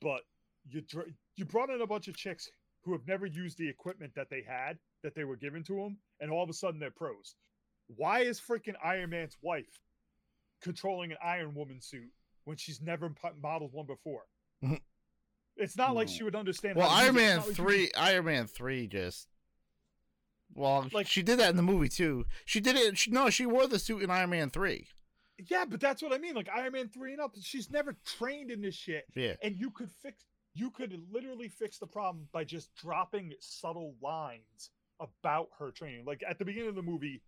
but you dr- you brought in a bunch of chicks who have never used the equipment that they had that they were given to them, and all of a sudden they're pros. Why is freaking Iron Man's wife controlling an Iron Woman suit when she's never po- modeled one before? Mhm. It's not like she would understand. Well, how to use Iron Man not like she- three, Iron Man three just. Well, Like- she did that in the movie too. She did it. She, no, she wore the suit in Iron Man three. Yeah, but that's what I mean. Like Iron Man three and up, she's never trained in this shit, Yeah. and you could fix. You could literally fix the problem by just dropping subtle lines about her training. Like at the beginning of the movie,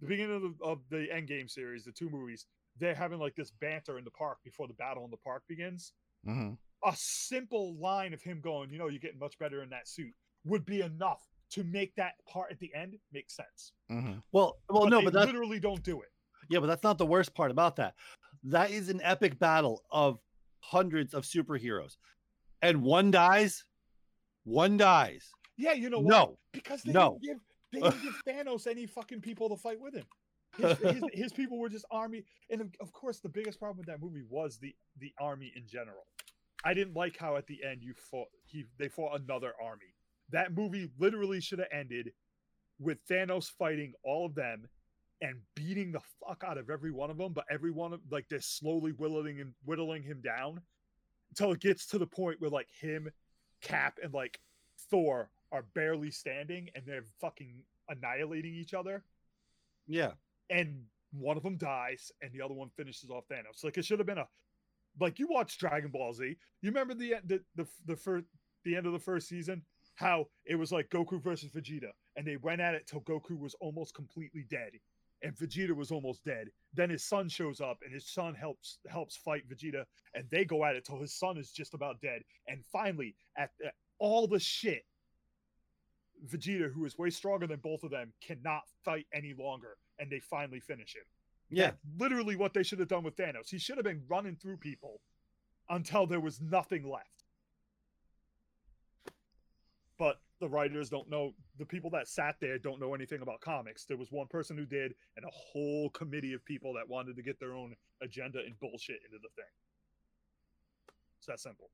the beginning of the, of the Endgame series, the two movies, they're having like this banter in the park before the battle in the park begins. hmm A simple line of him going, "You know, you're getting much better in that suit," would be enough to make that part at the end make sense. Mhm. Well, well, no, they but that's literally don't do it. Yeah, but that's not the worst part about that. That is an epic battle of hundreds of superheroes, and one dies. One dies. Yeah, you know why? No, because they no. didn't give they didn't give Thanos any fucking people to fight with him. His, his, his people were just army, and of- of course, the biggest problem with that movie was the the army in general. I didn't like how at the end you fought he they fought another army. That movie literally should have ended with Thanos fighting all of them and beating the fuck out of every one of them, but every one of like they're slowly whittling and whittling him down until it gets to the point where like him, Cap, and like Thor are barely standing and they're fucking annihilating each other. yeah, And one of them dies and the other one finishes off Thanos. Like it should have been a like you watched Dragon Ball Z. You remember the the the the first the end of the first season how it was like Goku versus Vegeta and they went at it till Goku was almost completely dead and Vegeta was almost dead. Then his son shows up and his son helps helps fight Vegeta and they go at it till his son is just about dead. And finally, at the, all the shit, Vegeta, who is way stronger than both of them, cannot fight any longer, and they finally finish him. yeah. That's literally what they should have done with Thanos. He should have been running through people until there was nothing left. But the writers don't know, the people that sat there don't know anything about comics. There was one person who did, and a whole committee of people that wanted to get their own agenda and bullshit into the thing. It's that simple.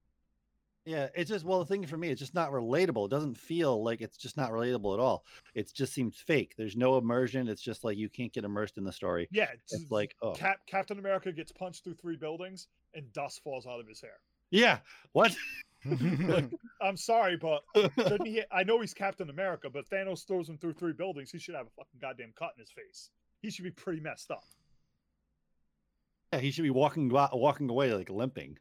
Yeah, it's just well, the thing for me, it's just not relatable. It doesn't feel like it's just not relatable at all. It just seems fake. There's no immersion. It's just like you can't get immersed in the story. Yeah, It's like, oh, Cap- Captain America gets punched through three buildings, and dust falls out of his hair. yeah, what? I'm sorry, but he? I know he's Captain America, but Thanos throws him through three buildings. He should have a fucking goddamn cut in his face. He should be pretty messed up. yeah, he should be walking walking away like limping.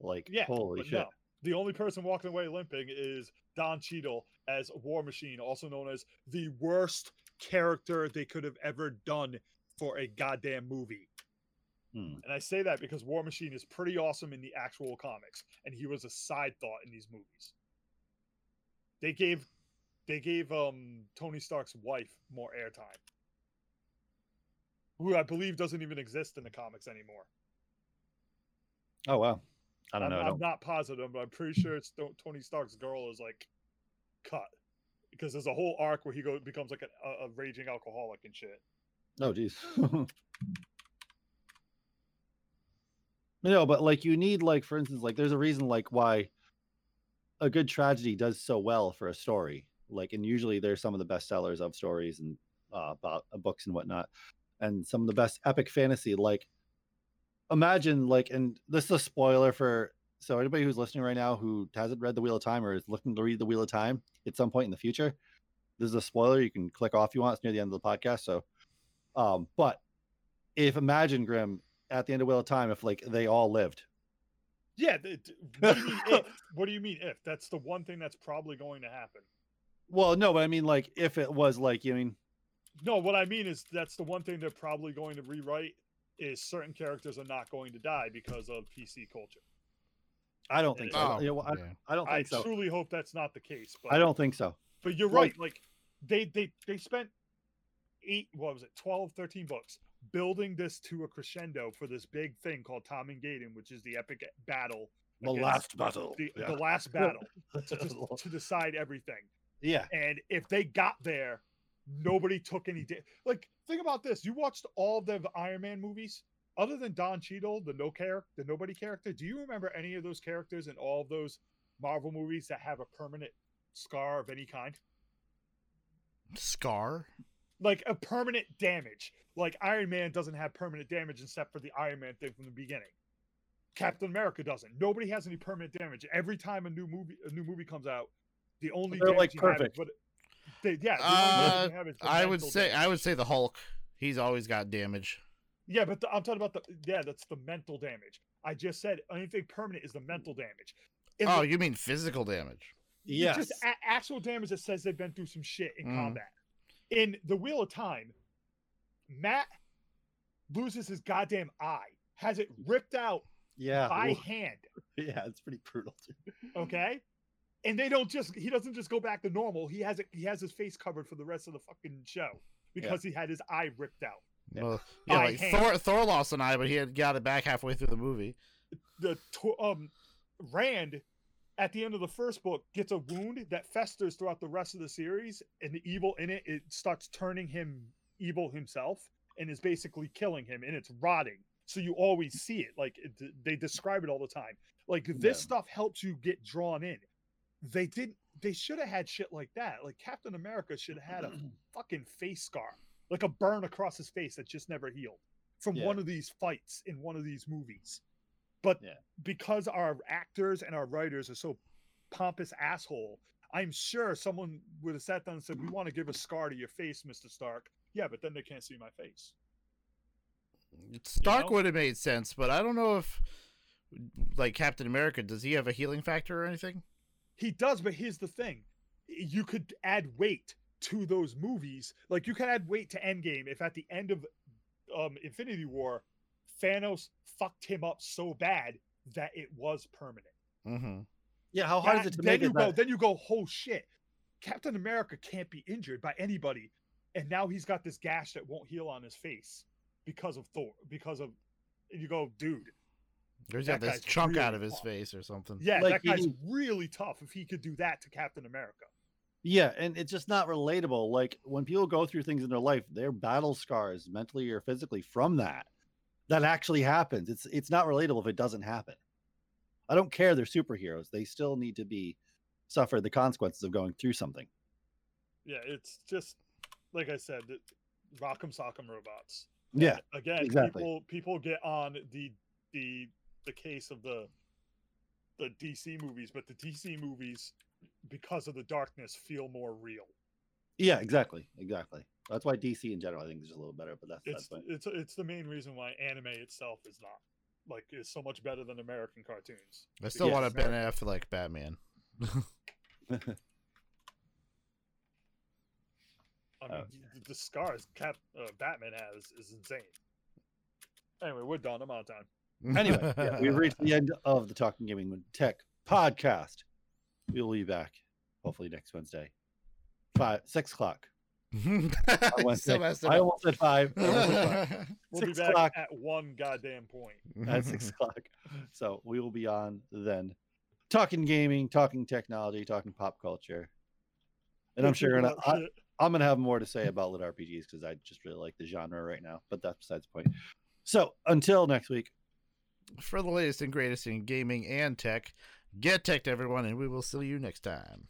Like, Yeah, holy shit. no. The only person walking away limping is Don Cheadle as War Machine, also known as the worst character they could have ever done for a goddamn movie. Hmm. And I say that because War Machine is pretty awesome in the actual comics, and he was a side thought in these movies. They gave they gave um Tony Stark's wife more airtime. Who I believe doesn't even exist in the comics anymore. Oh wow, I don't I'm, know. I I'm don't- not positive, but I'm pretty sure it's Tony Stark's girl is like cut because there's a whole arc where he go becomes like a, a, a raging alcoholic and shit. Oh geez. no, but like you need like for instance, like there's a reason like why a good tragedy does so well for a story. Like and usually they're some of the best sellers of stories and uh, about uh, books and whatnot. And some of the best epic fantasy. Like imagine like and this is a spoiler for so anybody who's listening right now who hasn't read the Wheel of Time or is looking to read the Wheel of Time at some point in the future. This is a spoiler. You can click off you want. It's near the end of the podcast. So um, but if Imagine Grim at the end of Wheel of Time, if like they all lived, Yeah, th- th- what do you mean if? What do you mean if? That's the one thing that's probably going to happen. well, no, but I mean like if it was like you mean No, what I mean is that's the one thing they're probably going to rewrite is certain characters are not going to die because of PC culture. I don't think so. Oh, You know, I, yeah. I don't I think so. truly hope that's not the case. But I don't think so. But you're Like- right. Like they they they spent eight what was it 12 13 books building this to a crescendo for this big thing called Tarmon Gai'don, which is the epic battle. The last battle. The, yeah. the last battle to, to, to decide everything. yeah. And if they got there, nobody took any. Da- like, think about this: you watched all the Iron Man movies, other than Don Cheadle, the no care, the nobody character. Do you remember any of those characters in all of those Marvel movies that have a permanent scar of any kind? Scar. Like a permanent damage. Like Iron Man doesn't have permanent damage except for the Iron Man thing from the beginning. Captain America doesn't. Nobody has any permanent damage. Every time a new movie a new movie comes out, the only They're, damage like, you have is perfect. what they, yeah, the Uh, have is I would say damage. I would say the Hulk. He's always got damage. Yeah, but the, I'm talking about the yeah, that's the mental damage. I just said anything permanent is the mental damage. In Oh, the- you mean physical damage? Yes. just a- actual damage that says they've been through some shit in Mm. combat. In the Wheel of Time, Mat loses his goddamn eye, has it ripped out yeah. by Ooh, hand. yeah. It's pretty brutal. Too. Okay, and they don't just he doesn't just go back to normal. He has it. He has his face covered for the rest of the fucking show because he had his eye ripped out. Yeah. Well, yeah, Eye like hand. Thor, Thor lost an eye, but he had got it back halfway through the movie. The um Rand at the end of the first book gets a wound that festers throughout the rest of the series, and the evil in it it starts turning him evil himself and is basically killing him, and it's rotting. So you always see it. Like it, they describe it all the time. Like this Yeah. stuff helps you get drawn in. They didn't. They should have had shit like that. Like Captain America should have had a fucking face scar, like a burn across his face that just never healed from Yeah. one of these fights in one of these movies. But Yeah. because our actors and our writers are so pompous asshole, I'm sure someone would have sat down and said, "We want to give a scar to your face, Mister Stark." Yeah, but then they can't see my face. Stark know? would have made sense, but I don't know if, like Captain America, does he have a healing factor or anything? He does, but here's the thing: you could add weight to those movies. Like you can add weight to Endgame if at the end of um, Infinity War, Thanos fucked him up so bad that it was permanent. Mm-hmm. Yeah, how hard That- is it to then make you it go, that- then you go, oh shit, Captain America can't be injured by anybody, and now he's got this gash that won't heal on his face because of Thor, because of. And you go, dude, Or he's That got this guy's chunk out of his tough. face or something. yeah, Like, that guy's didn't- really tough if he could do that to Captain America. Yeah, and it's just not relatable. Like when people go through things in their life, they're battle scars mentally or physically from that. That actually happens. It's it's not relatable if it doesn't happen. I don't care they're superheroes. They still need to be suffer the consequences of going through something. Yeah, it's just like I said, Rock'em Sock'em robots. Yeah. Again, exactly. people people get on the the the case of the the DC movies, but the DC movies, because of the darkness, feel more real. Yeah, exactly. Exactly. That's why DC in general I think is just a little better, but that's It's that's it's it's the main reason why anime itself is not like is so much better than American cartoons. I still Yes. want a Ben Affleck Batman. I mean, Oh, the, the scars Cap uh, Batman has is insane. Anyway, we're done. I'm out of time. anyway, yeah, we've reached the end of the Talking Gaming with Tech podcast. We will be back hopefully next Wednesday. Five six o'clock. I, went Still six. I almost said five. Almost five. We'll Six be back o'clock. at one goddamn point. at six o'clock. So we will be on then, talking gaming, talking technology, talking pop culture, and I'm sure gonna, I, I'm gonna have more to say about lit RPGs because I just really like the genre right now. But that's besides the point. So until next week, For the latest and greatest in gaming and tech, get tech, everyone, and we will see you next time.